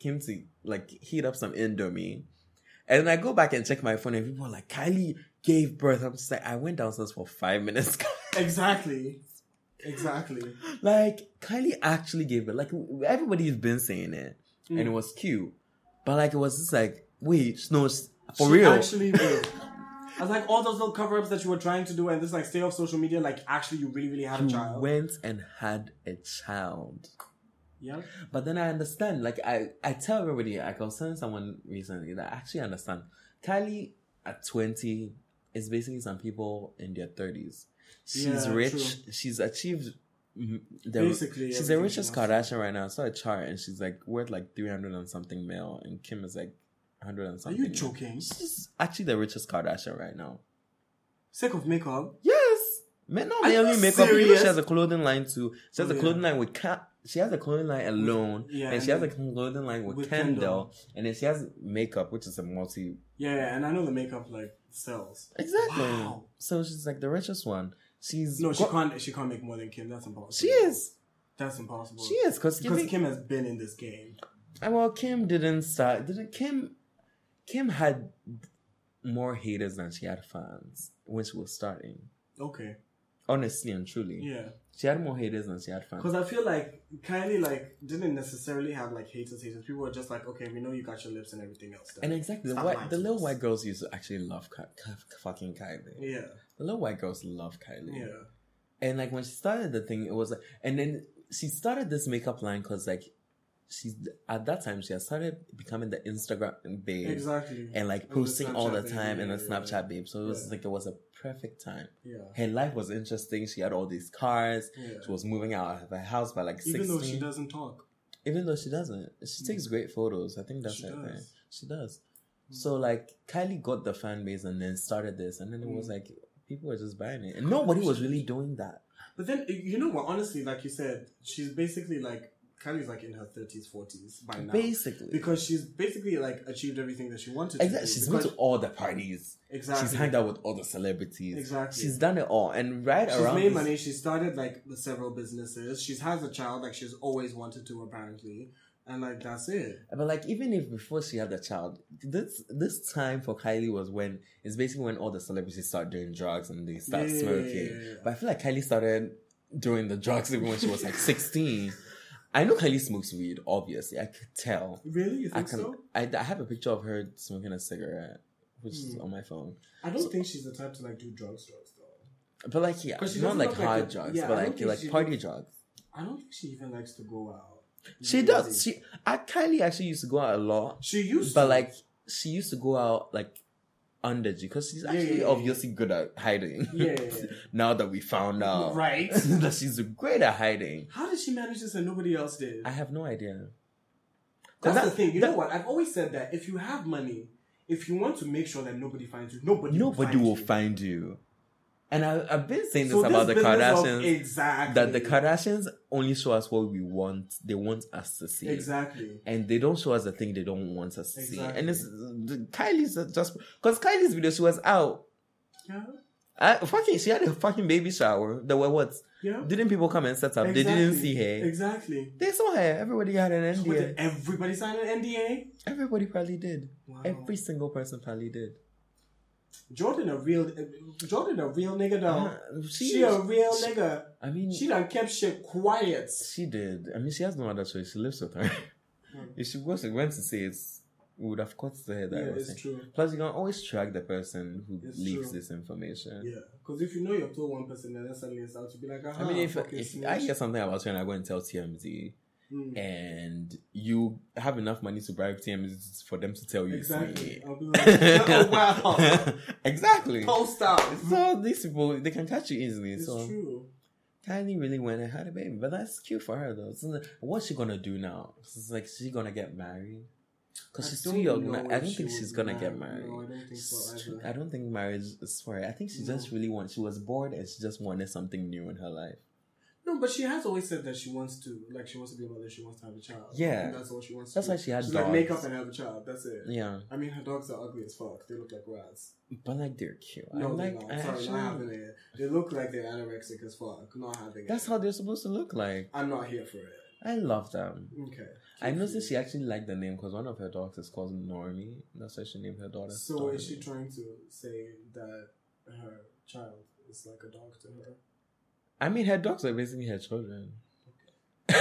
came to like heat up some Indomie, and then I go back and check my phone and people are like, Kylie gave birth. I'm just like, I went downstairs for five minutes. exactly. Exactly. like Kylie actually gave birth. Like everybody's been saying it, and Mm. it was cute, but like it was just like, wait, no, for She real. Actually, wait. I was like all those little cover ups that you were trying to do and this like stay off social media. Like actually, you really, really had a child. went and had a child. Yeah. But then I understand. Like I, I tell everybody. Like I was telling someone recently that I actually understand. Kylie at twenty is basically some people in their thirties. She's Yeah, rich. true. She's achieved. The, Basically, she's the richest wants. Kardashian right now. I saw a chart and she's like worth like three hundred and something mil, and Kim is like hundred and something. Are you joking? She's actually the richest Kardashian right now. Sick of makeup? Yes. Man, not Are only makeup. You know serious? she has a clothing line too. She has Oh, a yeah. clothing line with Ka- She has a clothing line alone, Yeah, and she has a clothing line with, with Kendall, Kendall. and then she has makeup, which is a multi. Yeah, yeah, and I know the makeup like sells. Exactly. Wow. So she's like the richest one. She's No, she got- can't. She can't make more than Kim. That's impossible. She is. That's impossible. She is because because Kim. Kim has been in this game. Uh, well, Kim didn't start. Didn't Kim? Kim had more haters than she had fans when she was starting. Okay. Honestly and truly, Yeah. She had more haters than she had fans. Because I feel like Kylie like didn't necessarily have like haters. Haters. People were just like, okay, we know you got your lips and everything else. Then. And exactly, the, white, the little us. white girls used to actually love Ki- Ki- fucking Kylie. yeah. The little white girls love Kylie. Yeah. And like when she started the thing, it was like, and then she started this makeup line because like she's at that time she had started becoming the Instagram babe Exactly. and like And the posting all the time babe, and yeah, Snapchat babe. So it was Yeah. like it was a perfect time. yeah. Her life was interesting. She had all these cars. Yeah. She was moving out of her house by like Even sixteen. though she doesn't talk. Even though she doesn't, she takes great photos. I think that's She her thing. She does. So like Kylie got the fan base and then started this, and then it was Mm. like people were just buying it, and nobody was really doing that. But then you know what? Honestly, like you said, she's basically like Kylie's like in her thirties, forties by now. Basically, because she's basically like achieved everything that she wanted. exactly, to do. she's been to all the parties. exactly. She's hanged out with all the celebrities. Exactly. She's done it all, and right She's around she's made this- money. She started like with several businesses. She's has a child like she's always wanted to apparently, and like that's it. But like even if before she had the child, this this time for Kylie was when it's basically when all the celebrities start doing drugs and they start Yeah, smoking. yeah, yeah. But I feel like Kylie started doing the drugs even when she was like sixteen. I know Kylie smokes weed, obviously. I could tell. Really, you I think can. so? I, I have a picture of her smoking a cigarette, which is Hmm. on my phone. I don't think she's the type to like do drugs, drugs though. But like, yeah, she not like like hard a- drugs, yeah, but I like like she party drugs. I don't think she even likes to go out. She Really. does. She, I, Kylie actually used to go out a lot. She used, but to. like she used to go out like under G because she's actually yeah, yeah, obviously good at hiding. Yeah, now that we found out right. that she's great at hiding, How did she manage this and nobody else did? I have no idea. That's that- the thing. You that- know what? I've always said that if you have money, if you want to make sure that nobody finds you, nobody Nobody will will you. find you. And I, I've been saying this So about the business of- Kardashians. exactly. that the Kardashians only show us what we want. They want us to see. exactly. And they don't show us the thing they don't want us to see. And it's the, Kylie's just because Kylie's video she was out. Yeah, I, fucking, she had a fucking baby shower. There were what? yeah. Didn't people come and set up? They didn't see her. Exactly. They saw her. Everybody had an NDA. did everybody signed an NDA? Everybody probably did. Wow. Every single person probably did. Jordan a real Jordan a real nigga though. Uh, she, she, a real she- nigga. I mean, She done kept shit quiet. she did. I mean, she has no other choice. She lives with her. Hmm. if she was went to say it, we would have caught the head. Yeah, I was it's saying. true. Plus, you can always track the person who It's leaks true. this information. Yeah, because if you know you've told one person and then suddenly it's out, to be like, I mean, if, if. I hear something about you and I go and tell TMZ, Mm. and you have enough money to bribe TMZ for them to tell you, exactly, see. I'll be like, oh wow, exactly. post out. So these people they can catch you easily. It's so true. Kylie really went and had a baby, but that's cute for her though. So, what's she gonna do now? It's like she gonna get married because I she's too young. I don't think she's gonna get married. No, I don't think so I don't think marriage is for her. I think she just really wants. She was bored and she just wanted something new in her life. No, but she has always said that she wants to, like, she wants to be a mother. She wants to have a child. Yeah. And that's all she wants. That's why she had She's dogs. like make up and have a child. That's it. Yeah, I mean, her dogs are ugly as fuck. They look like rats. but like they're cute. No, I they're like. not. Sorry, not having it. They look like they're anorexic as fuck. Not having that's it. how they're supposed to look like. I'm not here for it. I love them. Okay. I noticed she actually liked the name because one of her dogs is called Normie. That's why she named her daughter. So is she trying to say that her child is like a dog to her? I mean, her dogs are basically her children.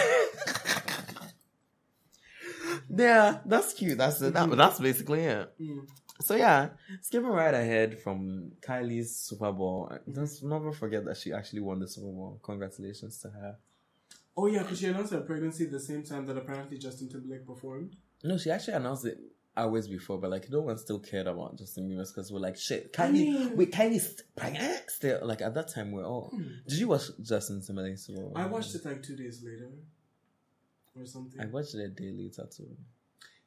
yeah, that's cute. That's it. That, that's basically it. Mm. So yeah, skipping right ahead from Kylie's Super Bowl. Let's never forget that she actually won the Super Bowl. Congratulations to her. Oh yeah, because she announced her pregnancy the same time that apparently Justin Timberlake performed. No, she actually announced it hours before, but like no one still cared about Justin Bieber because we're like, shit, Kylie, mean- wait, Kylie's st- pregnant still. Like at that time, we're all. Hmm. Did you watch Justin Timberlake's? I watched it like two days later, or something. I watched it a day later too.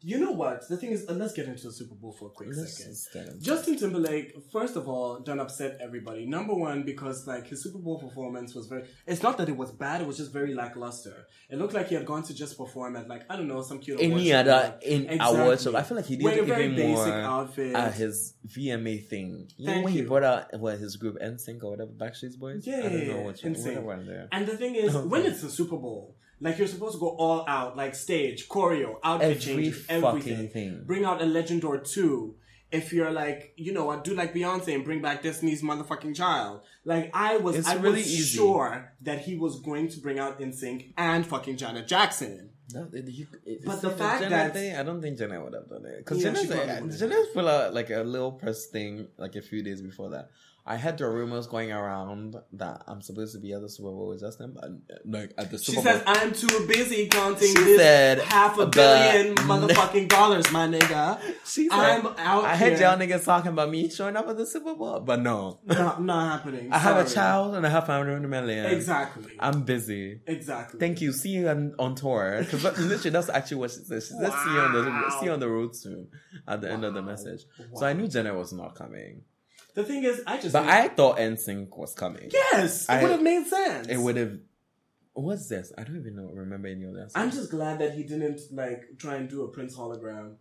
You know what? The thing is, uh, let's get into the Super Bowl for a quick Let's second. just get into. Justin Timberlake, first of all, done upset everybody. Number one, because like his Super Bowl performance was very. It's not that it was bad; it was just very lackluster. It looked like he had gone to just perform at like I don't know some cute award any show. other in Exactly. award show. I feel like he did Wearing a very even basic more outfit. at his VMA thing. You know Thank when he you. brought out what his group NSYNC or whatever Backstreet Boys. Yeah, I don't yeah, know which one. NSYNC. Whatever one there. And the thing is, when it's the Super Bowl, like you're supposed to go all out, like stage, choreo, outfit Every changes, fucking everything. thing. Bring out a legend or two. If you're like, you know, I do like Beyonce and bring back Destiny's motherfucking child. Like I was, It's I really was easy. sure that he was going to bring out NSYNC and fucking Janet Jackson. No, you- But the fact that- thing, I don't think Janet would have done it because Yeah, Janet, wouldn't uh, Janet put out like a little press thing like a few days before that. I had the rumors going around that I'm supposed to be at the Super Bowl with Justin, but like at the Super She Super says, Bowl. "I'm too busy counting She this said half a billion motherfucking dollars, my nigga. She said, I'm out I here. heard y'all niggas talking about me showing up at the Super Bowl, but no. Not, not happening. I have a child and I have family in a million. Exactly. I'm busy. exactly. Thank you. See you on, on tour. Because literally, that's actually what she said. She said, "See you on the see you on the road soon." At the end of the Wow. message, so I knew Janet was not coming, The thing is, I just. but I thought NSYNC was coming. yes, it I- would have made sense. It would have. What's this? I don't even know. Remember any of that? I'm just glad that he didn't like try and do a Prince hologram.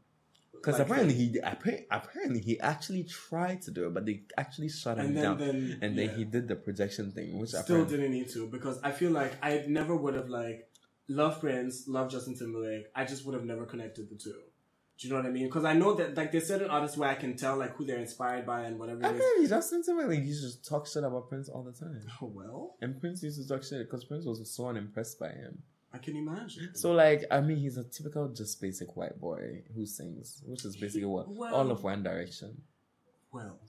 because Like, apparently he appa- apparently he actually tried to do it, but they actually shut him then down. then and then yeah. he did the projection thing, which I still didn't need to because I feel like I never would have like loved Prince, loved Justin Timberlake. I just would have never connected the two. Do you know what I mean? Because I know that like there's certain artists where I can tell like who they're inspired by and whatever is. apparently Justin Timberlake used to talk shit about Prince all the time. Oh well, And Prince used to talk shit because Prince was so unimpressed by him. I can imagine. So, like, I mean, he's a typical just basic white boy who sings, which is basically what Well- all of One Direction. well,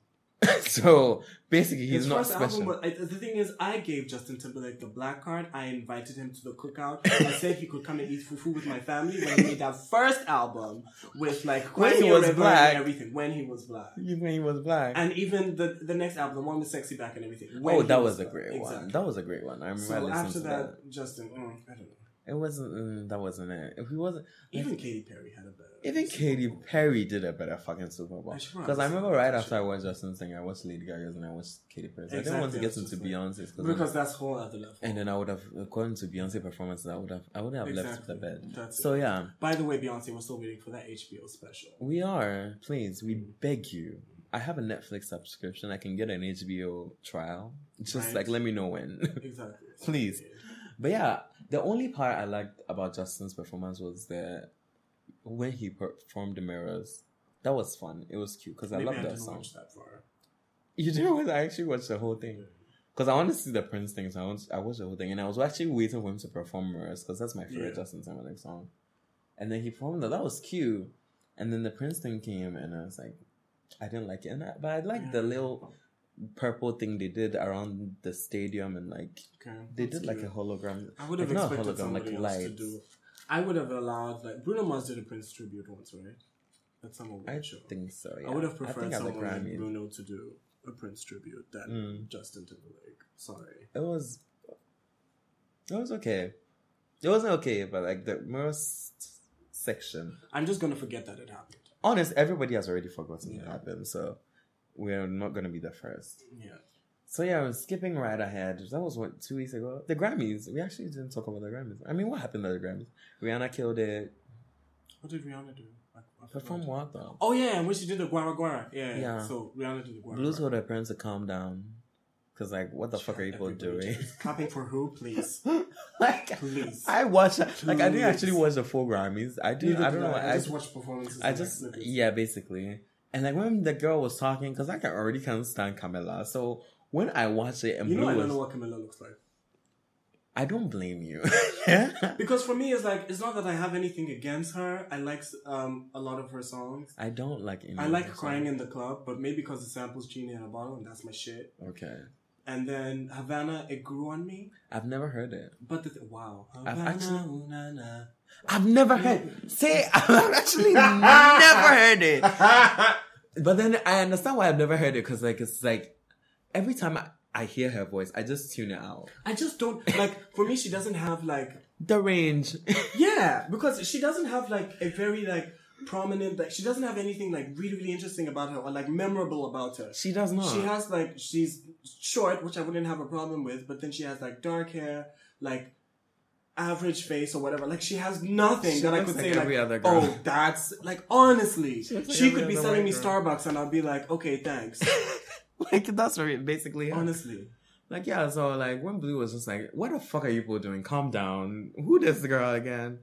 so basically, he's his not first album. special. was- I- the thing is, I gave Justin Timberlake the black card. I invited him to the cookout. I said he could come and eat fufu with my family when he made that first album with like When he was black. and everything. When he was black. When he was black. And even the the next album, the one with sexy back and everything. oh, that was a black. great one. Exactly. That was a great one. I remember So listening after to that, that. Justin, mm, I don't know. It wasn't. Mm, that wasn't it. If he wasn't, Even Katy Perry had a. even Katy Perry did a better fucking Super Bowl. Because I remember right after I watched Justin sing, I watched Lady Gaga's and I watched Katy Perry's. I didn't want to get into Beyonce's because that's whole other level. and then I would have according to Beyonce performances, I would have I would have left the bed. That's so it. yeah, By the way, Beyonce, we're still waiting for that HBO special. we are. Please, we beg you. I have a Netflix subscription. I can get an HBO trial. Just Right. like let me know when. Exactly. Please. But yeah, the only part I liked about Justin's performance was the when he performed the mirrors. That was fun. It was cute because I love that didn't song. watch that. You didn't? I actually watched the whole thing because I wanted to see the Prince thing. So I, want, I watched the whole thing, and I was actually waiting for him to perform mirrors because that's my favorite Yeah. Justin Timberlake song. And then he performed that. That was cute. And then the Prince thing came, and I was like, I didn't like it, and I, but I liked the little purple thing they did around the stadium, and like Okay. they did like a hologram. I would have like, not a expected hologram, like else to do. I would have allowed like Bruno Mars did a Prince tribute once, right? At some award I show. think so. Yeah. I would have preferred think at the someone like. Bruno to do a Prince tribute than Mm. Justin Timberlake. Sorry. It was. It was okay. It wasn't okay, but like the most section. I'm just gonna forget that it happened. Honest, everybody has already forgotten it happened, so we're not gonna be the first. Yeah. So yeah, I'm skipping right ahead. That was what two weeks ago. The Grammys. We actually didn't talk about the Grammys. I mean, what happened at the Grammys? Rihanna killed it. What did Rihanna do? I, I Perform what though? Oh yeah, when she did the Guara Guara. Yeah. Yeah. So Rihanna did the Guara. Blues told her parents to calm down. Cause like, what the fuck are people doing? Clapping for who, please? like, Please. I watched. Like, I didn't actually watch the full Grammys. I did. Neither I don't know. I, I, just watched performances. I just yeah, basically. And like when the girl was talking, because I can already can't stand Camila. So when I watched it and You know, Blue I don't was, know what Camila looks like. I don't blame you. yeah. Because for me, it's like it's not that I have anything against her. I like um a lot of her songs. I don't like. Any I like crying songs. in the club, but maybe because it samples Genie in a bottle, and that's my shit. Okay. and then Havana, it grew on me. I've never heard it. But the th- wow, I've Havana, actually- ooh, na, na. I've never heard. Say, I've actually never heard it. But then I understand why I've never heard it because like it's like every time I, I hear her voice, I just tune it out. I just don't like. For me, she doesn't have like The range. yeah, because she doesn't have like a very like prominent like she doesn't have anything like really really interesting about her or like memorable about her. she does not. She has like she's short, which I wouldn't have a problem with, but then she has like dark hair, like average face or whatever. Like she has nothing She that I could like say every like, other oh, girl. oh, that's like honestly, she, looks like every could be selling me girl. Starbucks and I'll be like, okay, thanks. like that's what it basically her. honestly, Like yeah, so like when Blue was just like, "What the fuck are you people doing? Calm down. Who this girl again?"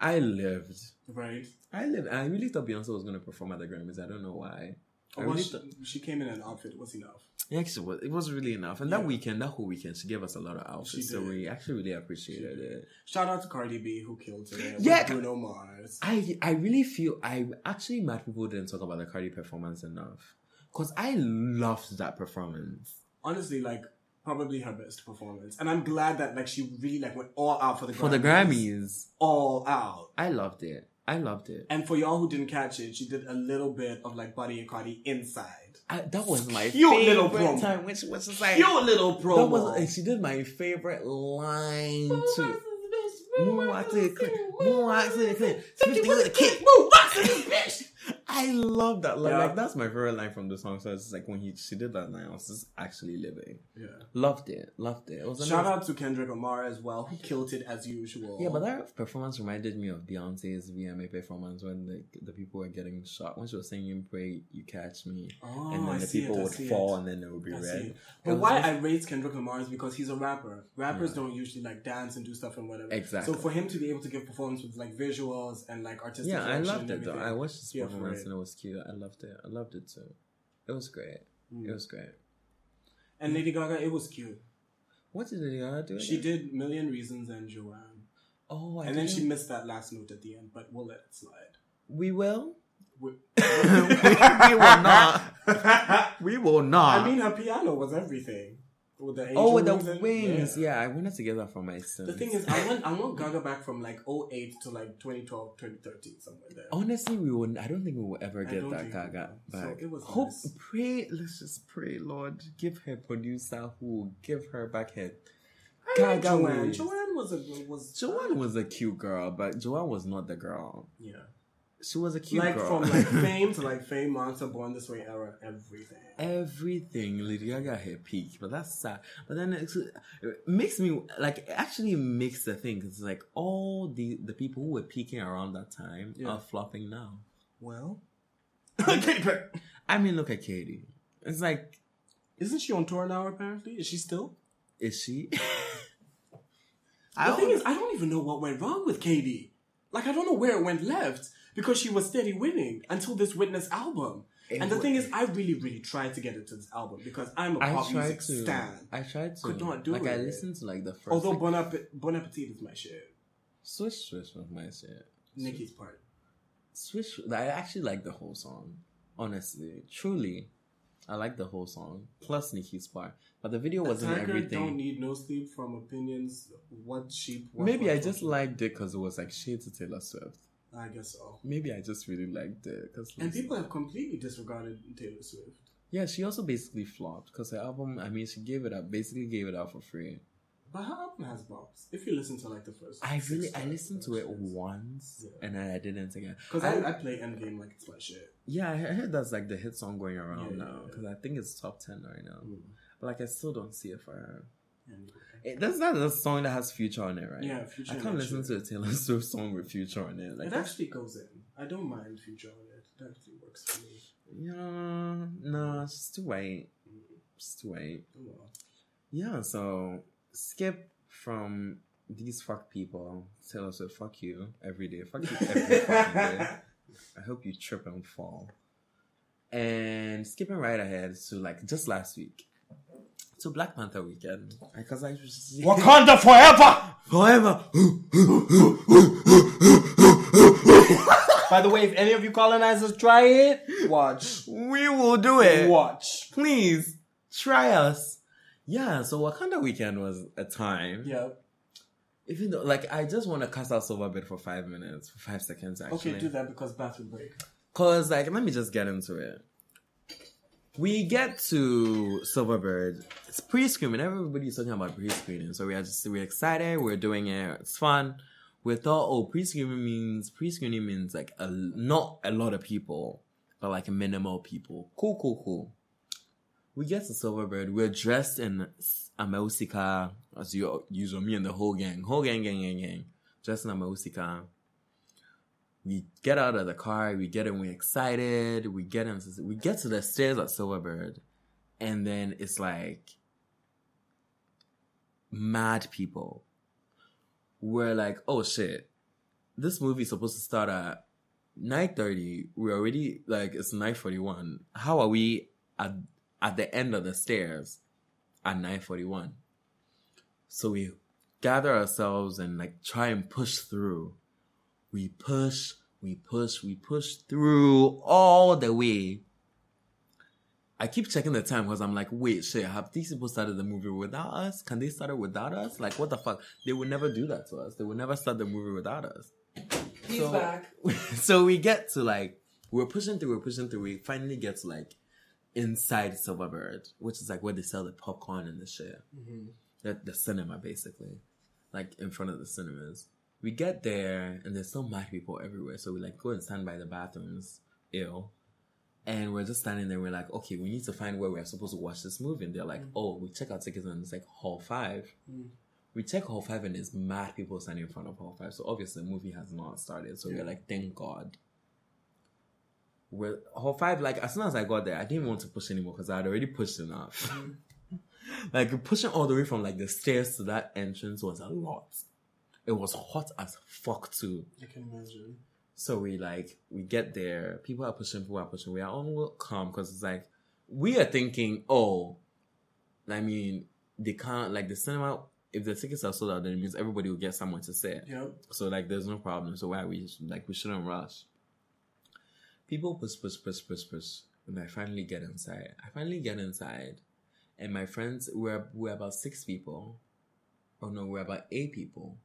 I lived. right? I lived. I really thought Beyonce was gonna perform at the Grammys. I don't know why. Oh, I Well, really she, thought- she came in an outfit. It was enough. Yeah, actually, was- it was really enough. And that weekend, that whole weekend, she gave us a lot of outfits, She so we actually really appreciated it. Shout out to Cardi B who killed it. Yeah. Bruno Mars. I I really feel I actually mad people didn't talk about the Cardi performance enough because I loved that performance. honestly like probably her best performance and i'm glad that like she really like went all out for the For the Grammys, all out I loved it. I loved it. and for y'all who didn't catch it she did a little bit of like buddy and cardi inside I, that was my Cute favorite little promo. time, when she was just like cute little that promo was. And she did my favorite line too. Moonwalk to the clip, moonwalk to the clip, Swifty with a kick. I love that. Like, Yeah. like that's my favorite line from the song. So it's like when he she did that line, I was just actually living. yeah Loved it. Loved it. It was shout amazing. out to kendrick lamar as well who killed it as usual Yeah, but that performance reminded me of Beyonce's VMA performance when the the people were getting shot when she was singing "Pray You Catch Me," oh, and then I the people it, would fall it. and then it would be I red. But why just- I rate Kendrick Lamar is because he's a rapper. Rappers Yeah. don't usually like dance and do stuff and whatever. Exactly. So for him to be able to give performance with like visuals and like artistic yeah, I loved it though. I watched his performance and it was cute. I loved it. I loved it too. It was great. Mm. It was great. And Lady Gaga, it was cute. What did Lady Gaga do? She again? did Million Reasons and Joanne. Oh, I and then she missed that last note at the end, but we'll let it slide. We will. We, we will not. We will not. I mean, her piano was everything. With the oh, with the wings. Yeah. I wanted to get that for my son. The thing is, I want I want Gaga back from like 08 to like 2012, 2013, somewhere there. Honestly, we will. I don't think we will ever get that Gaga will. So back. it was Hope, nice. pray. Let's just pray, Lord. Give her producer who will give her back her. Gaga Joanne. wings. Joanne was a was Joanne was a cute girl, but Joanne was not the girl. yeah. She was a cute like girl. from like fame to like fame, Monster, Born This Way era, everything. everything Lady Gaga her peak, but that's sad. But then it makes me like it actually makes the thing It's like all the the people who were peaking around that time Yeah. are flopping now. Well, I mean, look at Katy. It's like, isn't she on tour now? Apparently, is she still? is she? The thing is, I don't even know what went wrong with Katy. Like, I don't know where it went left because she was steady winning until this Witness album. It and the thing is, I really, really tried to get into this album because I'm a pop music to. stan. I tried to. Could not do like I listened to like the first. Although like, Bon, App- bon Appetit is my shit. Swish Swish was my shit. Nicki's part. Swish. I actually like the whole song. Honestly, truly, I like the whole song. Plus Nicki's part, but the video wasn't everything. don't need no sleep from opinions. What sheep? What, Maybe what, I just liked it because it was like shades of Taylor Swift. I guess so. Maybe I just really liked it because And people have completely disregarded Taylor Swift. yeah, she also basically flopped because her album. I mean, she gave it up, basically gave it out for free. But her album has bops. If you listen to like the first, I really, I listened to it once. Yeah. and I, I didn't again. Because I, I play Endgame like it's my shit. yeah, I heard that's like the hit song going around Yeah, now yeah, yeah. because I think it's top ten right now. Mm. But like, I still don't see it for her. Anyway. It, that's not a song that has future on it, right? Yeah, Future I can't listen to a Taylor Swift song with future on it. Like it actually goes in. I don't mind Future on it. It actually works for me. yeah, no, it's too white. It's to wait. Oh, well. Yeah, so skip from these fuck people. Taylor Swift, fuck you every day. Fuck you every fucking day. I hope you trip and fall. And skipping right ahead to like just last week. To Black Panther weekend. Because I just Wakanda forever! forever. By the way, if any of you colonizers try it, watch. we will do it. Watch. Please try us. Yeah, so Wakanda Weekend was a time. Yeah. Even though, like, I just want to cast out Silverbird for five minutes, for five seconds, actually. Okay, do that because bathroom break. Cause like, let me just get into it. We get to Silverbird. It's pre-screening. Everybody's talking about pre-screening, so we are just we're excited. We're doing it. It's fun. We thought, oh, pre-screening means pre-screening means like a not a lot of people, but like minimal people. Cool, cool, cool. We get to Silverbird. We're dressed in Amausika, as you usual, me and the whole gang, whole gang, gang, gang, gang, dressed in Amausika we get out of the car, we get in, we're excited, we get into, we get to the stairs at Silverbird, and then it's like mad people. We're like, oh shit, this movie's supposed to start at nine thirty. We're already like it's nine forty one. How are we at at the end of the stairs at nine forty one? So we gather ourselves and like try and push through we push, we push, we push through all the way. I keep checking the time because I'm like, wait, shit, have these people started the movie without us? Can they start it without us? Like, what the fuck? They would never do that to us. They would never start the movie without us. He's So- back. so we get to like, we're pushing through, we're pushing through. We finally get to like inside Silverbird, which is like where they sell the popcorn and the shit. Mm-hmm. The, the cinema, basically. Like in front of the cinemas. We get there and there's so mad people everywhere. So we like go and stand by the bathrooms, ill. And we're just standing there. We're like, okay, we need to find where we're supposed to watch this movie. And they're like, mm. oh, we check our tickets and it's like hall five. Mm. We check hall five and there's mad people standing in front of hall five. So obviously the movie has not started. So we're like, thank God. We're hall five, like as soon as I got there, I didn't want to push anymore because I had already pushed enough. Mm. like pushing all the way from like the stairs to that entrance was a lot. It was hot as fuck too. I can imagine. So we like we get there, people are pushing, people are pushing. We are all calm because it's like we are thinking, oh, I mean, they can't like the cinema. If the tickets are sold out, then it means everybody will get somewhere to sit. Yep. So like, there's no problem. So why we like we shouldn't rush. People push, push, push, push, push, and I finally get inside. I finally get inside, and my friends we're we're about six people. Oh no, we're about eight people.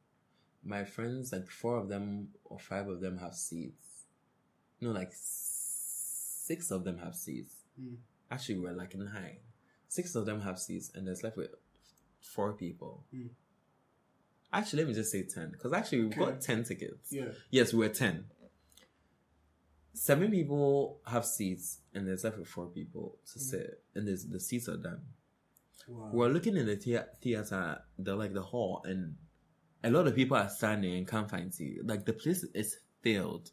My friends, like four of them or five of them have seats. No, like six of them have seats. Hmm. Actually, we're like nine. Six of them have seats, and there's left with four people. Hmm. Actually, let me just say ten, because actually we've got ten tickets. Yeah. Yes, we're 10. Seven people have seats, and there's left with four people to sit, and there's, the seats are done. Wow. We're looking in the thea- theater, the like the hall, and a lot of people are standing and can't find seats. Like the place is filled,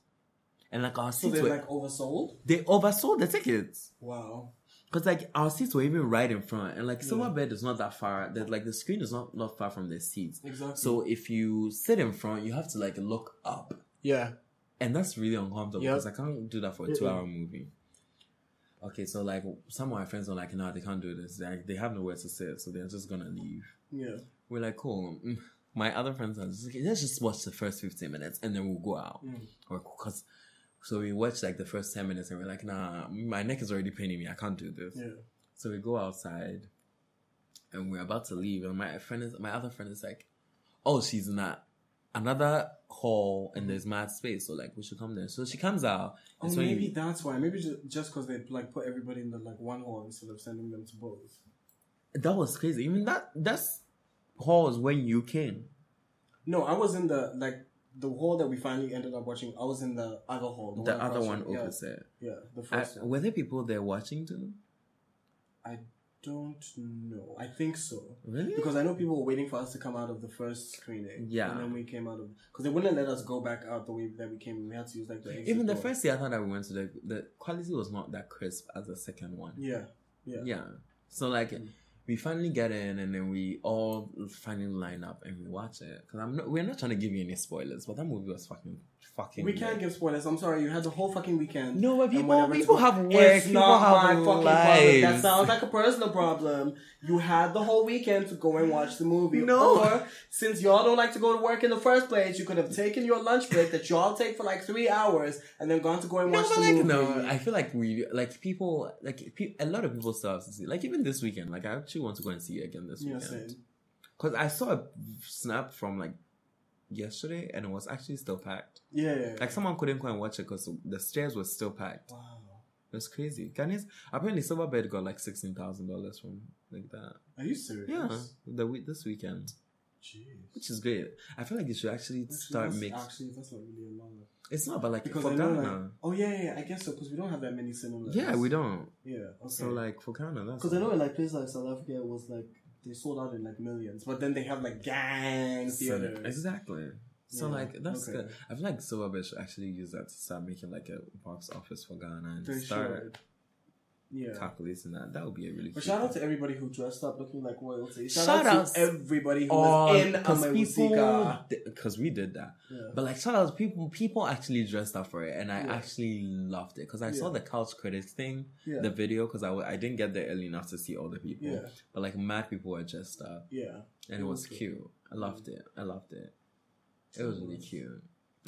and like our so seats they're were like oversold? they oversold the tickets. Wow. Cause like our seats were even right in front, and like Yeah. Silverbird is not that far. That like the screen is not not far from the seats. Exactly. So if you sit in front, you have to like look up. yeah. And that's really uncomfortable Yep. because I can't do that for a two hour movie. Okay, so like some of my friends are like, no, they can't do this. Like they have nowhere to sit, so they're just gonna leave. Yeah. We're like, cool. Mm. Mm. My other friends are just like, let's just watch the first fifteen minutes and then we'll go out. Mm. Or cause so we watched like the first ten minutes and we're like, nah, my neck is already paining me. I can't do this. Yeah. So we go outside and we're about to leave and my friend is my other friend is like, Oh, she's in that another hall and there's mad space, so like we should come there. So she comes out Oh, maybe you- that's why. Maybe just because they like put everybody in the like one hall instead of sending them to both. that was crazy. Even that that's hall is when you came. No, I was in the like the hall that we finally ended up watching. I was in the other hall. The across other one from- yeah, opposite. Yeah, the I, first one. were there people there watching too? I don't know. I think so. Really? Because I know people were waiting for us to come out of the first screening. Yeah. And then we came out of because they wouldn't let us go back out the way that we came. We had to use like the Even the door. first theater that we went to, the the quality was not that crisp as the second one. Yeah. Yeah. Yeah. So like, Mm. We finally get in, and then we all finally line up and we watch it. Cause I'm not, we're not trying to give you any spoilers, but that movie was fucking fucking. We can't give spoilers. I'm sorry. You had the whole fucking weekend. No, but and people- people have work, It's people not have my fucking problem. That sounds like a personal problem. You had the whole weekend to go and watch the movie. No. Or since y'all don't like to go to work in the first place, you could have taken your lunch break that y'all take for like three hours and then gone to go and No, watch but the like movie. no, I feel like we like people like pe- a lot of people still have to see. Like even this weekend, like I actually want to go and see it again this yeah, weekend because I saw a snap from like yesterday and it was actually still packed. Yeah, yeah. Like someone couldn't go and watch it because the stairs were still packed. wow. It was crazy. Ghanaians apparently Silverbird got like sixteen thousand dollars from like that. Are you serious? Yeah, the week this weekend, Jeez. which is great. I feel like you should actually Actually, start making. Actually, that's not really a lot. It's not, but like Because for I Ghana, like, oh yeah, yeah, yeah, I guess so. Because we don't have that many cinemas. yeah, we don't. Yeah. Okay. So like for Ghana, that's Because I know in like places like South Africa, was like they sold out in like millions, but then they have like gang theaters. Exactly. So Yeah, like that's okay. good. I feel like Silverbird should actually use that to start making like a box office for Ghana and They start should. Yeah. calculating that. That would be a really. But shout out to everybody who dressed up looking like royalty. Shout, Shout out outs to everybody who Oh, was in people, because we did that. Yeah. But like shout out to people, people actually dressed up for it, and I Yeah. actually loved it because I saw the couch critics thing, Yeah. the video, because I, w- I didn't get there early enough to see all the people. Yeah. But like mad people were dressed up, yeah. and it was cute. I loved it. I loved it. It was really cute.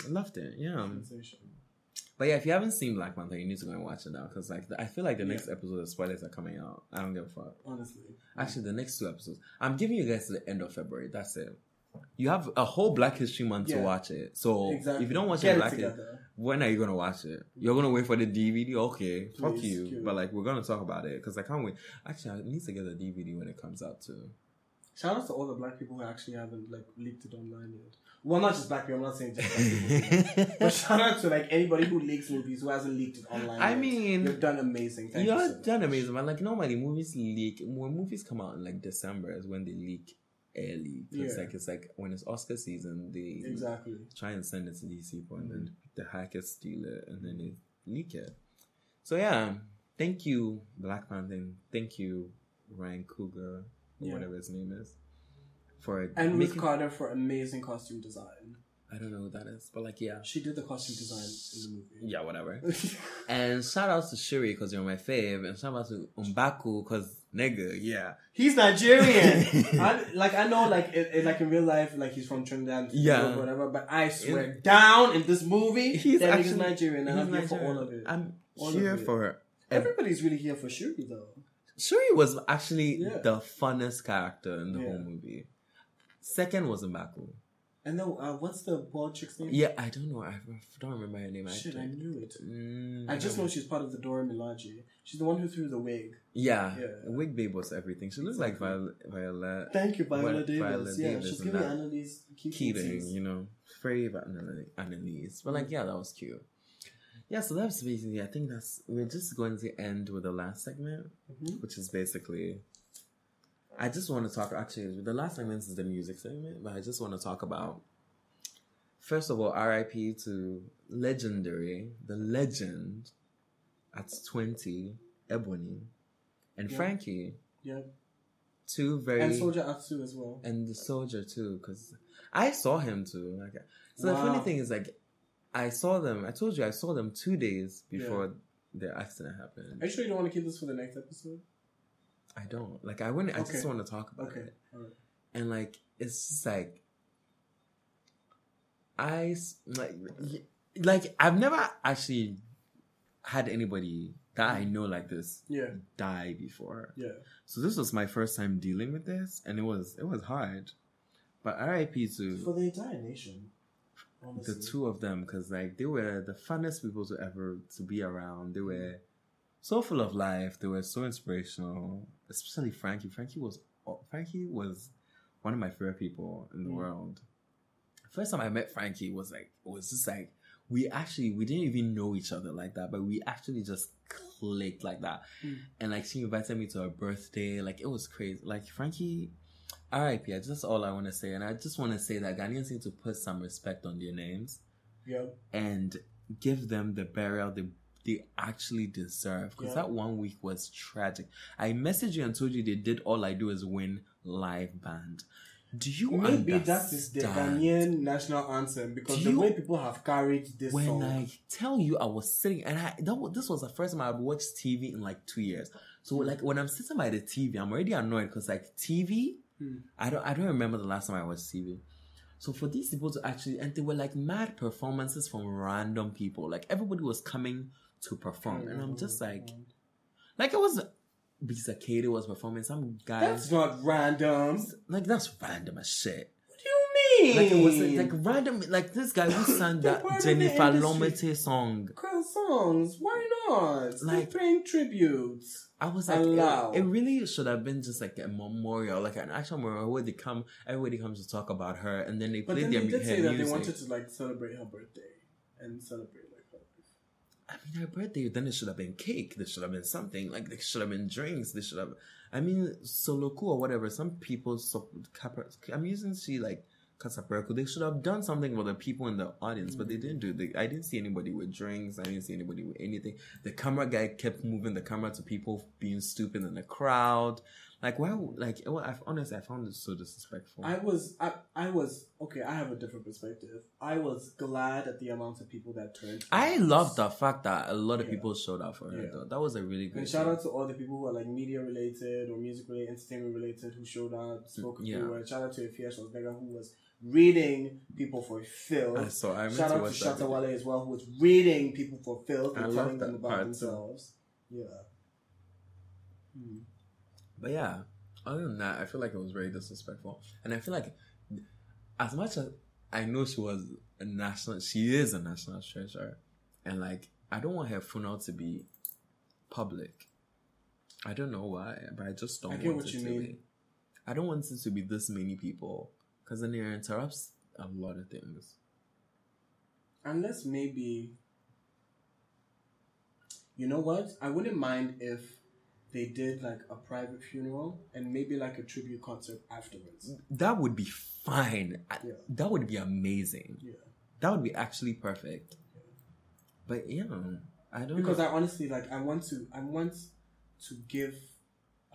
I loved it. Yeah. Sensation. But yeah, if you haven't seen Black Panther, you need to go and watch it now because like I feel like the Yeah. next episode of spoilers are coming out. I don't give a fuck. Honestly. Actually, the next two episodes, I'm giving you guys to the end of February. That's it. You have a whole Black History Month to watch it. So Exactly. if you don't watch Get it it Black together. when are you gonna watch it? You're gonna wait for the DVD? Okay, fuck you. cute. But like, we're gonna talk about it because I can't wait. Actually, I need to get the DVD when it comes out too. Shout out to all the black people who actually haven't like leaked it online yet. Well, not just black people. I'm not saying just black people. But shout out to like anybody who leaks movies who hasn't leaked it online. I yet. mean, you've done amazing. Thank you. You're so much. done amazing, man. Like normally, movies leak when movies come out in like December is when they leak early. Yeah. like it's like when it's Oscar season, they Exactly. try and send it to these people, and then Mm-hmm. the hackers steal it, and then they leak it. So yeah, thank you, Black Panther. Thank you, Ryan Cougar, or Yeah. whatever his name is, for And Ruth making. Carter for amazing costume design. I don't know who that is, but like yeah, She did the costume design in the movie. yeah, whatever. And shout out to Shuri because you're my fave, and shout out to Mbaku because nigga, yeah. He's Nigerian. I, like I know, like it, it- like in real life, like he's from Trinidad, Yeah. or whatever. But I swear down in this movie, He's that actually Nigerian, and He's I'm here for Nigerian. all of it. I'm All here it. for her. Everybody's really here for Shuri, though. Shuri was actually Yeah. the funnest character in the Yeah. whole movie. Second was Mbaku. And then, uh, what's the bald chick's name? Yeah, I don't know. I don't remember her name. Shit, I actually. knew it. Mm, I just know she's part of the Dora Milaje. She's the one who threw the wig. Yeah, Yeah. Wig Babe was everything. She looks like. Viola, Viola Thank you, Viola Viola- Davis. Viola yeah, Davis she's giving that. Annalise Keating. Keating, you know, very Annalise, Annalise. But like, yeah, that was cute. Yeah, so that's basically. I think that's. We're just going to end with the last segment, Mhm. which is basically. I just want to talk. Actually, the last segment is the music segment, but I just want to talk about. First of all, R.I.P. to legendary, the legend, at twenty, Ebony, and Yeah. Frankie, Yeah. two very And Soldier Atsu as well. and the soldier too because i saw him too like so the funny thing is like i saw them i told you i saw them two days before the accident happened Are you sure you don't want to keep this for the next episode? I don't like i wouldn't i just want to talk about Okay. it and like it's just like I like like i've never actually had anybody that i mm-hmm. know like this Yeah. die before Yeah. so this was my first time dealing with this and it was it was hard but rip to For the entire nation. Honestly. the two of them because like they were the funnest people to ever to be around they were mm-hmm. So full of life they were so inspirational especially frankie frankie was frankie was one of my favorite people in the Mm. world first time i met frankie was like it was just like we actually we didn't even know each other like that but we actually just clicked like that Mm. and like she invited me to her birthday like it was crazy like frankie RIP, that's all I want to say. And I just want to say that Ghanaians need to put some respect on their names Yep. and give them the burial they, they actually deserve. Because Yeah. that one week was tragic. I messaged you and told you they did All I Do Is Win live band. Do you Maybe that is the understand? Ghanaian national anthem because Do the way people have carried this when song. I tell you, I was sitting and I that was, this was the first time I've watched TV in like two years. So like when I'm sitting by the TV, I'm already annoyed because like TV, Hmm. I don't I don't remember the last time I watched TV. So for these people to actually and they were like mad performances from random people. Like everybody was coming to perform, and I'm just oh. like, like it was. Bisa Kdei was performing. Some that's guys not random. Like that's random as shit. What do you mean? Like it was like random. Like this guy who sang that Jennifer. Lomotey song. Girl songs. Why not? Like- Like paying tributes. I was like, it, it really should have been just like a memorial, like an actual memorial where they come, everybody comes to talk about her, and then they But play then their they did say that music. they wanted to like celebrate her birthday and celebrate. I mean, her birthday. Then there should have been cake. There should have been something. Like there should have been drinks. There should have. I mean, Soloku or whatever. Some people. I'm using she like Kasapreko. They should have done something for the people in the audience, but they didn't do. They, I didn't see anybody with drinks. I didn't see anybody with anything. The camera guy kept moving the camera to people being stupid in the crowd. Like why? would- Like well, I've honestly, I found it so disrespectful. I was I I was okay. I have a different perspective. I was glad at the amount of people that turned. I love the fact that a lot of Yeah. people showed up for her. Yeah. Though. That was a really good. And shout out to all the people who are like media related or music related, entertainment related who showed up, spoke a Yeah. words. Shout out to Efya Schwarzenegger who was reading people for filth. I saw. I meant Shout to out to watch that video. Shatta Wale as well who was reading people for filth I and love telling them that about part too. themselves. Yeah. Hmm. But yeah, other than that, I feel like it was very disrespectful, and I feel like as much as I know she was a national, she is a national treasure, and like I don't want her funeral to be public. I don't know why, but I just don't I want get what it you to mean. be. I don't want it to be this many people because then it interrupts a lot of things. Unless maybe, you know what? I wouldn't mind if they did like a private funeral and maybe like a tribute concert afterwards. That would be fine. Yeah. That would be amazing. Yeah. That would be actually perfect. But yeah, I don't Because know. I honestly like I want to I want to give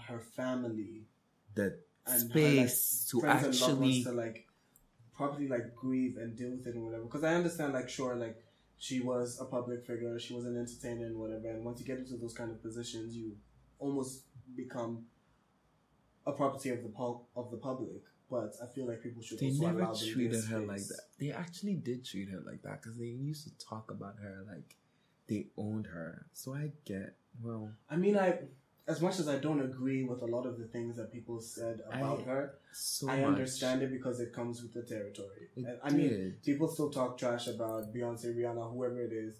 her family the space her, to like, and actually to like properly like grieve and deal with it and whatever. Because I understand like sure like she was a public figure, she was an entertainer and whatever. And once you get into those kind of positions, you almost become a property of the pub of the public. But I feel like people should they also never treated her like that. They actually did treat her like that because they used to talk about her like they owned her. So I get well. I mean, I as much as I don't agree with a lot of the things that people said about I- her, So I much. understand it because it comes with the territory. It I mean, people still talk trash about Beyonce, Rihanna, whoever it is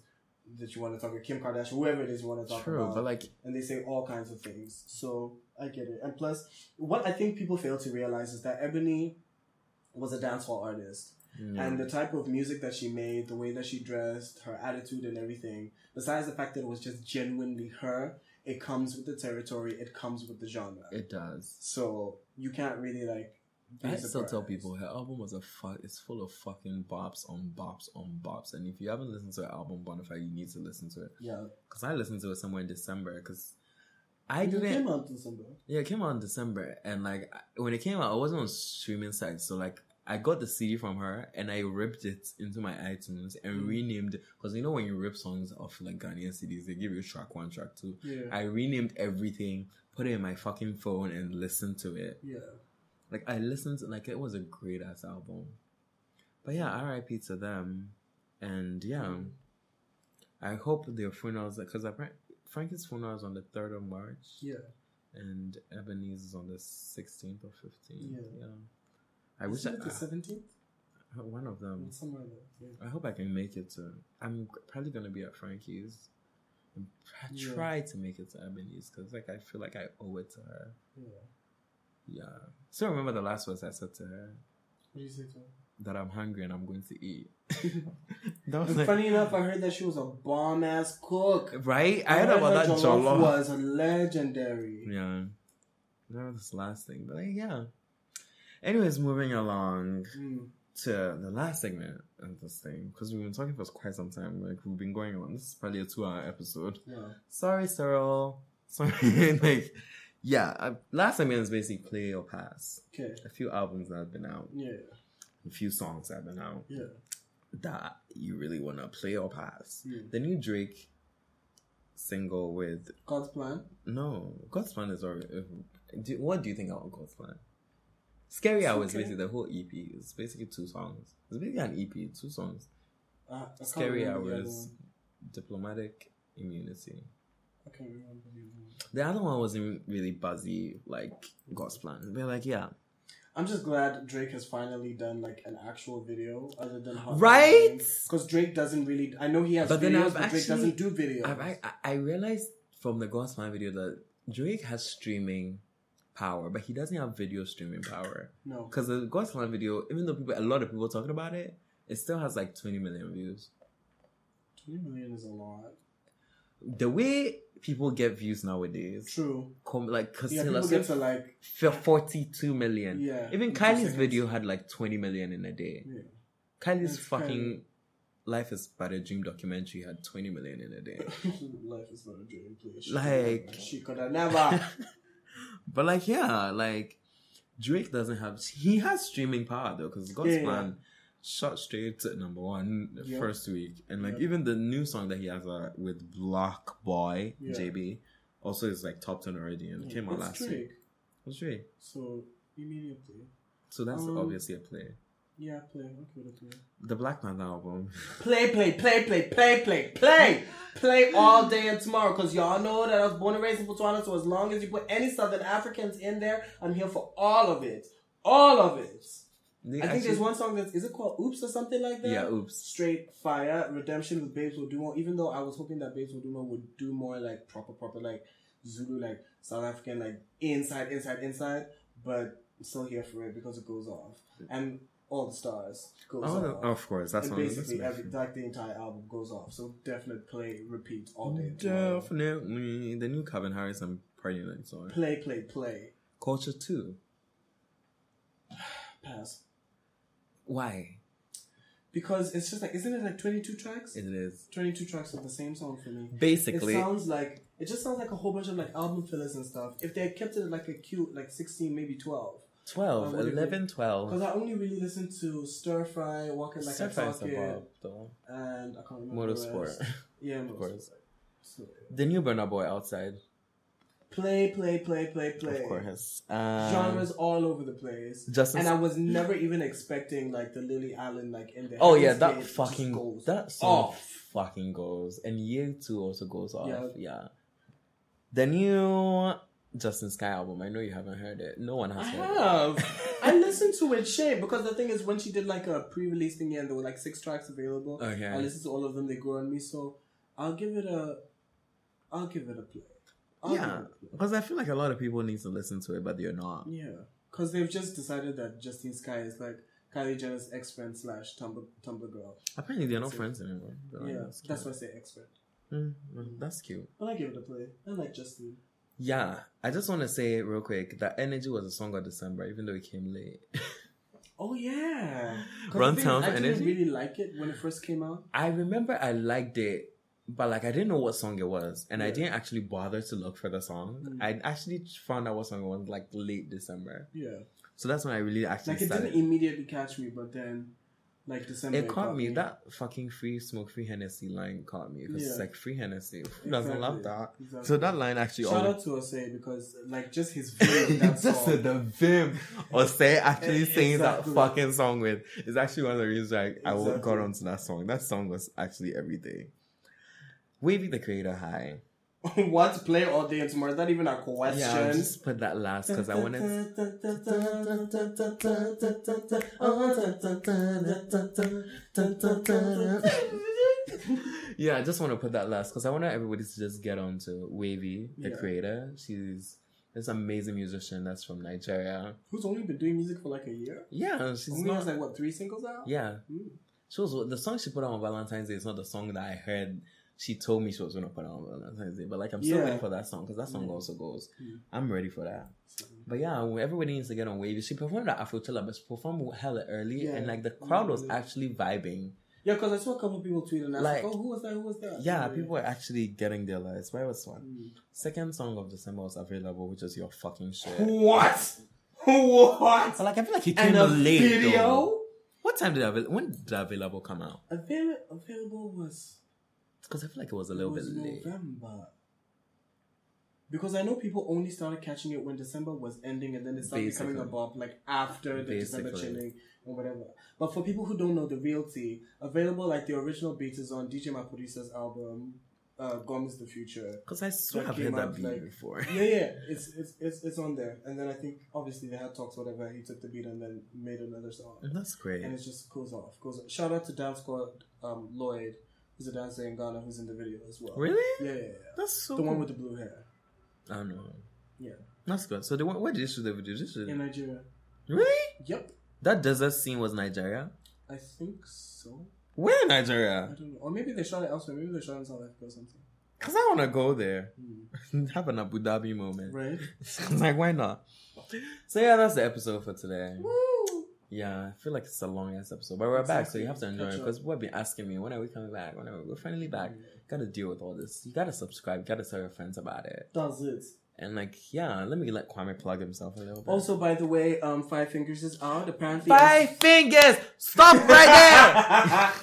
that you want to talk about, Kim Kardashian, whoever it is you want to talk True, about. but like and they say all kinds of things. So I get it. And plus, what I think people fail to realize is that Ebony was a dancehall artist. yeah. And the type of music that she made, the way that she dressed, her attitude and everything, besides the fact that it was just genuinely her, it comes with the territory, it comes with the genre. it does. so you can't really like. I still tell people her album was a fuck. It's full of fucking bops on bops on bops. And if you haven't listened to her album Bonafide, you need to listen to it. Yeah. Because I listened to it somewhere in December. Because I It didn't. came out in December. Yeah, it came out in December, and like when it came out, I wasn't on streaming sites, so like I got the CD from her and I ripped it into my iTunes and Mm. renamed because you know when you rip songs off like Ghanaian CDs, they give you track one, track two. Yeah. I renamed everything, put it in my fucking phone, and listened to it. yeah. Like I listened, to, like it was a great ass album. But yeah, R.I.P. to them, and yeah, I hope their funerals because I Frankie's funeral is on the third of March Yeah. and Ebony's is on the 16th or 15th. Yeah. Yeah. I wish I, Isn't the seventeenth. uh, one of them. Somewhere there. Yeah. I hope I can make it to. I'm probably gonna be at Frankie's. And I Yeah. try to make it to Ebony's because like I feel like I owe it to her. Yeah. Yeah. Still remember the last words I said to her What do you say to her? that I'm hungry and I'm going to eat. that was like, funny enough, I heard that she was a bomb ass cook. right. I heard about her that jollof. was legendary. Yeah. That was the last thing, but like, yeah. Anyways, moving along. Mm. to the last segment of this thing because we've been talking for quite some time. Like we've been going on. This is probably a two-hour episode. Yeah. Sorry, Cyril. Sorry. like, yeah, I, last time it was basically play or pass. Okay. A few albums that have been out, Yeah. a few songs that have been out Yeah. that you really want to play or pass. Mm. The new Drake single with God's plan. no God's Plan is already. Do, what do you think about God's Plan? Scary Hours okay. basically the whole EP. It's basically two songs. It's basically an EP, two songs. Uh, Scary remember the other Hours. Diplomatic Immunity. I can't remember the. The other one wasn't really buzzy like God's Plan. They're like, yeah, I'm just glad Drake has finally done like an actual video other than Hot Right? Because Drake doesn't really. I know he has But then videos, I've but Drake doesn't do videos. I, I I realized from the God's Plan video that Drake has streaming power, but he doesn't have video streaming power. no, Because the God's Plan video, even though people, a lot of people talking about it, it still has like 20 million views. twenty million is a lot. The way people get views nowadays, True. com- like because Yeah, Taylor get Swift, to like. f- 42 million. Yeah. Even Kylie's seconds. video had like 20 million in a day. Yeah. Kylie's fucking kinda- Life is But a Dream documentary had 20 million in a day. Life is not a dream, please. Like- she could have never. but like, yeah, like Drake doesn't have. He has streaming power though, because God's Yeah, yeah. Shot straight to number one the Yep. first week, and like Yep. even the new song that he has uh, with Black Boy Yeah. JB also is like top ten already, and it came out It's last Drake, week. It's Drake, So immediately, so that's Um, obviously a play. yeah, play. Okay, to play. The Black Panther album. Play, play, play, play, play, play, play, play all day and tomorrow. Cause y'all know that I was born and raised in Botswana. So as long as you put any Southern Africans in there, I'm here for all of it, all of it. They I think there's one song that's is it called Oops or something like that. Yeah, oops. Straight fire redemption with Babes Wodumo. Even though I was hoping that Babes Wodumo would do more like proper, proper like Zulu, like South African, like inside, inside, inside. But I'm still here for it because it goes off and all the stars goes Oh, off. of course, that's and basically, every, like the entire album goes off. So definite play, repeat all day. Definitely the new Calvin Harris and Party Night song. Play, play, play. Culture two. Pass. Why? Because it's just like, isn't it like 22 tracks? It is 22 tracks of the same song for me. basically. It sounds like it just sounds like a whole bunch of like album fillers and stuff. If they had kept it like a cute like sixteen, maybe twelve. 12, Uh, what do you 11, Because I only really listened to Stir Fry, Walking Like I Surface Talk It, above, though. and I can't remember. the Motorsport. Yeah, Motorsport. The new Burna Boy outside. Play, play, play, play, play. Of course. Um, Genres all over the place. Justin and I was never even expecting like the Lily Allen like in there. Oh yeah, that fucking goes that song off. fucking goes, and year two also goes off. Yeah. Yeah. The new Justine Skye album. I know you haven't heard it. No one has I heard have. I listened to it, Shay, because the thing is, when she did like a pre-release thing, and there were like six tracks available. Okay. I listened to all of them. They grew on me, so I'll give it a, I'll give it a play. Yeah, it a play. because I feel like a lot of people need to listen to it, but they're not. yeah, because they've just decided that Justine Skye is like Kylie Jenner's ex friend slash Tumblr Tumblr girl. Apparently, they're not So- friends anymore. Yeah, that's that's why I say ex friend. Mm, mm, that's cute. But I give it a play. I like Justine. Yeah, I just want to say real quick that Energy was a song of December, even though it came late. Oh yeah, the Run thing is, Town's I didn't really like it when it first came out. I remember I liked it, but like I didn't know what song it was, and I didn't actually bother to look for the song. Mm. I actually found out what song it was like late December, Yeah. so that's when I really actually Like it started. didn't immediately catch me, but then like December It caught me. That fucking free smoke, free Hennessy line caught me because it's like free Hennessy. Who doesn't love that? Exactly. So that line actually Shout always. out to Osei because like just his vim just song. the vim say actually singing that fucking song with is actually one of the reasons I, I Exactly. got onto that song. That song was actually everything. Wavy the creator high. what to play all day and tomorrow? Not even a question. Yeah, I'll just put that last because I wanted. yeah, I just want to put that last because I want everybody to just get on to Wavy, the Yeah. creator. She's this amazing musician that's from Nigeria. Who's only been doing music for like a year? Yeah, she's only not. has like what three singles out? yeah, Mm. she was the song she put out on Valentine's Day. is not the song that I heard. She told me she was gonna put on Valentine's Day, but like I'm still Yeah. ready for that song because that song Yeah. also goes. Mm. I'm ready for that. But yeah, everybody needs to get on Wavy. She performed at Afrochella, but she performed hella early, Yeah. and like the crowd was Yeah. actually vibing. Yeah, because I saw a couple of people tweeting. and I was like, Like- oh, who was that? Who was that? Yeah, people were actually getting their lives. Where was one? Mm. Second song of December was available, which is your fucking shit. What? What? But like, I feel like it And came a late. video? Though. What time did avail- when did available come out? Avail- available was Because I feel like it was a it little bit was late. November. Because I know people only started catching it when December was ending, and then it started becoming a Basically. bop like after the December Basically. chilling or whatever. But for people who don't know the real tea, available like the original beat is on DJ My Producer's album, uh, Gone is the Future. Because I swear I've came heard that beat like- before. Yeah, yeah, it's, it's it's it's on there. And then I think obviously they had talks, whatever. He took the beat and then made another song. And that's great. and it just goes off. Goes off. Shout out to Dance Squad um, Lloyd, who's a dancer in Ghana, who's in the video as well. Really? Yeah, yeah, yeah. That's so the one with the blue hair. I don't know. Yeah, That's good. So the where did you shoot the video? Did shoot- in Nigeria. Really? Yep, That desert scene was Nigeria? I think so. Where in I Nigeria? don't know, or maybe they shot it elsewhere. Maybe they shot it in South Africa or something. Because I want to go there. Hmm. Have an Abu Dhabi moment. Right? like, why not? So yeah, that's the episode for today. Woo! Yeah, I feel like it's a long ass episode, but we're back, so you have to enjoy it because we've been asking me when are we coming back? When are we? We're finally back. Gotta deal with all this. You gotta subscribe. You gotta tell your friends about it. Does it? And like, yeah, let me let Kwame plug himself a little bit. Also, by the way, um, Five Fingers is out. Apparently, five fingers. Stop right there.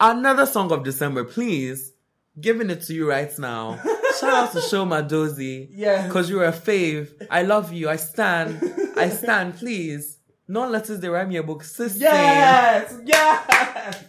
Another song of December, please. Giving it to you right now. Shout out to Show Madozi. Yeah. Cause you're a fave. I love you. I stand. I stand, please. No letters they write me a book. Sis Yes, yes.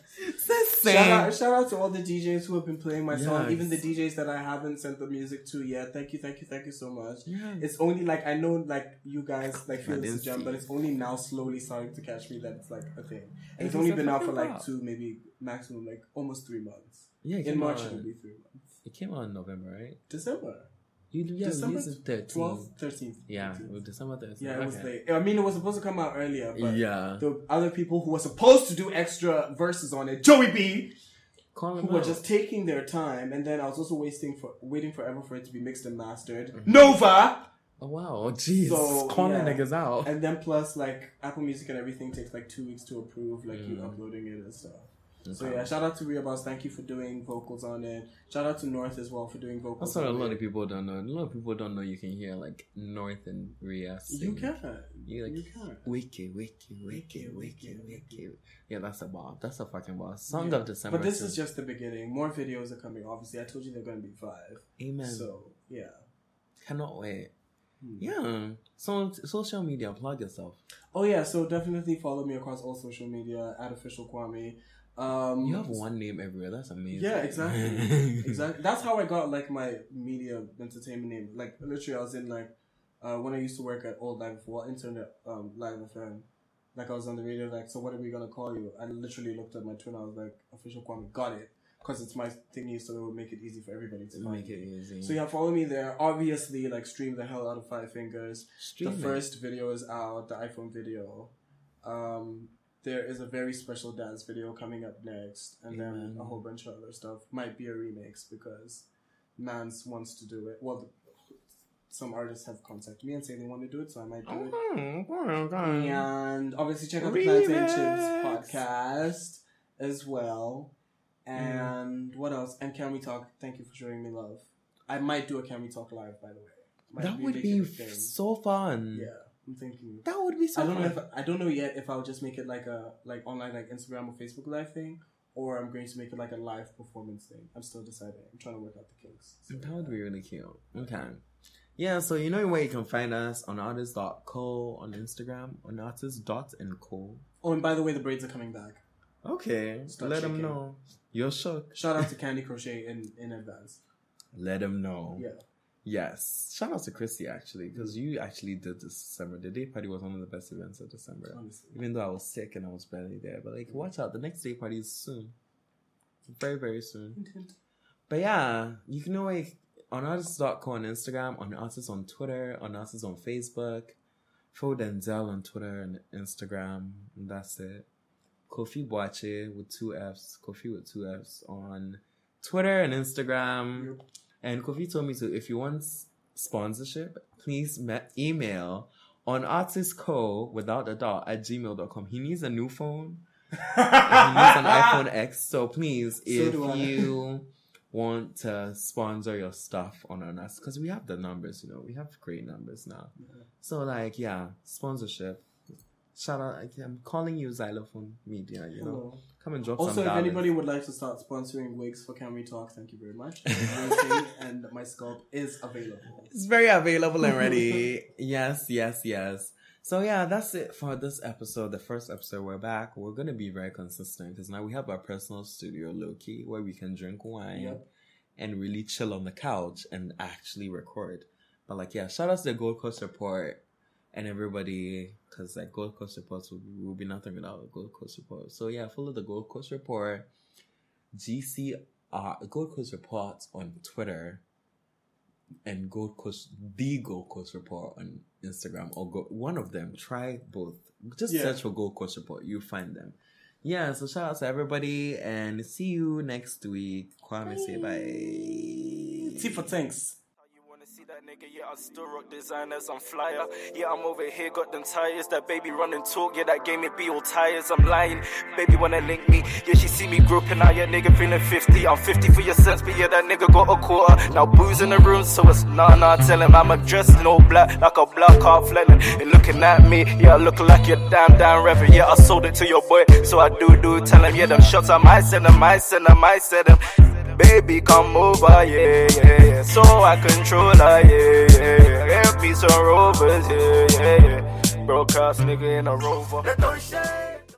Sis Shout out, shout out to all the DJs who have been playing my song, even the DJs that I haven't sent the music to yet. Thank you, thank you, thank you so much. Yes. It's only like I know like you guys like feel a gem, but it's only now slowly starting to catch me that it's like a thing. And it's It only been out for like two, maybe maximum like almost three months. Yeah, In March out- it'll be three months. It came out in November, right? December. You yeah, December released it 13th. 12th, 13th. Yeah, 13th. it December 13th. Yeah, it was late. I mean, it was supposed to come out earlier, but Yeah. the other people who were supposed to do extra verses on it, Joey B, Call who were out. just taking their time, and then I was also wasting for waiting forever for it to be mixed and mastered. Mm-hmm. Nova, Oh wow, jeez, So, calling yeah. niggas out. and then plus like Apple Music and everything takes like two weeks to approve, like you Mm. uploading it and stuff. So yeah, shout out to Ria Boss. Thank you for doing vocals on it. Shout out to North as well for doing vocals. That's what a lot it. of people don't know. A lot of people don't know you can hear like North and Ria sing. You can. You like You can. wiki, wiki, wiki, wiki, wiki. Yeah, that's a boss. That's a fucking boss. Song Yeah. of December. But this too. is just the beginning. More videos are coming. Obviously, I told you they're going to be five. Amen. So yeah. Cannot wait. Hmm. Yeah. So social media, plug yourself. Oh yeah. So definitely follow me across all social media at official Kwame. Um, You have one name everywhere. That's amazing. Yeah, exactly. exactly. That's how I got like my media entertainment name. Like literally, I was in like uh, when I used to work at Old Live well, Internet um, Live FM. Like I was on the radio. Like, so what are we gonna call you? I literally looked at my Twitter. I was like, official Kwame, got it, because it's my thingy, so it would make it easy for everybody to find Make it me. easy. So yeah, follow me there. Obviously, like stream the hell out of Five Fingers. Stream the it. first video is out, the iPhone video. Um, there is a very special dance video coming up next, and then a whole bunch of other stuff. Might be a remix because Mans wants to do it. Well, the, some artists have contacted me and say they want to do it, so I might do it. Okay. And obviously, check out the Plantain Remix. Chips podcast as well. And mm. what else? And Can We Talk? Thank you for showing me love. I might do a Can We Talk live, by the way. Might That would be so fun. Yeah, I'm thinking. That would be so I don't know if I don't know yet if I'll just make it like a like online like Instagram or Facebook live thing, or I'm going to make it like a live performance thing. I'm still deciding. I'm trying to work out the kinks. So, That would be really cute. Okay. Yeah, so you know where you can find us Unartiste.co on Instagram, Unartiste.co. Oh, and by the way, the braids are coming back. Okay, Start let them know. You're shook. Shout out to Candy Crochet in in advance. Let them know. Yeah. Yes. Shout out to Christy actually, because you actually did this December. The day party was one of the best events of December. Honestly. Even though I was sick and I was barely there. But like watch out, the next day party is soon. Very, very soon. But yeah, you can always Unartiste.co on Instagram, Unartiste on Twitter, Unartiste on Facebook. Follow Denzel on Twitter and Instagram. And that's it. Kofi Boache with two F's. Kofi with two F's on Twitter and Instagram. Yep. And Kofi told me to, if you want sponsorship, please me- email on artistco without a dot at gmail.com. He needs a new phone. I use an iPhone X. So please, if you want to sponsor your stuff on us, because we have the numbers, you know, we have great numbers now. So like, yeah, sponsorship. Shout out! I'm calling you Xylophone Media. You know, Hello. Come and drop Also, some if anybody would like to start sponsoring wigs for Can We Talk, thank you very much. And my scalp is available. It's very available and ready. yes, yes, yes. So yeah, that's it for this episode. The first episode, we're back. We're gonna be very consistent because now we have our personal studio, Loki, where we can drink wine Yep. and really chill on the couch and actually record. But like, yeah, shout out to the Gold Coast Report and everybody because like Gold Coast Reports will, will be nothing without the Gold Coast Report. So yeah, follow the Gold Coast Report, GCR Gold Coast Reports on Twitter and Gold Coast, the Gold Coast Report on Instagram, or go one of them. Try both. Just Yeah. search for Gold Coast Report. You find them. Yeah. So shout out to everybody, and see you next week. Kwame say bye. T for thanks. You wanna see that nigga? Yeah, I still rock designers, I'm flyer. Yeah, I'm over here, got them tires. That baby running talk, yeah, that game it be all tires. I'm lying. Baby wanna link me, yeah, she see me groping out, yeah, nigga feeling 50. I'm 50 for your sense, but yeah, that nigga got a quarter. Now booze in the room, so it's nah nah. Tell him I'm a dressed in all black, like a black car flattening. And looking at me, yeah, I look like you're damn damn reverend. Yeah, I sold it to your boy, so I do do. Tell him, yeah, them shots I might send them, I send them, I send them. Baby, come over, yeah, yeah, yeah. So I control her, yeah, yeah, yeah. Give me some rovers, yeah, yeah, yeah. Broadcast nigga in a rover.